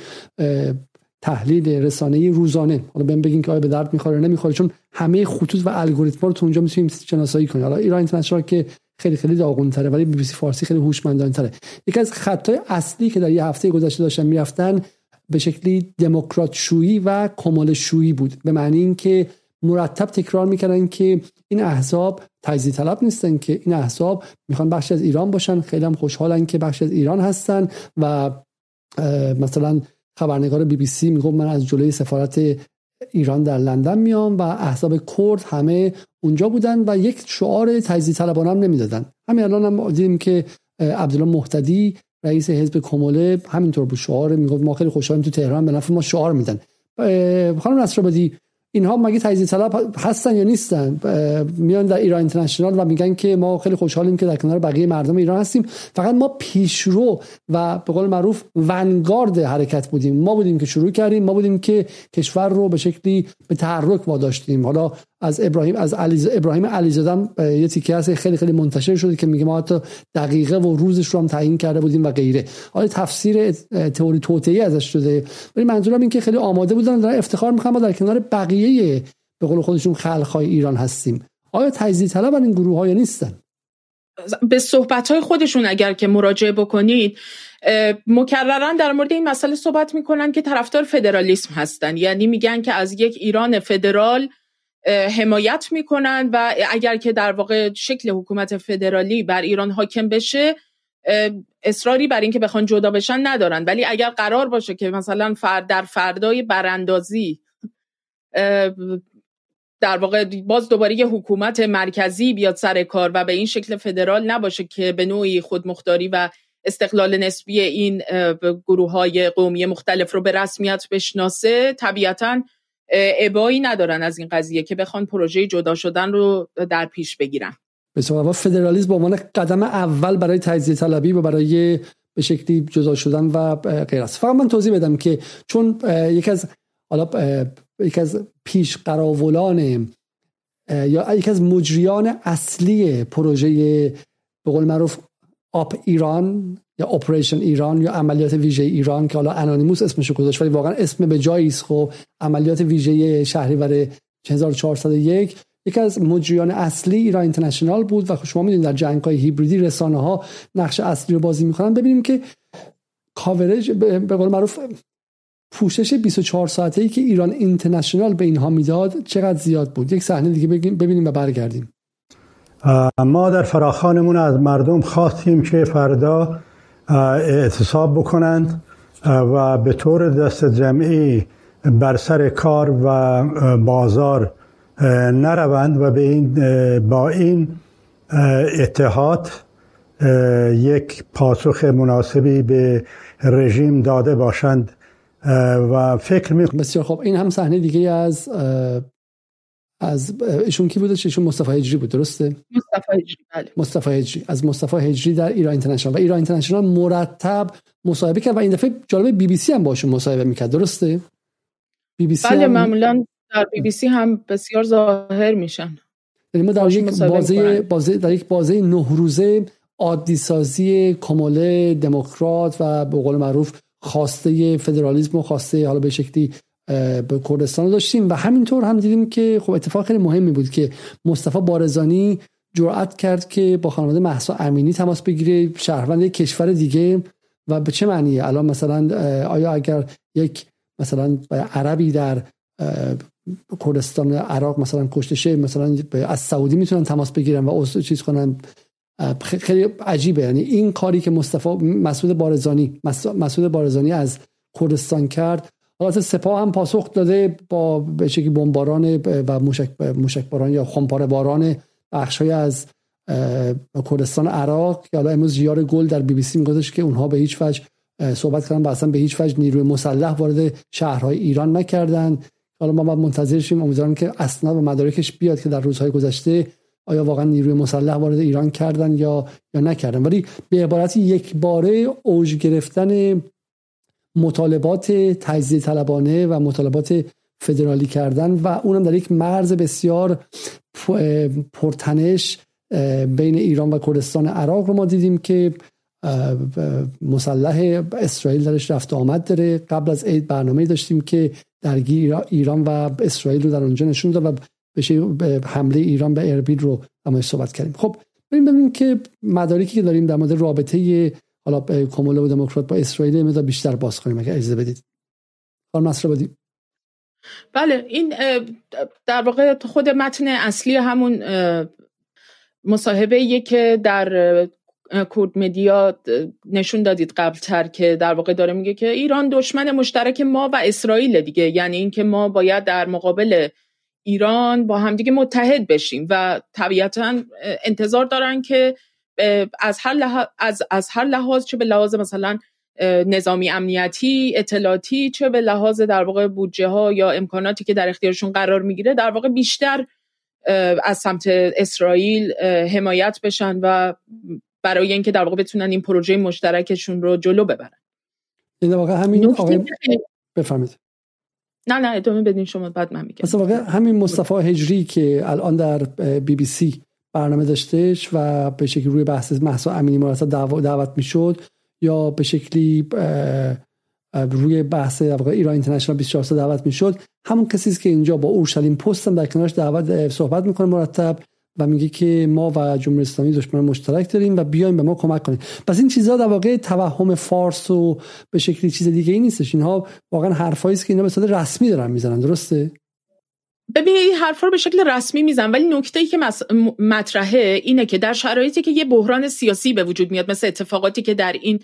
تحلیل رسانه روزانه. حالا بهم بگین که آیا به درد می‌خوره نمی‌خوره چون همه خطوط و الگوریتم رو تو اونجا می‌تونیم شناسایی کنیم. حالا ایران اینترنشنال که خیلی خیلی داغون تره ولی بی بی سی فارسی خیلی هوشمندانه تره یکی از خطای اصلی که در یه هفته گذشته داشتن می‌رفتن به شکلی دموکرات شویی و کمال شویی بود. به معنی اینکه مرتب تکرار می‌کردن که این احزاب تجزیه طلب نیستن که این احزاب می‌خوان بخش از ایران باشن. خیلی هم خوشحالن که بخش از ایران هستن و مثلا خبرنگار بی بی سی می‌گفت من از جلوی سفارت ایران در لندن میام و احزاب کرد همه اونجا بودن و یک شعار تجزیه طلبانه هم نمی‌دادن. همین الان هم دیدیم که عبدالله محتدی رئیس حزب کموله همینطور بود. شعار می‌گفت ما خیلی خوشحالیم تو تهران به نفع ما شعار میدن. خانم نصرآبادی اینها مگه تجزیه طلب هستن یا نیستن؟ میان در ایران اینترنشنال و میگن که ما خیلی خوشحالیم که در کنار بقیه مردم ایران هستیم. فقط ما پیشرو و به قول معروف ونگارد حرکت بودیم. ما بودیم که شروع کردیم ما بودیم که کشور رو به شکلی به تحرک واداشتیم. حالا از ابراهیم از علی ابراهیم علیزاده یه تیکه هست خیلی خیلی منتشر شده که میگه ما حتی دقیقه و روزش رو هم تعیین کرده بودیم و غیره. حالا تفسیر تئوری توطئه‌ای ازش شده. ولی منظورم این که خیلی آماده بودن در افتخار می‌کنم ما در کنار بقیه به قول خودشون خلق‌های ایران هستیم. آیا تجزیه طلب این گروه های نیستن؟ به صحبت های خودشون اگر که مراجعه بکنید مکررا در مورد این مسئله صحبت می‌کنن که طرفدار فدرالیسم هستن. یعنی میگن که از یک ایران فدرال حمایت می‌کنن و اگر که در واقع شکل حکومت فدرالی بر ایران حاکم بشه اصراری بر اینکه بخوان جدا بشن ندارن. ولی اگر قرار باشه که مثلا فرد در فردای براندازی در واقع باز دوباره یه حکومت مرکزی بیاد سر کار و به این شکل فدرال نباشه که به نوعی خودمختاری و استقلال نسبی این گروه های قومی مختلف رو به رسمیت بشناسه طبیعتا ابایی ندارن از این قضیه که بخوان پروژه جدا شدن رو در پیش بگیرن. به فدرالیسم به عنوان قدم اول برای تجزیه طلبی و برای به شکلی جدا شدن و غیر است فقط من توضیح بدم که چون یک از حالا یک از پیش قراولان یا یک از مجریان اصلی پروژه به قول معروف آپ ایران یا اپریشن ایران یا عملیات ویژه ایران که حالا انانیموس اسمشو گذاشت ولی واقعا اسم به جایی است. خب عملیات ویژه شهریور 1401 یکی از مجریان اصلی ایران اینترنشنال بود و خب شما می‌دونید در جنگ های هیبریدی رسانه ها نقش اصلی رو بازی می‌کنن. ببینیم که کاورج به قول معروف پوشش 24 ساعته ای که ایران اینترنشنال به اینها می‌داد چقدر زیاد بود؟ یک صحنه دیگه ببینیم و برگردیم. ما در فراخانمون از مردم خواستیم که فردا اعتصاب بکنند و به طور دست جمعی بر سر کار و بازار نروند و به این با این اتحاد یک پاسخ مناسبی به رژیم داده باشند. و فکر می خب این هم صحنه دیگه از از ایشون کی بودش ایشون مصطفی هجری بود درسته؟ مصطفی هجری بله. مصطفی هجری. از مصطفی هجری در ایران اینترنشنال. و ایران اینترنشنال مرتب مصاحبه کرد و این دفعه جالب بی بی سی هم باشون مصاحبه می‌کرد درسته؟ بی بی سی بله هم... معمولا در بی بی سی هم بسیار ظاهر میشن. یعنی ما در یک بازه, بازه در یک بازه نه روزه عادی سازی کموله دموکرات و به قول معروف خواسته فدرالیسم و خواسته حالا به شکلی به کردستان داشتیم و همینطور هم دیدیم که خب اتفاق خیلی مهمی بود که مصطفی بارزانی جرأت کرد که با خانواده محسا امینی تماس بگیره شهروند یک کشور دیگه و به چه معنیه؟ الان مثلا آیا اگر یک مثلا عربی در کردستان عراق مثلا کشته شه مثلا از سعودی می‌تونن تماس بگیرن و چیز کنن؟ خیلی عجیبه. یعنی این کاری که مصطفی مسعود بارزانی مسعود بارزانی از کردستان کرد حالت سپاه هم پاسخ داده با به شکلی بمباران و موشک موشک باران یا خمپاره باران بخش های از کردستان عراق. که حالا امروز جیار گل در بی بی سی میگفتش که اونها به هیچ وجه صحبت کردن و اصلا به هیچ وجه نیروی مسلح وارد شهرهای ایران نکردن. حالا ما باید منتظر شیم. امیدوارم که اسناد و مدارکش بیاد که در روزهای گذشته آیا واقعا نیروی مسلح وارد ایران کردن یا یا نکردن. ولی به عبارت یک باره اوج گرفتن مطالبات تجزیه طلبانه و مطالبات فدرالی کردن و اونم در یک مرز بسیار پرتنش بین ایران و کردستان عراق رو ما دیدیم که مسلح اسرائیل درش رفت آمد داره. قبل از عید برنامه داشتیم که درگیر ایران و اسرائیل رو در اونجا نشون داد و به حمله ایران به اربیل رو اما صحبت کردیم. خب ببینیم ببینیم که مدارکی که داریم در مورد رابطه حالا کموله و دموکرات با اسرائیل مدار بیشتر باز کنیم اگه اجازه بدید. خانم بدید بله این در واقع خود متن اصلی همون مصاحبه که در کورد مدیا نشون دادید قبل تر که در واقع داره میگه که ایران دشمن مشترک ما و اسرائیل دیگه. یعنی اینکه ما باید در مقابل ایران با همدیگه متحد بشیم و طبیعتا انتظار دارن که از هر لحاظ, از, از هر لحاظ چه به لحاظ مثلا نظامی امنیتی اطلاعاتی چه به لحاظ در واقع بودجه ها یا امکاناتی که در اختیارشون قرار می‌گیره در واقع بیشتر از سمت اسرائیل حمایت بشن و برای اینکه در واقع بتونن این پروژه مشترکشون رو جلو ببرن. این واقع همین آقای بفرمایید. نه نه ادامه بدین شما بعد من میگم. مثلا واقع همین مصطفی هجری که الان در بی بی سی برنامه داشتهش و به شکلی روی بحث محسا امینی مرتب دعوت می‌شد یا به شکلی روی بحث ایران اینترنشنال 24 دعوت می‌شد. همون کسی که اینجا با اورشلیم پست هم در کنارش دعوت صحبت می‌کنه مرتب و میگه که ما و جمهوری اسلامی دشمن مشترک داریم و بیایم به ما کمک کنیم. پس این چیزها در واقع توهم فارس و به شکلی چیز دیگه ای نیستش. اینها واقعا حرفایی است که اینا به صورت رسمی دارن می‌زنن. درسته؟ ببینید این حرفا رو به شکل رسمی میزن ولی نکته ای که مطرحه اینه که در شرایطی که یه بحران سیاسی به وجود میاد مثل اتفاقاتی که در این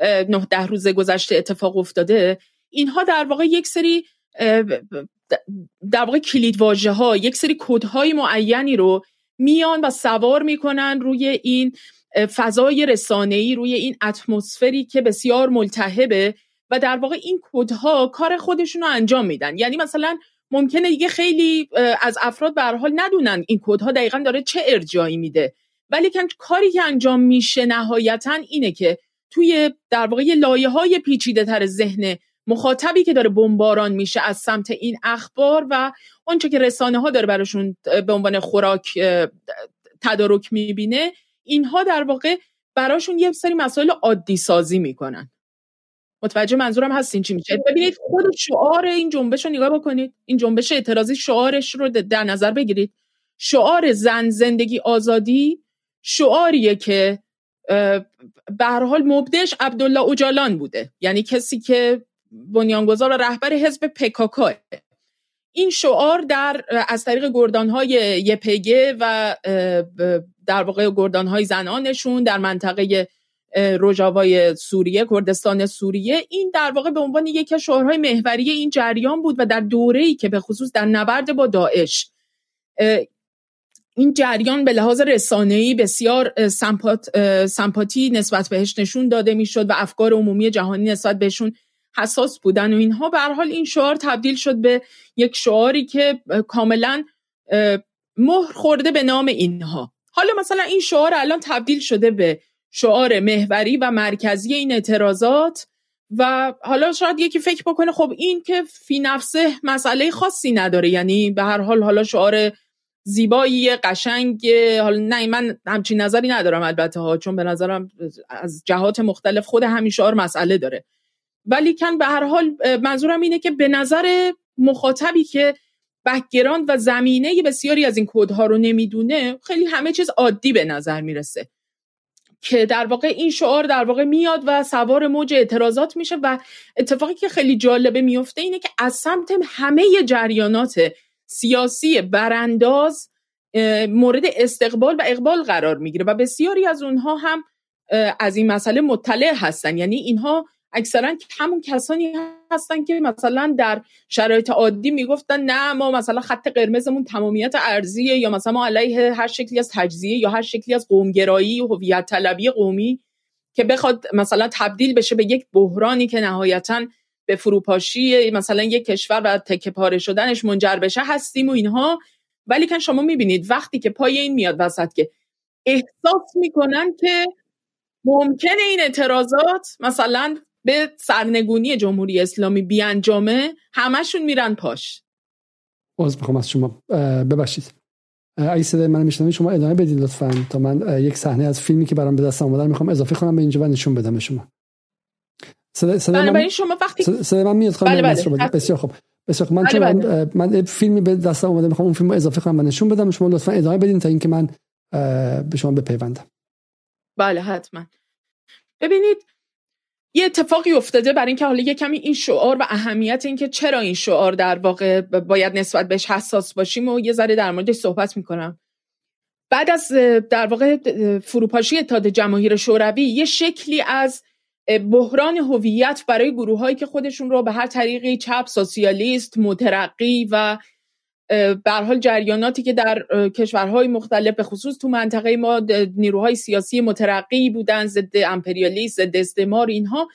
نه ده روز گذشته اتفاق افتاده اینها در واقع یک سری در واقع کلید واژه ها یک سری کدهای معینی رو میان و سوار می‌کنن روی این فضای رسانه‌ای روی این اتمسفری که بسیار ملتهبه و در واقع این کدها کار خودشون رو انجام میدن. یعنی مثلا ممکنه دیگه خیلی از افراد به حال ندونن این کدها دقیقا داره چه ارجایی میده. ولی کاری که انجام میشه نهایتا اینه که توی در واقع لایه های پیچیده تر ذهن مخاطبی که داره بمباران میشه از سمت این اخبار و آنچه که رسانه ها داره براشون به عنوان خوراک تدارک می‌بینه اینها در واقع براشون یه سری مسائل عادی سازی می‌کنن. متوجه منظورم هستین چی میشه؟ ببینید خود شعار این جنبش رو نگاه بکنید. این جنبش اعتراضی شعارش رو در نظر بگیرید. شعار زن زندگی آزادی شعاریه که به هر حال مبدش عبدالله اوجالان بوده. یعنی کسی که بنیانگذار و رهبر حزب پکاکا این شعار در از طریق گردانهای یپگه و در واقع گردانهای زنانشون در منطقه روژاوای سوریه کردستان سوریه این در واقع به عنوان یکی از شعارهای محوری این جریان بود و در دوره‌ای که به خصوص در نبرد با داعش. این جریان به لحاظ رسانه‌ای بسیار سمپات، سمپاتی نسبت بهش نشون داده می‌شد و افکار عمومی جهانی نسبت بهشون حساس بودن و اینها. به حال این شعار تبدیل شد به یک شعاری که کاملا مهر خورده به نام اینها. حالا مثلا این شعار الان تبدیل شده به شعار محوری و مرکزی این اعتراضات و حالا شاید یکی فکر بکنه خب این که فی نفسه مسئله خاصی نداره. یعنی به هر حال حالا شعار زیبایی قشنگ حالا نه من همچین نظری ندارم البته ها چون به نظرم از جهات مختلف خود همین شعار مسئله داره. ولیکن به هر حال منظورم اینه که به نظر مخاطبی که background و زمینه بسیاری از این کدها رو نمی‌دونه خیلی همه چیز عادی به نظر می‌رسه. که در واقع این شعار در واقع میاد و سوار موج اعتراضات میشه و اتفاقی که خیلی جالبه میفته اینه که از سمت همه جریانات سیاسی برانداز مورد استقبال و اقبال قرار می‌گیره و بسیاری از اونها هم از این مسئله مطلع هستن. یعنی اینها اکثرا همون کسانی هستن که مثلا در شرایط عادی می‌گفتن نه ما مثلا خط قرمزمون تمامیت ارزیه یا مثلا ما علیه هر شکلی از تجزیه یا هر شکلی از قومگرایی و هویت طلبی قومی که بخواد مثلا تبدیل بشه به یک بحرانی که نهایتا به فروپاشی مثلا یک کشور و تکه پاره شدنش منجر بشه. هستیم و اینها. ولی که شما می‌بینید وقتی که پای این میاد وسط که احساس می‌کنن که ممکنه این اعتراضات مثلا به سرنگونی جمهوری اسلامی بیانجامه همشون میرن پاش. باز بخوام از شما. ببخشید. اگه صدای من میشنوید شما ادامه بدید لطفا. تا من یک صحنه از فیلمی که برام به دست آمده می‌خوام اضافه کنم به اینجا و نشون بدم به شما. صدای صدا من شما وقتی صدای من میاد؟ خانم بله بله. بسیار خوب. بسیار خوب. من بله بله. من فیلمی به دست اومده می‌خوام اون فیلم رو اضافه کنم و نشون بدم شما لطفا ادامه بدین تا اینکه من به شما بپیوندم. بله حتما. ببینید یه اتفاقی افتاده برای اینکه حالا یه کمی این شعار و اهمیت اینکه چرا این شعار در واقع باید نسبت بهش حساس باشیم و یه ذره در موردش صحبت می‌کنم. بعد از در واقع فروپاشی اتحاد جماهیر شوروی یه شکلی از بحران هویت برای گروههایی که خودشون رو به هر طریقی چپ سوسیالیست مترقی و به حال جریاناتی که در کشورهای مختلف به خصوص تو منطقه ما نیروهای سیاسی مترقی بودن ضد امپریالیسم ضد استعمار اینها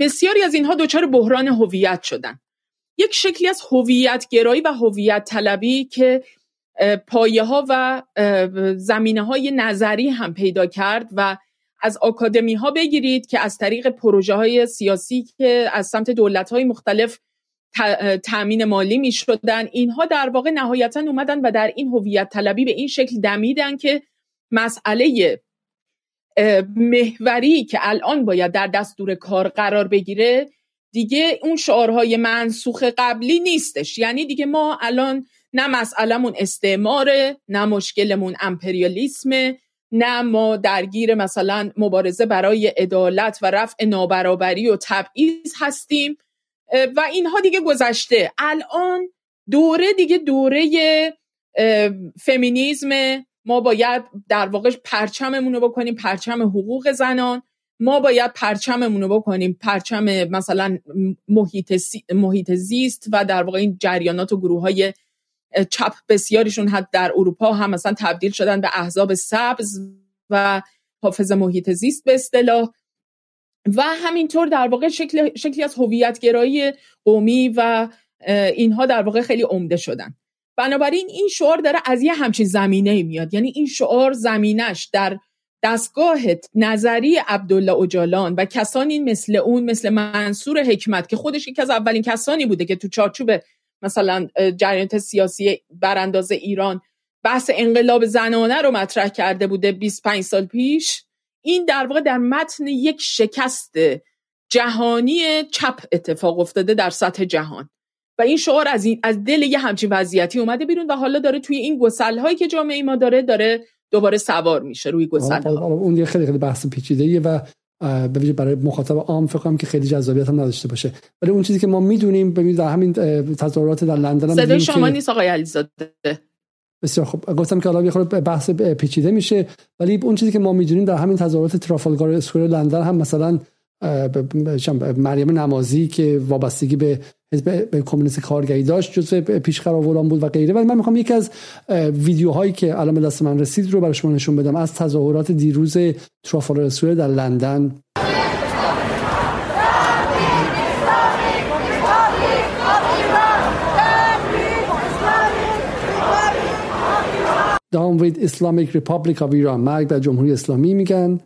بسیاری از اینها دچار بحران هویت شدن. یک شکلی از هویت گرایی و هویت طلبی که پایه ها و زمینه های نظری هم پیدا کرد و از آکادمی ها بگیرید که از طریق پروژه های سیاسی که از سمت دولت های مختلف تأمین مالی می شدن اینها در واقع نهایتا اومدن و در این هویت طلبی به این شکل دمیدن که مسئله محوری که الان باید در دستور کار قرار بگیره دیگه اون شعارهای منسوخ قبلی نیستش. یعنی دیگه ما الان نه مسئلهمون استعماره نه مشکلمون امپریالیسمه نه ما درگیر مثلا مبارزه برای عدالت و رفع نابرابری و تبعیض هستیم. و اینها دیگه گذشته. الان دوره دیگه دوره فمینیزم. ما باید در واقع پرچممون رو بکنیم پرچم حقوق زنان. ما باید پرچممون رو بکنیم پرچم مثلا محیط, زیست و در واقع این جریانات و گروه های چپ بسیاریشون حد در اروپا هم مثلا تبدیل شدن به احزاب سبز و حافظ محیط زیست به اصطلاح. و همینطور در واقع شکل، شکلی از هویتگرایی قومی و اینها در واقع خیلی عمده شدن. بنابراین این شعار داره از یه همچین زمینه میاد. یعنی این شعار زمینش در دستگاه نظری عبدالله اجالان و کسانی مثل اون مثل منصور حکمت که خودش یکی از اولین کسانی بوده که تو چارچوب مثلا جریانات سیاسی برانداز ایران بحث انقلاب زنانه رو مطرح کرده بوده 25 سال پیش. این در واقع در متن یک شکست جهانی چپ اتفاق افتاده در سطح جهان. و این شعار از, این، از دل یه همچین وضعیتی اومده بیرون و حالا داره توی این گسل هایی که جامعه ما داره داره دوباره سوار میشه روی گسل ها اون یه خیلی خیلی بحث پیچیده و به برای مخاطب عام فکر کنم که خیلی جذابیت هم نداشته باشه. ولی اون چیزی که ما می‌دونیم ببینید در همین تظاهرات در لندن صدای شما نیست آقای علیزاده. بسیار خوب. گفتم که حالا یه خورده بحث پیچیده میشه ولی اون چیزی که ما می‌دونیم در همین تظاهرات ترافالگار اسکوئر لندن هم مثلا مریم نمازی که وابستگی به حزب به کمونیست کارگری داشت جزو پیش بود و غیره. ولی من می‌خوام یکی از ویدیوهایی که الان دست من رسید رو برای شما نشون بدم از تظاهرات دیروز ترافالگار در لندن. Down with Islamic Republic of Iran. مرگ بر جمهوری اسلامی میگن.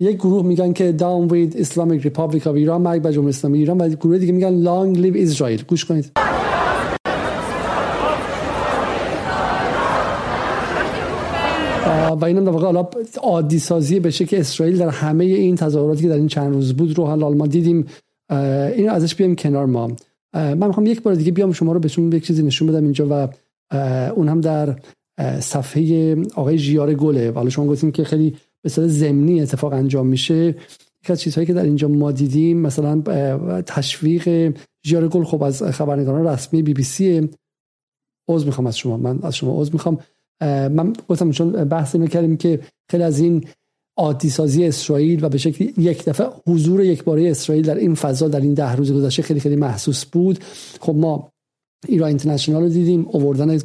یک گروه میگن که down with Islamic Republic of ایران مرگ بر جمهوری اسلامی ایران و گروه دیگه میگن long live Israel. گوش کنید. و اینم در واقع حالا عادی سازی بشه که اسرائیل در همه این تظاهراتی که در این چند روز بود رو حالا ما دیدیم این ازش بیام کنار ما. من می‌خوام یک بار دیگه بیام شما رو بهشون یک چیزی نشون بدم اینجا و اون هم در صفحه آقای جیار گله. حالا شما گفتیم که خیلی به صورت ضمنی اتفاق انجام میشه. یک از چیزهایی که در اینجا ما دیدیم مثلا تشویق جیار گل خب از خبرنگاران رسمی بی بی سی. عذر می‌خوام از شما. من از شما عذر می‌خوام. من گفتم چون بحث اینو کردیم که خیلی از این عادی سازی اسرائیل و به شکلی یک دفعه حضور یک باره اسرائیل در این فضا در این ده روز گذشته خیلی خیلی محسوس بود. خب ما ایران اینترنشنال رو دیدیم اووردن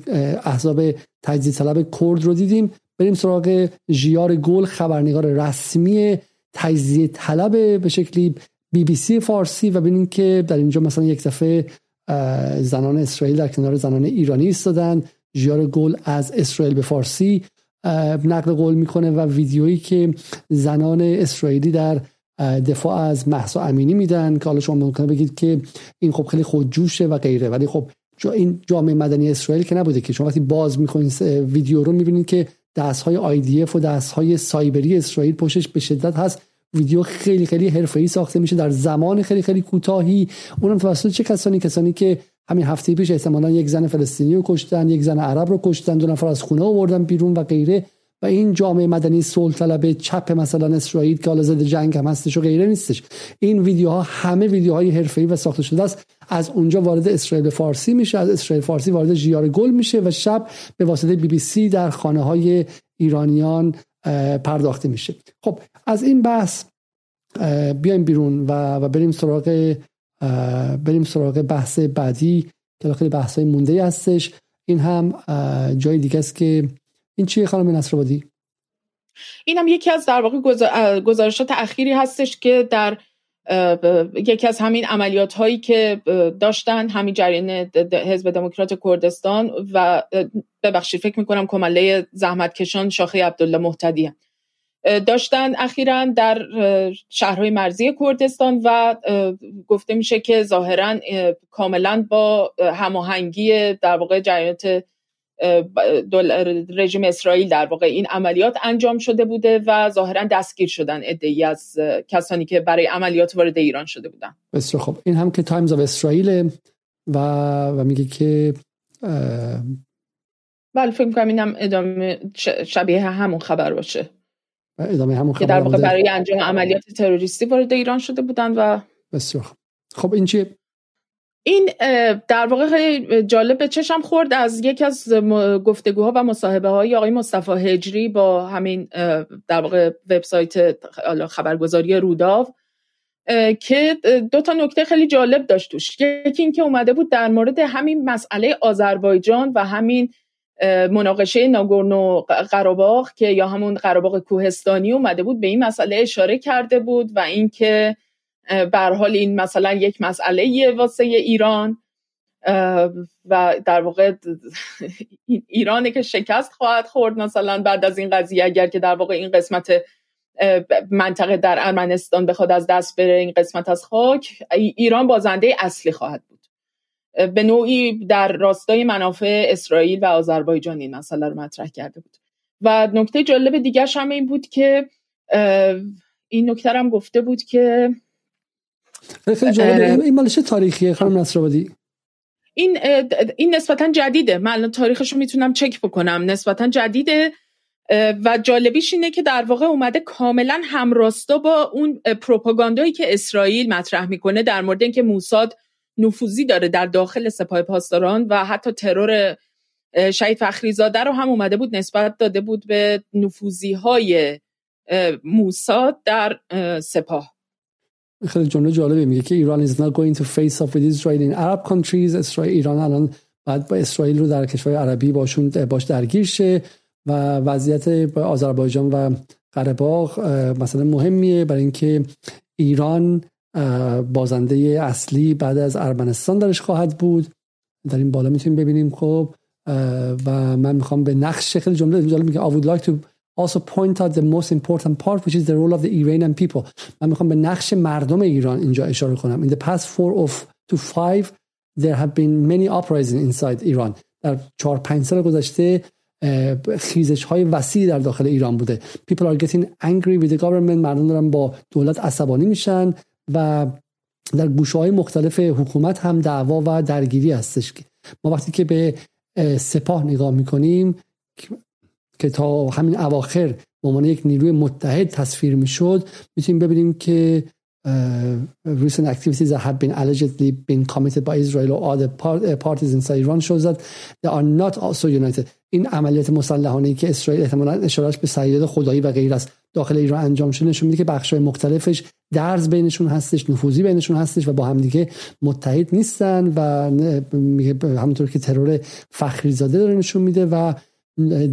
احزاب تجزیه طلب کرد رو دیدیم. بریم سراغ جیار گل خبرنگار رسمی تجزیه طلب به شکلی بی بی سی فارسی و ببینیم که در اینجا مثلا یک دفعه زنان اسرائیل در کنار زنان ایرانی ایستادن. جیار گل از اسرائیل به فارسی نقل قول می‌کنه و ویدیویی که زنان اسرائیلی در دفاع از محسا امینی میدن که حالا شما ممکنه بگید که این خب خیلی خودجوشه و غیره. ولی خب این جامعه مدنی اسرائیل که نبوده که شما وقتی باز می‌کنید ویدیو رو می‌بینید که دست های و دست های سایبری اسرائیل پشتش به شدت هست. ویدیو خیلی خیلی حرفه‌ای ساخته میشه در زمان خیلی خیلی کوتاهی. اونم توسط چه کسانی؟ کسانی که همین هفته پیش احتمالا یک زن فلسطینی رو کشتن یک زن عرب رو کشتن دو نفر از خونه آوردن بیرون و غیره. و این جامعه مدنی صلح طلب چپ مثلا اسرائیل که حالا ضد جنگ هم هستش و غیره نیستش. این ویدیوها همه ویدیوهای حرفه‌ای و ساخته شده است. از اونجا وارد اسرائیل فارسی میشه از اسرائیل فارسی وارد جیار گل میشه و شب به واسطه بی بی سی در خانه های ایرانیان پرداخته میشه. خب از این بحث بیایم بیرون و, بریم سراغ بریم سراغ بحث بعدی که خیلی بحث های مونده هستش. این هم جای دیگه است که این چیه خانم نصرآبادی؟ این هم یکی از در واقع گزارشات اخیری هستش که در یکی از همین عملیات هایی که داشتن همین جریان حزب دموکرات کردستان و ببخشید فکر می‌کنم کمله زحمتکشان شاخه عبدالله محتدی داشتن اخیرا در شهرهای مرزی کردستان و گفته میشه که ظاهرا کاملا با هماهنگی در واقع جریانات رژیم اسرائیل در واقع این عملیات انجام شده بوده و ظاهرا دستگیر شدن عده‌ای از کسانی که برای عملیات وارد ایران شده بودن. بسیار خب این هم که تایمز آف اسرائیل و و میگه که بله فکر کنم اینم ادامه شبیه همون خبر باشه. ادامه همون خبر در واقع برای انجام عملیات تروریستی وارد ایران شده بودن و بسیار خب این چیه؟ این در واقع خیلی جالب به چشم خورد از یکی از گفتگوها و مصاحبه های آقای مصطفی هجری با همین در واقع وبسایت خبرگزاری روداو که دو تا نکته خیلی جالب داشت توش. یکی اینکه اومده بود در مورد همین مسئله آذربایجان و همین مناقشه ناگورنو قراباغ که یا همون قراباغ کوهستانی اومده بود به این مسئله اشاره کرده بود و اینکه بر حال این مثلا یک مسئله واسه ایران و در واقع ایرانه که شکست خواهد خورد مثلا بعد از این قضیه اگر که در واقع این قسمت منطقه در ارمنستان بخواد از دست بره این قسمت از خاک ایران بازنده اصلی خواهد به نوعی در راستای منافع اسرائیل و آذربایجان این مسئله رو مطرح کرده بود. و نکته جالب دیگه هم این بود که این نکته هم گفته بود که این مال چه تاریخیه خانم نصرآبادی؟ این این نسبتا جدیده. من الان تاریخش رو می‌تونم چک بکنم. نسبتا جدیده. و جالبیش اینه که در واقع اومده کاملا همراستا با اون پروپاگاندایی که اسرائیل مطرح می‌کنه در مورد اینکه موساد نفوذی داره در داخل سپاه پاسداران و حتی ترور شهید فخریزاده رو هم اومده بود نسبت داده بود به نفوذی های موساد در سپاه. خیلی جمله جالبه میگه که ایران is not going to face off with Israel in Arab countries. اسرائیل ایران الان بعد با اسرائیل رو در کشور عربی باشون باش درگیر شه و وضعیت آذربایجان و قره مثلا مهمیه برای اینکه ایران بازنده اصلی بعد از ارمنستان درش خواهد بود. در این بالا می‌تونیم ببینیم خب و من می‌خوام به نقش خیلی جمله جالب میگه I would like to also point out the most important part which is the role of the Iranian people. من می‌خوام به نقش مردم ایران اینجا اشاره کنم. In the past four of to five there have been many uprisings inside Iran. در چهار پنج سال گذشته خیزش های وسیعی در داخل ایران بوده. People are getting angry with the government مردم دارن با دولت عصبانی میشن. و در گوشه های مختلف حکومت هم دعوا و درگیری هستش. ما وقتی که به سپاه نگاه می‌کنیم که تا همین اواخر به عنوان یک نیروی متحد تصویر می‌شد می‌تونیم ببینیم که recent activities that have been allegedly been committed by Israel or other parties inside Iran shows that they are not also united. این عملیات مسلحانه که اسرائیل احتمالاً اشارش به سیاد خدایی و غیر است. داخل ایران انجام شده نشون میده که بخش‌های مختلفش درز بینشون هستش نفوذی بینشون هستش و با همدیگه متحد نیستن و همونطور که ترور فخری زاده داره نشون میده و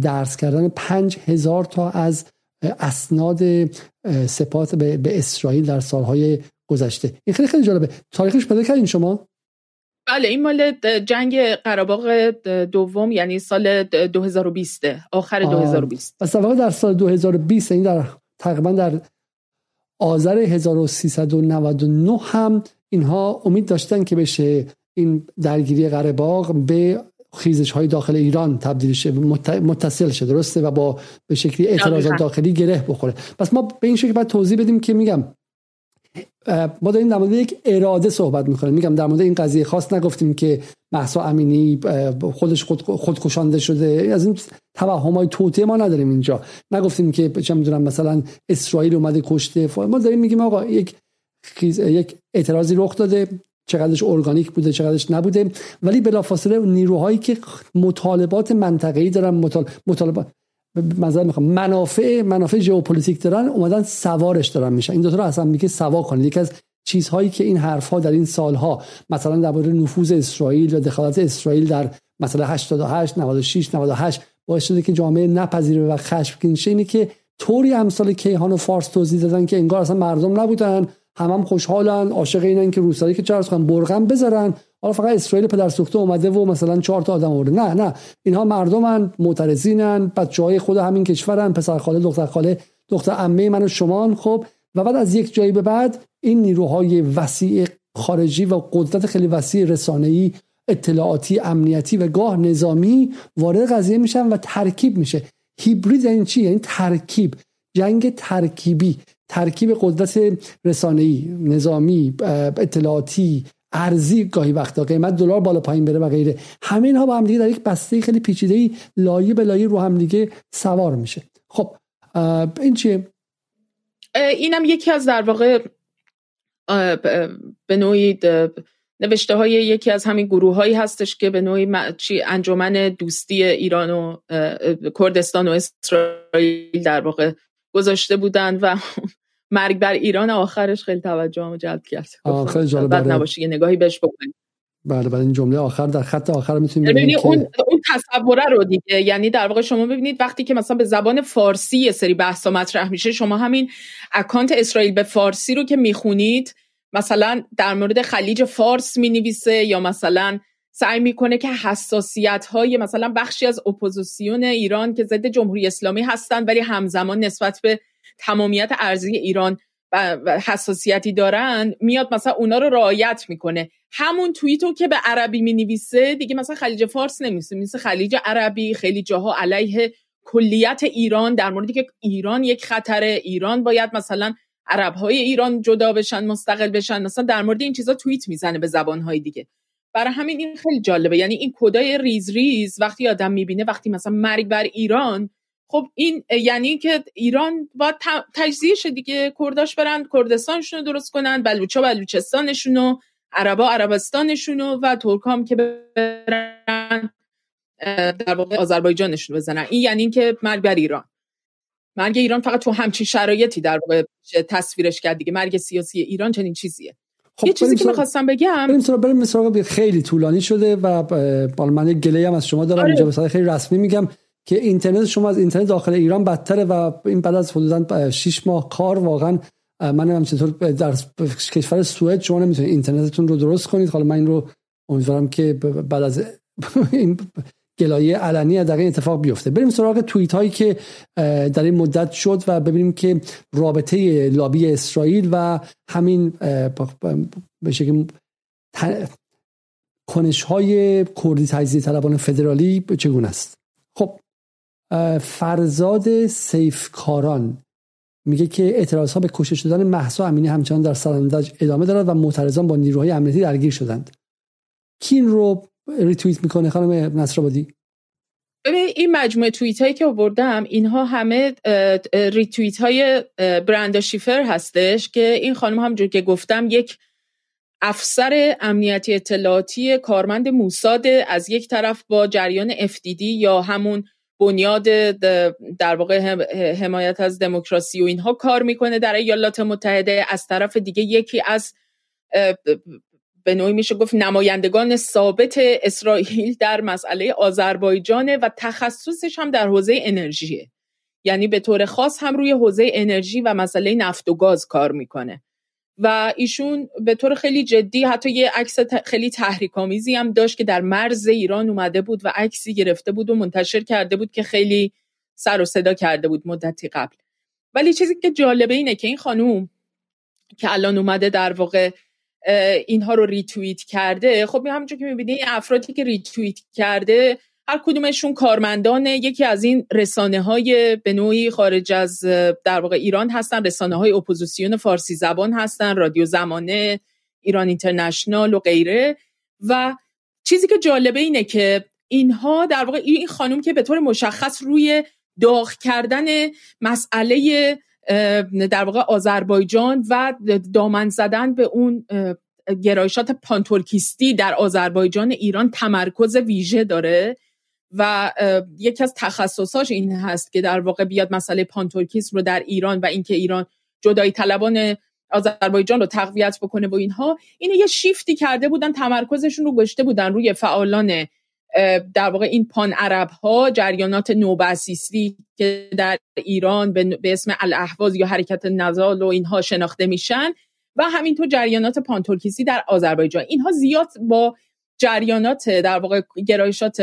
درس کردن پنج هزار تا از اسناد سپات به, اسرائیل در سالهای گذشته. این خیلی خیلی جالبه. تاریخش پیدا کردین شما؟ بله این مال جنگ قراباغ دوم یعنی سال 2020 آخر 2020 پس واقع در سال 2020 این در تقریبا در آذر 1399 هم اینها امید داشتن که بشه این درگیری قرباغ به خیزش های داخل ایران تبدیل شه متصل شه درسته؟ و با به شکلی اعتراضات داخلی گره بخوره. پس ما به این شکل باید توضیح بدیم که میگم ما داریم در مورد یک اراده صحبت می‌کنیم. میگم در مورد این قضیه خاص نگفتیم که مهسا امینی خودش خود خود کشونده شده. از این توهم های توطئه ما نداریم اینجا. نگفتیم که چه می‌دونم مثلا اسرائیل اومده کشته. ما داریم میگیم آقا یک یک اعتراضی رخ داده. چقدرش ارگانیک بوده چقدرش نبوده. ولی بلافاصله نیروهایی که مطالبات منطقه‌ای دارن مطالبات مثلا می‌خوام. منافع منافع ژئوپلیتیک دارن اومدن سوارش دارن میشن. این دو تا رو اصلا میگه سوا کنید. یکی از چیزهایی که این حرفها در این سالها مثلا درباره نفوذ اسرائیل و دخالت اسرائیل در مثلا 88 96 98 باعث شده که جامعه نپذیره و خشمگین شه. اینه که طوری امثال کیهان و فارس توضیح دادن که انگار اصلا مردم نبودن هم هم خوشحالن عاشق اینن که روسری که چرا کنن برغم بذارن. حالا فقط اسرائیل پدر سوخته اومده و مثلا چهار تا آدم آورده. نه نه. اینها مردمن معترضینن بچه های خود همین کشورن پسر خاله دختر خاله دختر عمه من و شما خب. و بعد از یک جایی به بعد این نیروهای وسیع خارجی و قدرت خیلی وسیع رسانه‌ای اطلاعاتی امنیتی و گاه نظامی وارد قضیه میشن و ترکیب میشه. هیبرید یعنی چی؟ یعنی ترکیب. جنگ ترکیبی. ترکیب قدرت رسانه‌ای نظامی اطلاعاتی ارزی گاهی وقتا قیمت دلار بالا پایین بره و غیره. همه اینها با هم دیگه در یک بسته خیلی پیچیده ای لایه به لایه رو هم دیگه سوار میشه. خب این چیه؟ اینم یکی از در واقع به نوعی نوشته های یکی از همین گروه هایی هستش که به نوعی انجمن دوستی ایران و کردستان و اسرائیل در واقع گذاشته بودند و مرگ بر ایران آخرش خیلی توجه جلب کرد. خیلی جالب. بعد نباشه یه نگاهی بهش بکنید بله بله این جمله آخر در خط آخر می‌تونیم ببینید اون اون تصوره رو دیگه یعنی در واقع شما ببینید وقتی که مثلا به زبان فارسی یه سری بحثا مطرح میشه شما همین اکانت اسرائیل به فارسی رو که می‌خونید مثلا در مورد خلیج فارس می‌نویسه یا مثلا سعی می‌کنه که حساسیت های مثلا بخشی از اپوزیسیون ایران که ضد جمهوری اسلامی هستن ولی همزمان نسبت به تمامیت ارضی ایران و حساسیتی دارن میاد مثلا اونا رو رعایت می‌کنه. همون توییتو که به عربی می‌نویسه دیگه مثلا خلیج فارس نمیسه مثل خلیج عربی خیلی جاها علیه کلیت ایران در موردی که ایران یک خطر ایران باید مثلا عرب های ایران جدا بشن مستقل بشن مثلا در مورد این چیزا توییت می‌زنه به زبان های دیگه. برای همین این خیلی جالبه. یعنی این کدای ریز ریز وقتی آدم می‌بینه وقتی مثلا مرگ بر ایران خب این یعنی که ایران باید تجزیه شه دیگه کرداش برن کردستانشون رو درست کنن بلوچا بلوچستانشون رو عربا عربستانشون و ترکام که برن در واقع آذربایجانشون بزنن. این یعنی اینکه مرگ بر ایران. مرگ ایران فقط تو همچین شرایطی در واقع تصویرش کرد دیگه. مرگ سیاسی ایران چنین چیزیه. خب یه چیزی که می‌خواستم بگم بریم سراغ بریم سراغ خیلی طولانی شده و بالا من گله هم از شما دارم آره. اینجا به خیلی رسمی میگم. که اینترنت شما از اینترنت داخل ایران بدتره و این بعد از حدودا 6 ماه کار واقعا من هم چطور در کشور سوئد شما نمی‌تونید اینترنتتون رو درست کنید. حالا من این رو امیدوارم که بعد از این گلایه علنی در این اتفاق بیفته. بریم سراغ توییت هایی که در این مدت شد و ببینیم که رابطه لابی اسرائیل و همین به شکل کنش های کردی تجزیه طلبان فدرالی چگونه است؟ فرزاد سیفکاران میگه که اعتراض ها به کشته شدن مهسا امینی همچنان در سنندج ادامه دارد و معترضان با نیروهای امنیتی درگیر شدند. که این رو ریتوییت می‌کنه خانم نصرآبادی؟ این مجموعه توییت هایی که آوردم اینها همه ریتوییت های برندا شفر هستش که این خانم همجور که گفتم یک افسر امنیتی اطلاعاتی کارمند موساد از یک طرف با جریان FDD یا همون بنیاد در واقع حمایت از دموکراسی و اینها کار می‌کنه در ایالات متحده. از طرف دیگه یکی از به نوعی میشه گفت نمایندگان ثابت اسرائیل در مسئله آذربایجان و تخصصش هم در حوزه انرژیه. یعنی به طور خاص هم روی حوزه انرژی و مسئله نفت و گاز کار می‌کنه. و ایشون به طور خیلی جدی حتی یه عکس خیلی تحریک‌آمیزی هم داشت که در مرز ایران اومده بود و عکسی گرفته بود و منتشر کرده بود که خیلی سر و صدا کرده بود مدتی قبل. ولی چیزی که جالبه اینه که این خانوم که الان اومده در واقع اینها رو ریتوییت کرده خب همونجور که می‌بینید این افرادی که ریتوییت کرده هر کدومشون کارمندان یکی از این رسانه های به نوعی خارج از در واقع ایران هستن. رسانه های اپوزیسیون فارسی زبان هستن رادیو زمانه ایران اینترنشنال و غیره. و چیزی که جالبه اینه که اینها در واقع این خانم که به طور مشخص روی داغ کردن مسئله در واقع آذربایجان و دامن زدن به اون گرایشات پان‌ترکیستی در آذربایجان ایران تمرکز ویژه داره. و یکی از تخصصاش این هست که در واقع بیاد مسئله پان‌ترکیسم رو در ایران و اینکه ایران جدایی طلبان آذربایجان رو تقویت بکنه و اینها اینه یه شیفتی کرده بودن تمرکزشون رو گشته بودن روی فعالان در واقع این پان عرب ها جریانات نئوبعثیستی که در ایران به اسم الاحواز یا حرکت نضال و اینها شناخته میشن و همینطور جریانات پان‌ترکیستی در آذربایجان. اینها زیاد با جریانات در واقع گرایشات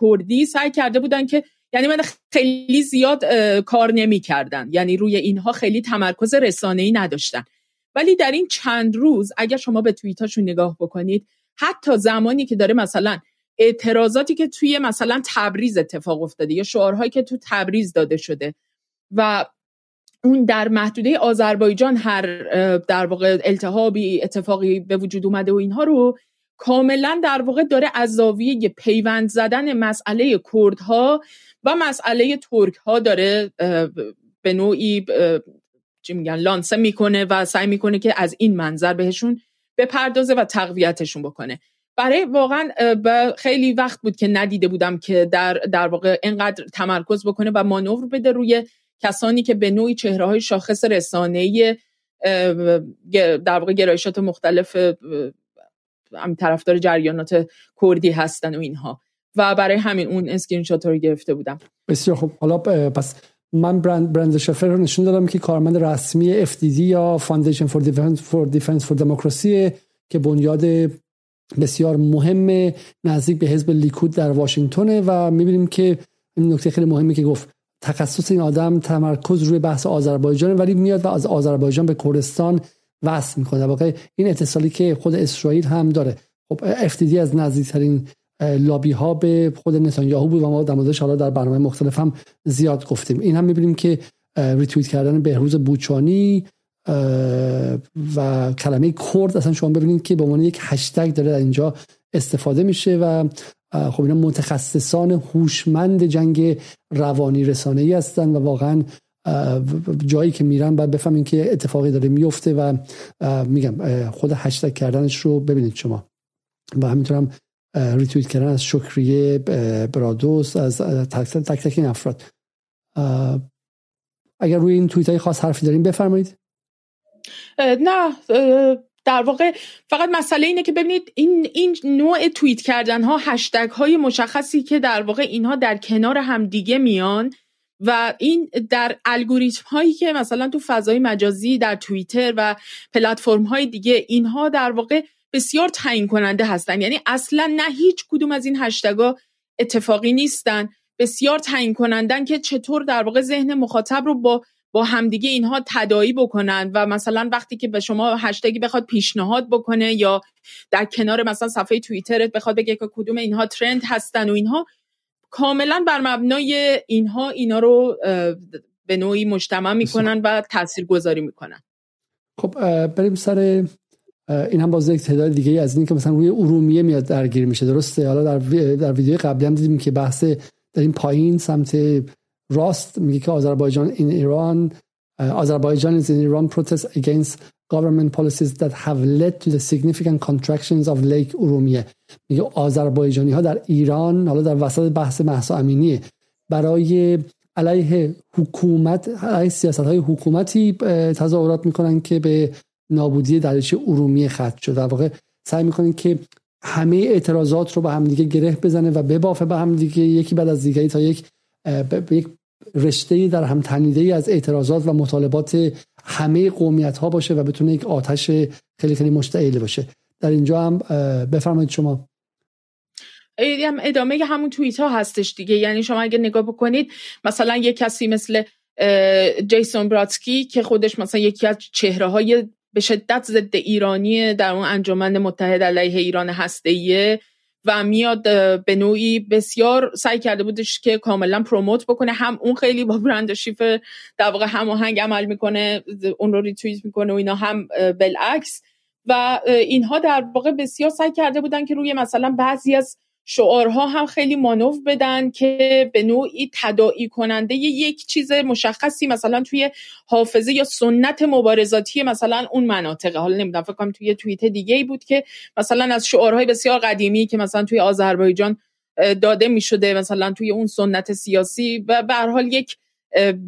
کردی سعی کرده بودن که یعنی من خیلی زیاد کار نمی‌کردن یعنی روی اینها خیلی تمرکز ای نداشتن. ولی در این چند روز اگر شما به توییتاشون نگاه بکنید حتی زمانی که داره مثلا اعتراضاتی که توی مثلا تبریز اتفاق افتاده یا شعارهایی که تو تبریز داده شده و اون در محدوده آذربایجان هر در واقع التهابی اتفاقی به وجود اومده و اینها رو کاملا در واقع داره از زاویه پیوند زدن مسئله کردها و مسئله ترک ها داره به نوعی چی میگن لانسه می‌کنه و سعی می‌کنه که از این منظر بهشون بپردازه و تقویتشون بکنه. برای واقعا خیلی وقت بود که ندیده بودم که در در واقع اینقدر تمرکز بکنه و مانور بده روی کسانی که به نوعی چهره های شاخص رسانه در واقع گرایشات مختلف طرفدار جریانات کردی هستن و اینها. و برای همین اون اسکرین شات رو گرفته بودم. بسیار خب حالا پس من برند برندا شفر رو نشون دادم که کارمند رسمی FDD یا Foundation for Defense for Defense for Democracy که بنیاد بسیار مهم نزدیک به حزب لیکود در واشنگتن و می‌بینیم که این نکته خیلی مهمی که گفت تخصص این آدم تمرکز روی بحث آذربایجان ولی میاد و از آذربایجان به کردستان وصل می‌کنه. واقع این اتصالی که خود اسرائیل هم داره. خب FDD از نزدیکترین لابی ها به خود نتانیاهو بود و ما در موردش حالا در برنامه مختلف هم زیاد گفتیم. این هم می‌بینیم که ریتویت کردن بهروز بوچانی و کلمه کرد اصلا شما ببینید که به عنوان یک هشتگ داره در اینجا استفاده میشه و خب اینا متخصصان هوشمند جنگ روانی رسانه ای هستن و واقعا جایی که میرن باید بفهمین که اتفاقی داره میفته و میگم خود هشتگ کردنش رو ببینید شما. و همینطورم ریتویت کردن از شکریه برادوس از تک تک, تک این افراد. اگر روی این توییت های خاص حرفی داریم بفرمایید. نه در واقع فقط مسئله اینه که ببینید این این نوع توییت کردن ها هشتگ های مشخصی که در واقع اینها در کنار هم دیگه میان و این در الگوریتم هایی که مثلا تو فضای مجازی در توییتر و پلتفرم های دیگه اینها در واقع بسیار تعیین کننده هستن. یعنی اصلا نه هیچ کدوم از این هشتگا اتفاقی نیستن. بسیار تعیین کنندن که چطور در واقع ذهن مخاطب رو با با همدیگه اینها تدایی بکنن و مثلا وقتی که به شما هشتگی بخواد پیشنهاد بکنه یا در کنار مثلا صفحه توییترت بخواد بگه که کدوم اینها ترند هستن و اینها کاملا بر مبنای اینها اینا رو به نوعی مجتمع می‌کنن و تاثیر گذاری می‌کنن. خب بریم سر این هم باز یک تعداد دیگه از این که مثلا روی ارومیه میاد درگیر میشه درسته؟ حالا در در ویدیو قبلی هم دیدیم که بحث در این پایین سمت راست میگه که آذربایجان in ایران آذربایجان in Iran protests against government policies that have led to the significant contractions of Lake ارومیه میگه آذربایجانی ها در ایران حالا در وسط بحث محسا امینیه برای علیه حکومت علیه سیاست های حکومتی تظاهرات می‌کنن که به نابودی دریچه ارومیه ختم شد. در واقع سعی می‌کنن که همه اعتراضات رو به هم دیگه گره بزنه و ببافه به هم دیگه یکی بعد از دیگری تا یک یک رشته در هم تنیده از اعتراضات و مطالبات همه قومیت ها باشه و بتونه یک آتش خیلی خیلی مشتعل باشه. در اینجا هم بفرمایید شما. ادامه همون توییت ها هستش دیگه. یعنی شما اگه نگاه بکنید مثلا یک کسی مثل جیسون براتسکی که خودش مثلا یکی از چهره های به شدت ضد ایرانی در اون انجمن متحد علیه ایران هسته و میاد به نوعی بسیار سعی کرده بودش که کاملا پروموت بکنه. هم اون خیلی با برند شیفر در واقع هماهنگ عمل می‌کنه اون رو ریتویت می‌کنه و اینا هم بالعکس. و اینها در واقع بسیار سعی کرده بودن که روی مثلا بعضی از شعارها هم خیلی مانور بدن که به نوعی تداعی کننده یک چیز مشخصی مثلا توی حافظه یا سنت مبارزاتی مثلا اون مناطقه. حالا نمی‌دونم فکر کنم توی توییت دیگه ای بود که مثلا از شعارهای بسیار قدیمی که مثلا توی آذربایجان داده می شده مثلا توی اون سنت سیاسی و به حال یک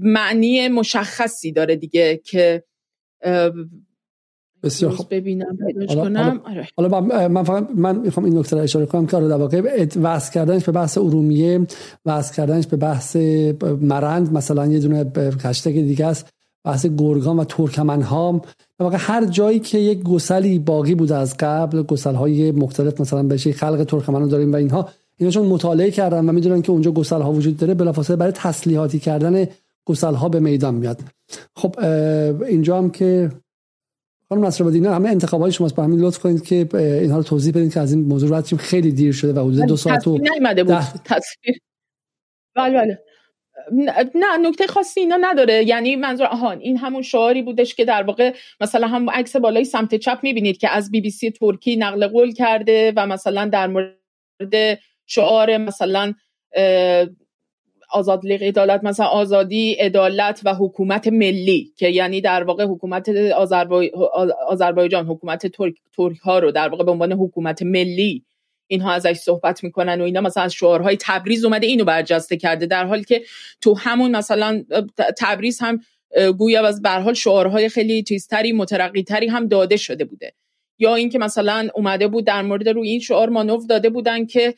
معنی مشخصی داره دیگه که بسیار خوب ببینم حالا, کنم؟ حالا, آره. من فقط من می‌خوام این نکته رو اشاره کنم که آره، در واقع واسه کردنش به بحث ارومیه واسه کردنش به بحث مرند مثلا یه دونه هشتگ دیگه است بحث گرگان و ترکمن ها در واقع هر جایی که یک گسلی باقی بوده از قبل گسل های مختلف مثلا بشه خلق ترکمن رو داریم و اینها اینا چون مطالعه کردن و می‌دونن که اونجا گسل ها وجود داره بلافاصله برای تسلیحاتی کردن گسل ها به میدان میاد. خب اینجا هم که خانم نصر نه همه انتخاب های شماست. با همین لطف کنید که اینها رو توضیح بدید که از این موضوع رد خیلی دیر شده و حدود دو ساعت و بود. تصویر بله بله. نه نکته خاصی اینا نداره. یعنی منظور آهان این همون شعاری بودش که در واقع مثلا هم عکس بالای سمت چپ می‌بینید که از بی بی سی ترکی نقل قول کرده و مثلا در مورد شعار مثلا آزاد عدالت مثلا آزادی عدالت و حکومت ملی که یعنی در واقع حکومت آذربایجان حکومت ترک ها رو در واقع به عنوان حکومت ملی اینها ازش صحبت می‌کنن و اینا مثلا از شعارهای تبریز اومده اینو برجسته کرده در حالی که تو همون مثلا تبریز هم گویا از به حال شعارهای خیلی چیزتری مترقیتری هم داده شده بوده. یا اینکه مثلا اومده بود در مورد روی این شعار مانوف داده بودن که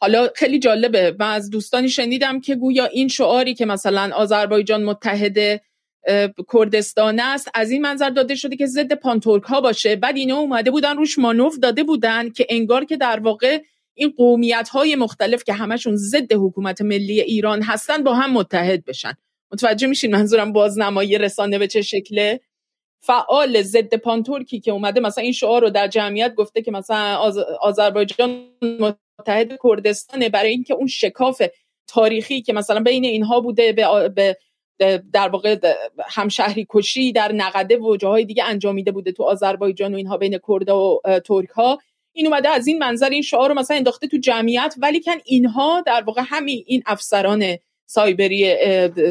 حالا خیلی جالبه. و از دوستانی شنیدم که گویا این شعاری که مثلا آذربایجان متحد کردستان است از این منظر داده شده که ضد پانتورک ها باشه. بعد اینا اومده بودن روش مانوف داده بودن که انگار که در واقع این قومیت های مختلف که همشون ضد حکومت ملی ایران هستن با هم متحد بشن. متوجه میشین منظورم بازنمایی رسانه به چه شکله؟ فعال ضد پانتورکی که اومده مثلا این شعار رو در جمعیت گفته که مثلا آذربایجان متحد کردستانه برای اینکه اون شکاف تاریخی که مثلا بین اینها بوده به, در واقع همشهری کشی در نقده و جاهای دیگه انجامیده بوده تو آذربایجان و اینها بین کرد و ترک ها این اومده از این منظر این شعار رو مثلا انداخته تو جمعیت ولی کن اینها در واقع همین این افسران سایبری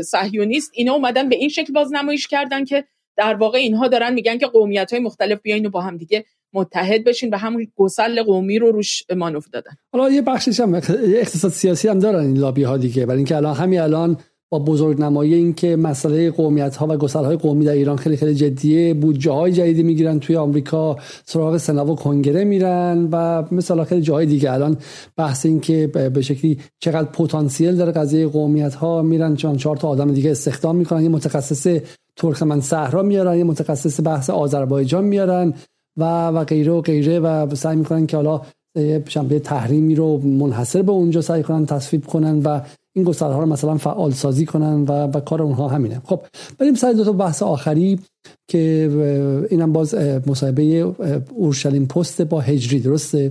صهیونیست اینا اومدن به این شکل بازنمایش کردن که در واقع اینها دارن میگن که قومیت های مختلف بیاین و با هم دیگه متحد بشین و همون گسل قومی رو روش مانوف دادن. حالا یه بخشش هم اقتصاد سیاسی هم دارن این لابی ها دیگه. برای اینکه الان همین الان با بزرگ نمایی این که مسئله قومیت ها و گسل های قومی در ایران خیلی خیلی جدیه بودجه های جدیدی می‌گیرن توی آمریکا سراغ سنا و کنگره میرن و مثلا خیلی جاهای دیگه. الان بحث این که به شکلی چقدر پتانسیل داره قضیه قومیت ها میرن چون چهار تا آدم دیگه استخدام می‌کنن. یه متخصص ترکمن صحرا میارن یه متخصص بحث آذربایجان میارن. و و غیره و غیره و سعی می‌کنن که حالا یه تحریمی رو منحصر به اونجا سعی کنن تصویب کنن و این گستره ها رو مثلا فعال سازی کنن و, و کار اونها همینه. خب بریم سر دو تا بحث آخری که اینم باز مصاحبه اورشلیم پست با هجری درسته؟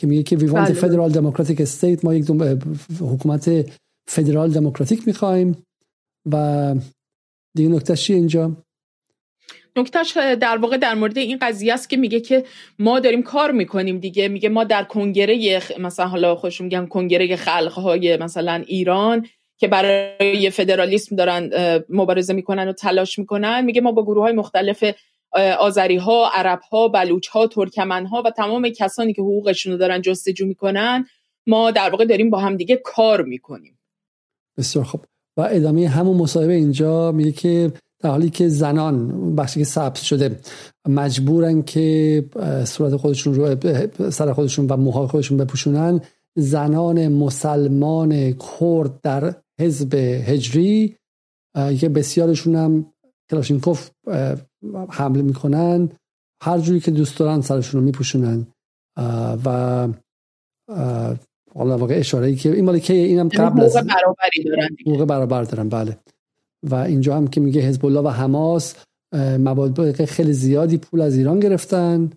که میگه که وی وانت فدرال دموکراتیک استیت ما یک حکومت فدرال دموکراتیک می‌خوایم و دیگه نکته چیه اینجا؟ نکتهش در واقع در مورد این قضیه است که میگه که ما داریم کار می‌کنیم دیگه. میگه ما در کنگره مثلا حالا خوش میگم کنگره خلقهای مثلا ایران که برای فدرالیسم دارن مبارزه می‌کنن و تلاش می‌کنن. میگه ما با گروه های مختلف آذری ها عرب ها بلوچ ها ترکمن ها و تمام کسانی که حقوقشون رو دارن جستجو می‌کنن ما در واقع داریم با هم دیگه کار می‌کنیم. بسیار خب و ادامه همون مصاحبه اینجا میگه که در حالی که زنان بخشی که سبز شده مجبورن که صورت خودشون رو سر خودشون و موهای خودشون بپوشونن. زنان مسلمان کرد در حزب هجری که بسیارشون هم کلاشینکوف حمله می‌کنن. هر جوری که دوست دارن سرشون رو میپوشونن. و حالا واقع اشاره ای که این مالی که اینم قبل از برابری دارن. برابر دارن. بله. و اینجا هم که میگه حزب الله و حماس مواد خیلی زیادی پول از ایران گرفتن.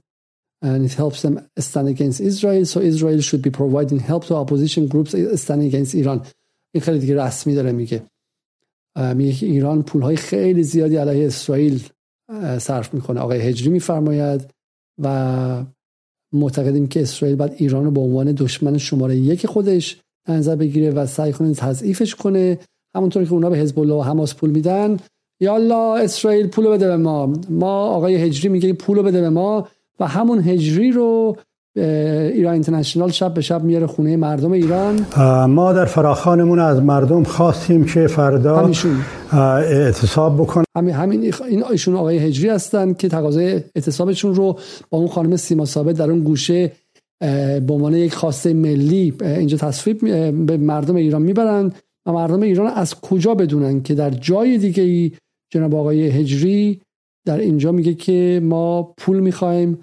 And it helps them stand against Israel. So Israel should be providing help to opposition groups standing against Iran. این خیلی دیگه رسمی داره میگه. میگه که ایران پول های خیلی زیادی علیه اسرائیل صرف می‌کنه. آقای هجری میفرماید و معتقدیم که اسرائیل باید ایران رو به عنوان دشمن شماره یک خودش نظر بگیره و سعی کنه تضعیفش کنه. همونطور که اونا به حزب الله و حماس پول میدن. یالا اسرائیل پول بده به ما. ما آقای هجری میگه پول بده به ما و همون هجری رو ایران اینترنشنال شب به شب میاره خونه مردم ایران. ما در فراخانمون از مردم خواستیم که فردا اعتصاب بکنن. همین همین این ایشون آقای هجری هستن که تقاضای اعتصابشون رو با اون خانم سیما ثابت در اون گوشه به عنوان یک خواسته ملی اینجا تصویب به مردم ایران می‌برن. مردم ایران از کجا بدونن که در جای دیگه ای جناب آقای هجری در اینجا میگه که ما پول می‌خوایم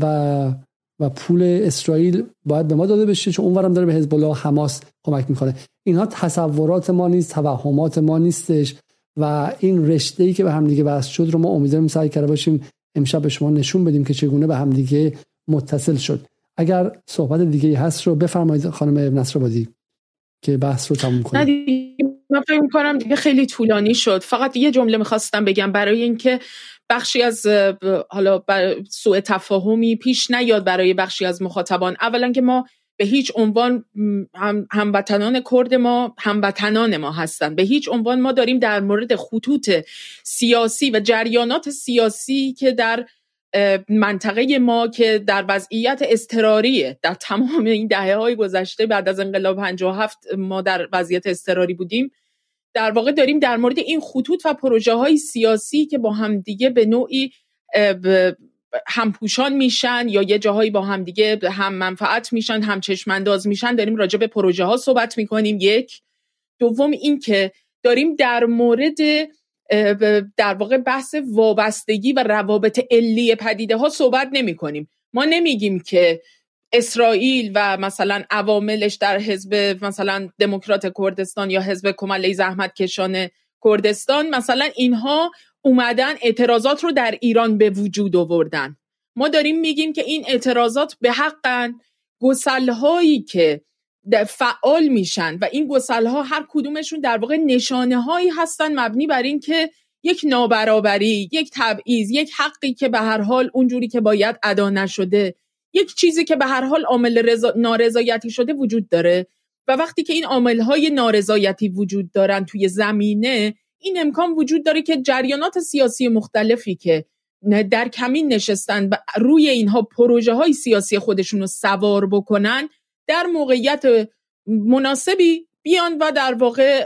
و و پول اسرائیل باید به ما داده بشه چون اونورم داره به حزب الله حماس کمک می‌کنه. اینها تصورات ما نیست توهمات ما نیستش و این رشته ای که به همدیگه بحث شد رو ما امیدواریم سعی کرده باشیم امشب به شما نشون بدیم که چگونه به همدیگه متصل شد. اگر صحبت دیگه هست رو بفرمایید خانم نصر بادی که بحث رو تموم کنیم. من فکر می‌کنم دیگه خیلی طولانی شد. فقط یه جمله می‌خواستم بگم برای اینکه بخشی از حالا سوء تفاهمی پیش نیاد برای بخشی از مخاطبان. اولا که ما به هیچ عنوان هم هموطنان کرد ما هموطنان ما هستند به هیچ عنوان ما داریم در مورد خطوط سیاسی و جریانات سیاسی که در منطقه ما که در وضعیت استراریه در تمام این دهه های گذشته بعد از انقلاب 57 ما در وضعیت استراری بودیم. در واقع داریم در مورد این خطوط و پروژه های سیاسی که با همدیگه به نوعی همپوشان میشن یا یه جاهایی با همدیگه هم منفعت میشن هم چشمانداز میشن داریم راجع به پروژه ها صحبت می‌کنیم. یک. دوم این که داریم در مورد در واقع بحث وابستگی و روابط علی پدیده ها صحبت نمی کنیم. ما نمیگیم که اسرائیل و مثلا عواملش در حزب مثلا دموکرات کردستان یا حزب کمالی زحمت کشان کردستان مثلا اینها اومدن اعتراضات رو در ایران به وجود آوردن. ما داریم میگیم که این اعتراضات به حقن. گسلهایی که فعال میشن و این گسلها هر کدومشون در واقع نشانه هایی هستن مبنی بر این که یک نابرابری یک تبعیض یک حقی که به هر حال اونجوری که باید ادا نشده یک چیزی که به هر حال عامل نارضایتی شده وجود داره و وقتی که این عامل های نارضایتی وجود دارن توی زمینه این امکان وجود داره که جریانات سیاسی مختلفی که در کمین نشستن و روی اینها پروژه های سیاسی خودشون رو سوار بکنن در موقعیت مناسبی بیان و در واقع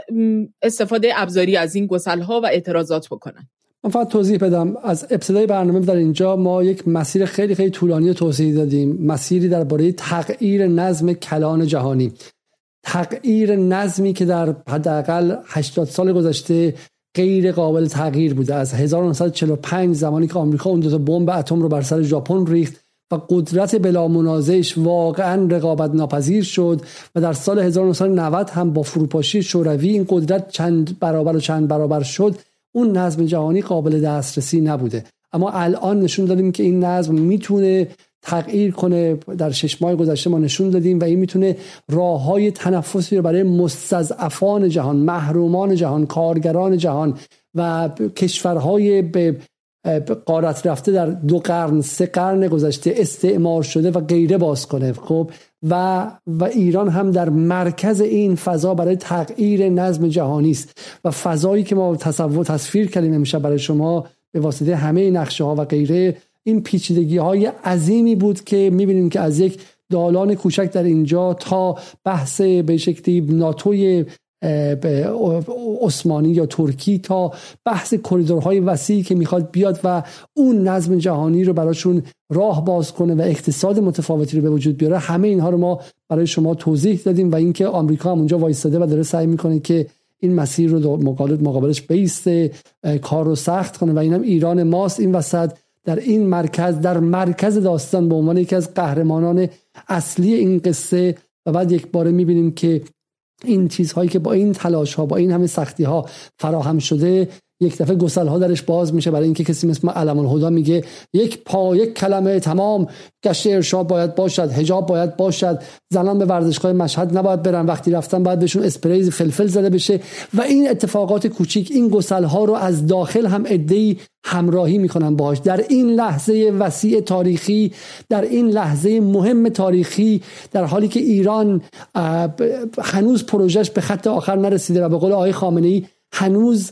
استفاده ابزاری از این گسل ها و اعتراضات بکنن. من فقط توضیح بدم. از ابتدای برنامه در اینجا ما یک مسیر خیلی خیلی طولانی توضیح دادیم. مسیری درباره تغییر نظم کلان جهانی. تغییر نظمی که در حداقل 80 سال گذشته غیر قابل تغییر بوده. از 1945 زمانی که آمریکا اون دو تا بمب اتم رو بر سر ژاپن ریخت و قدرت بلا منازعش واقعا رقابت ناپذیر شد و در سال 1990 هم با فروپاشی شوروی این قدرت چند برابر و چند برابر شد اون نظم جهانی قابل دسترسی نبوده. اما الان نشون دادیم که این نظم می‌تونه تغییر کنه. در شش ماه گذشته ما نشون دادیم و این می‌تونه راه های تنفسی رو برای مستضعفان جهان محرومان جهان کارگران جهان و کشورهای به قارت رفته در دو قرن سه قرن گذشته استعمار شده و غیره باز کنه خب؟ و و ایران هم در مرکز این فضا برای تغییر نظم جهانی است. و فضایی که ما تصور تصویر کردیم امشب برای شما به واسطه همه نقشه ها و غیره این پیچیدگی های عظیمی بود که می‌بینیم که از یک دالان کوچک در اینجا تا بحث به شکلی ناتوی عثمانی یا ترکی تا بحث کریدورهای وسیعی که می‌خواد بیاد و اون نظم جهانی رو براشون راه باز کنه و اقتصاد متفاوتی رو به وجود بیاره. همه اینها رو ما برای شما توضیح دادیم و اینکه آمریکا هم اونجا وایستاده و داره سعی می‌کنه که این مسیر رو مقابل مقابلش بیسته کار رو سخت کنه و اینم ایران ماست. این وسط در این مرکز در مرکز داستان به عنوان یکی از قهرمانان اصلی این قصه و بعد یک باره می‌بینیم که این چیزهایی که با این تلاش ها با این همه سختی ها فراهم شده یک دفعه گسل ها درش باز میشه برای اینکه کسی مثل علم الهدا میگه یک پا یک کلمه تمام. گشت ارشاد باید باشد حجاب باید باشد. زنان به ورزشگاه مشهد نباید برن. وقتی رفتن باید بهشون اسپری فلفل زده بشه. و این اتفاقات کوچیک این گسل ها رو از داخل هم ای همراهی می‌کنن باهاش. در این لحظه وسیع تاریخی در این لحظه مهم تاریخی در حالی که ایران هنوز پروژهش به خط آخر نرسیده و به قول آقای خامنه ای هنوز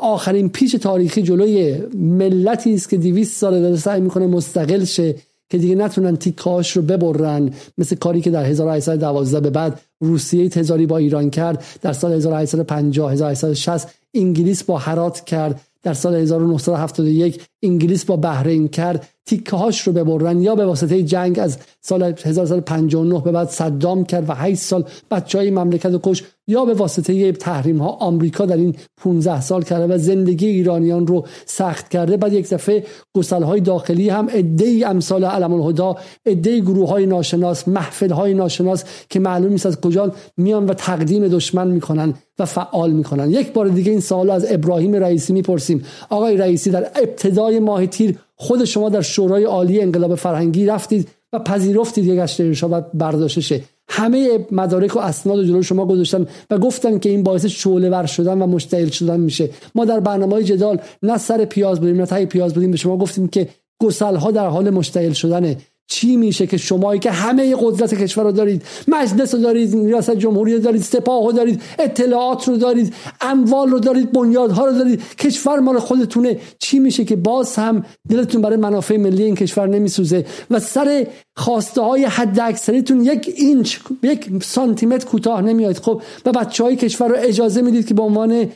آخرین پیچ تاریخی جلوی ملتی است که 200 سال داره سعی می‌کنه مستقل شه که دیگه نتونن تیکاش رو ببرن. مثل کاری که در 1812 به بعد روسیه تزاری با ایران کرد. در سال 1850 1860 انگلیس با هرات کرد. در سال 1971 انگلیس با بحرین کرد. تیکه هاش رو ببرن یا به واسطه جنگ از سال 1959 به بعد صدام کرد و 8 سال بچه های مملکت رو کش یا به واسطه تحریم ها آمریکا در این 15 سال کرده و زندگی ایرانیان رو سخت کرده. بعد یک دفعه گسل های داخلی هم عده امثال علم الهدا عده گروه های ناشناس محفل های ناشناس که معلوم نیست از کجا میان و تقدیم دشمن می‌کنن و فعال می‌کنن. یک بار دیگه این سوال از ابراهیم رئیسی می‌پرسیم. آقای رئیسی در ابتدای ماه تیر خود شما در شورای عالی انقلاب فرهنگی رفتید و پذیرفتید یک گشت ارشاد برداشتشه. همه مدارک و اسناد و جلو شما گذاشتن و گفتن که این باعث شعله ور شدن و مشتعل شدن میشه. ما در برنامه های جدال نه سر پیاز بودیم نه تای پیاز بودیم. به شما گفتیم که گسل ها در حال مشتعل شدنه. چی میشه که شمایی که همه قدرت کشور رو دارید مجلس رو دارید ریاست جمهوری رو دارید سپاه رو دارید اطلاعات رو دارید اموال رو دارید بنیادها رو دارید کشور مال خودتونه. چی میشه که باز هم دلتون برای منافع ملی این کشور نمیسوزه و سر خواسته های حد اکثریتون یک اینچ یک سانتیمتر کوتاه نمیاد. خب و بچه های کشور رو اجازه می‌دید که به عنوان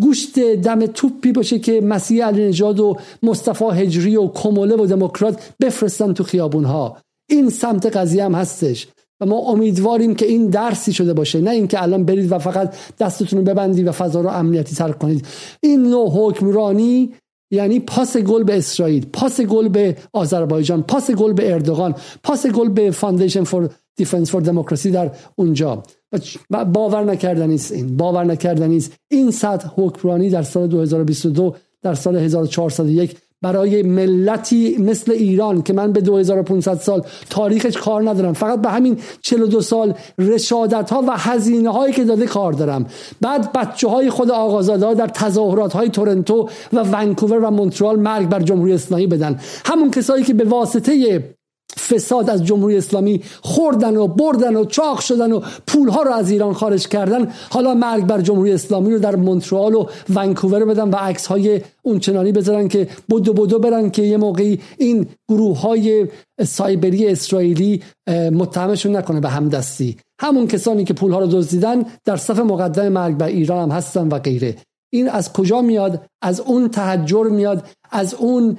گوشت دم توپی باشه که مسیح علینژاد و مصطفی هجری و کومله و دموکرات بفرستن تو خیابون ها این سمت قضیه هم هستش. و ما امیدواریم که این درسی شده باشه. نه اینکه الان برید و فقط دستتون رو ببندید و فضا رو امنیتی تر کنید. این نوع حکمرانی یعنی پاس گل به اسرائیل پاس گل به آذربایجان پاس گل به اردوغان پاس گل به Foundation for Defense for Democracy در اونجا. و باور نکردنی است این. باور نکردنی است. این سطح حکمرانی در سال 2022 در سال 1401 برای ملتی مثل ایران که من به 2500 سال تاریخش کار ندارم. فقط به همین 42 سال رشادت ها و هزینه هایی که داده کار دارم. بعد بچه های خود آقازاده ها در تظاهرات های تورنتو و ونکوور و مونترال مرگ بر جمهوری اسلامی بدن. همون کسایی که به واسطه فساد از جمهوری اسلامی خوردن و بردن و چاق شدن و پولها رو از ایران خارج کردن. حالا مرگ بر جمهوری اسلامی رو در مونترال و ونکوور بدن و عکس های اونچنانی بذارن که بدو بدو برن که یه موقعی این گروه های سایبری اسرائیلی متهمشون نکنه به همدستی. همون کسانی که پولها رو دزدیدن در صف مقدم مرگ بر ایران هم هستن و غیره. این از کجا میاد؟ از اون تحجر میاد؟ از اون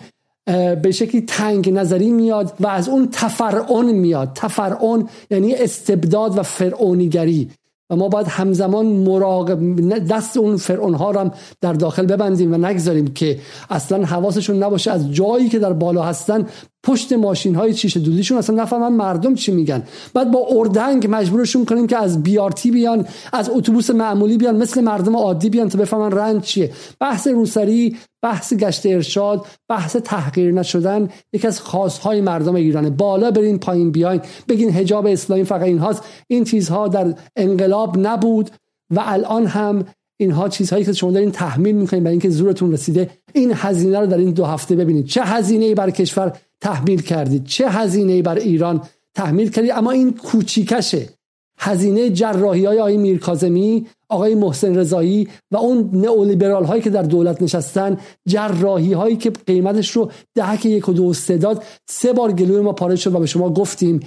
به شکلی تنگ نظری میاد و از اون تفرعون میاد. تفرعون یعنی استبداد و فرعونیگری. و ما باید همزمان مراقب دست اون فرعون ها رو هم در داخل ببندیم و نگذاریم که اصلا حواسشون نباشه از جایی که در بالا هستن پشت ماشین های چیش دودیشون اصلا نفهمن مردم چی میگن. بعد با اردنگ مجبورشون کنیم که از بیارتی بیان از اتوبوس معمولی بیان مثل مردم عادی بیان تا بفهمن رنج چیه. بحث روسری بحث گشت ارشاد بحث تحقیر نشدن یکی از خاصهای مردم ایرانه. بالا برین پایین بیاین. بگین حجاب اسلامی فقط این هاست این چیزها در انقلاب نبود و الان هم اینها چیزهایی که شما دارین تحمیل می‌کنین برای اینکه زورتون رسیده. این هزینه رو در این دو هفته ببینید. چه هزینه ای بر کشور تحمیل کردید چه هزینه ای بر ایران تحمیل کردید اما این کوچیکشه. هزینه جراحی های آقای میرکازمی آقای محسن رضایی و اون نئولیبرال هایی که در دولت نشستن جراحی هایی که قیمتش رو دهک یک و دو استعداد سه بار گلوی ما پاره شد و به شما گفتیم.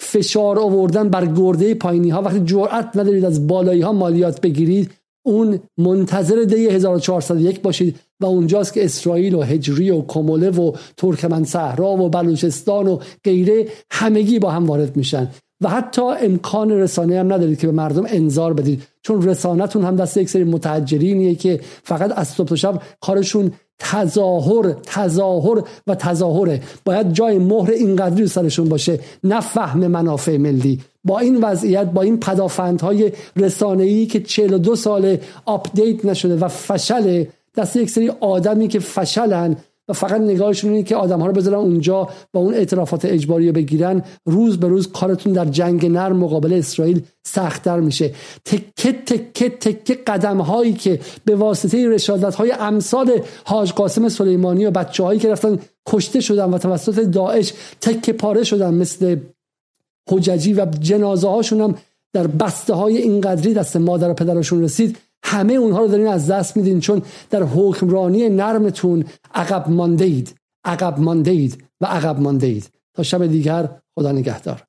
فشار آوردن بر گرده پایینی ها وقتی جرأت ندارید از بالایی ها مالیات بگیرید اون منتظر دی 1401 باشید و اونجاست که اسرائیل و هجری و کموله و ترکمن صحرا و بلوچستان و غیره همگی با هم وارد میشن. و حتی امکان رسانه هم ندارید که به مردم انظار بدید. چون رسانتون هم دست یک سری متحجرینیه که فقط از صبح تا شب کارشون تظاهر تظاهر و تظاهره. باید جای مهر اینقدری سرشون باشه. نه فهم منافع ملی. با این وضعیت با این پدافندهای رسانه‌ای که 42 سال update نشده و فشل دست یک سری آدمی که فشلن و فقط نگاهشون اینه که آدم ها رو بذارن اونجا و اون اعترافات اجباری رو بگیرن. روز به روز کارتون در جنگ نرم مقابل اسرائیل سختتر میشه. تکه تکه تکه قدم هایی که به واسطه رشادت های امثال حاج قاسم سلیمانی و بچه هایی که رفتن کشته شدن و توسط داعش تکه پاره شدن مثل حججی و جنازه هاشون هم در بسته های اینقدری دست مادر و پدرشون رسید همه اونها رو دارین از دست میدین چون در حکمرانی نرمتون عقب مانده اید عقب مانده اید و عقب مانده اید تا شب دیگر خدا نگهدار.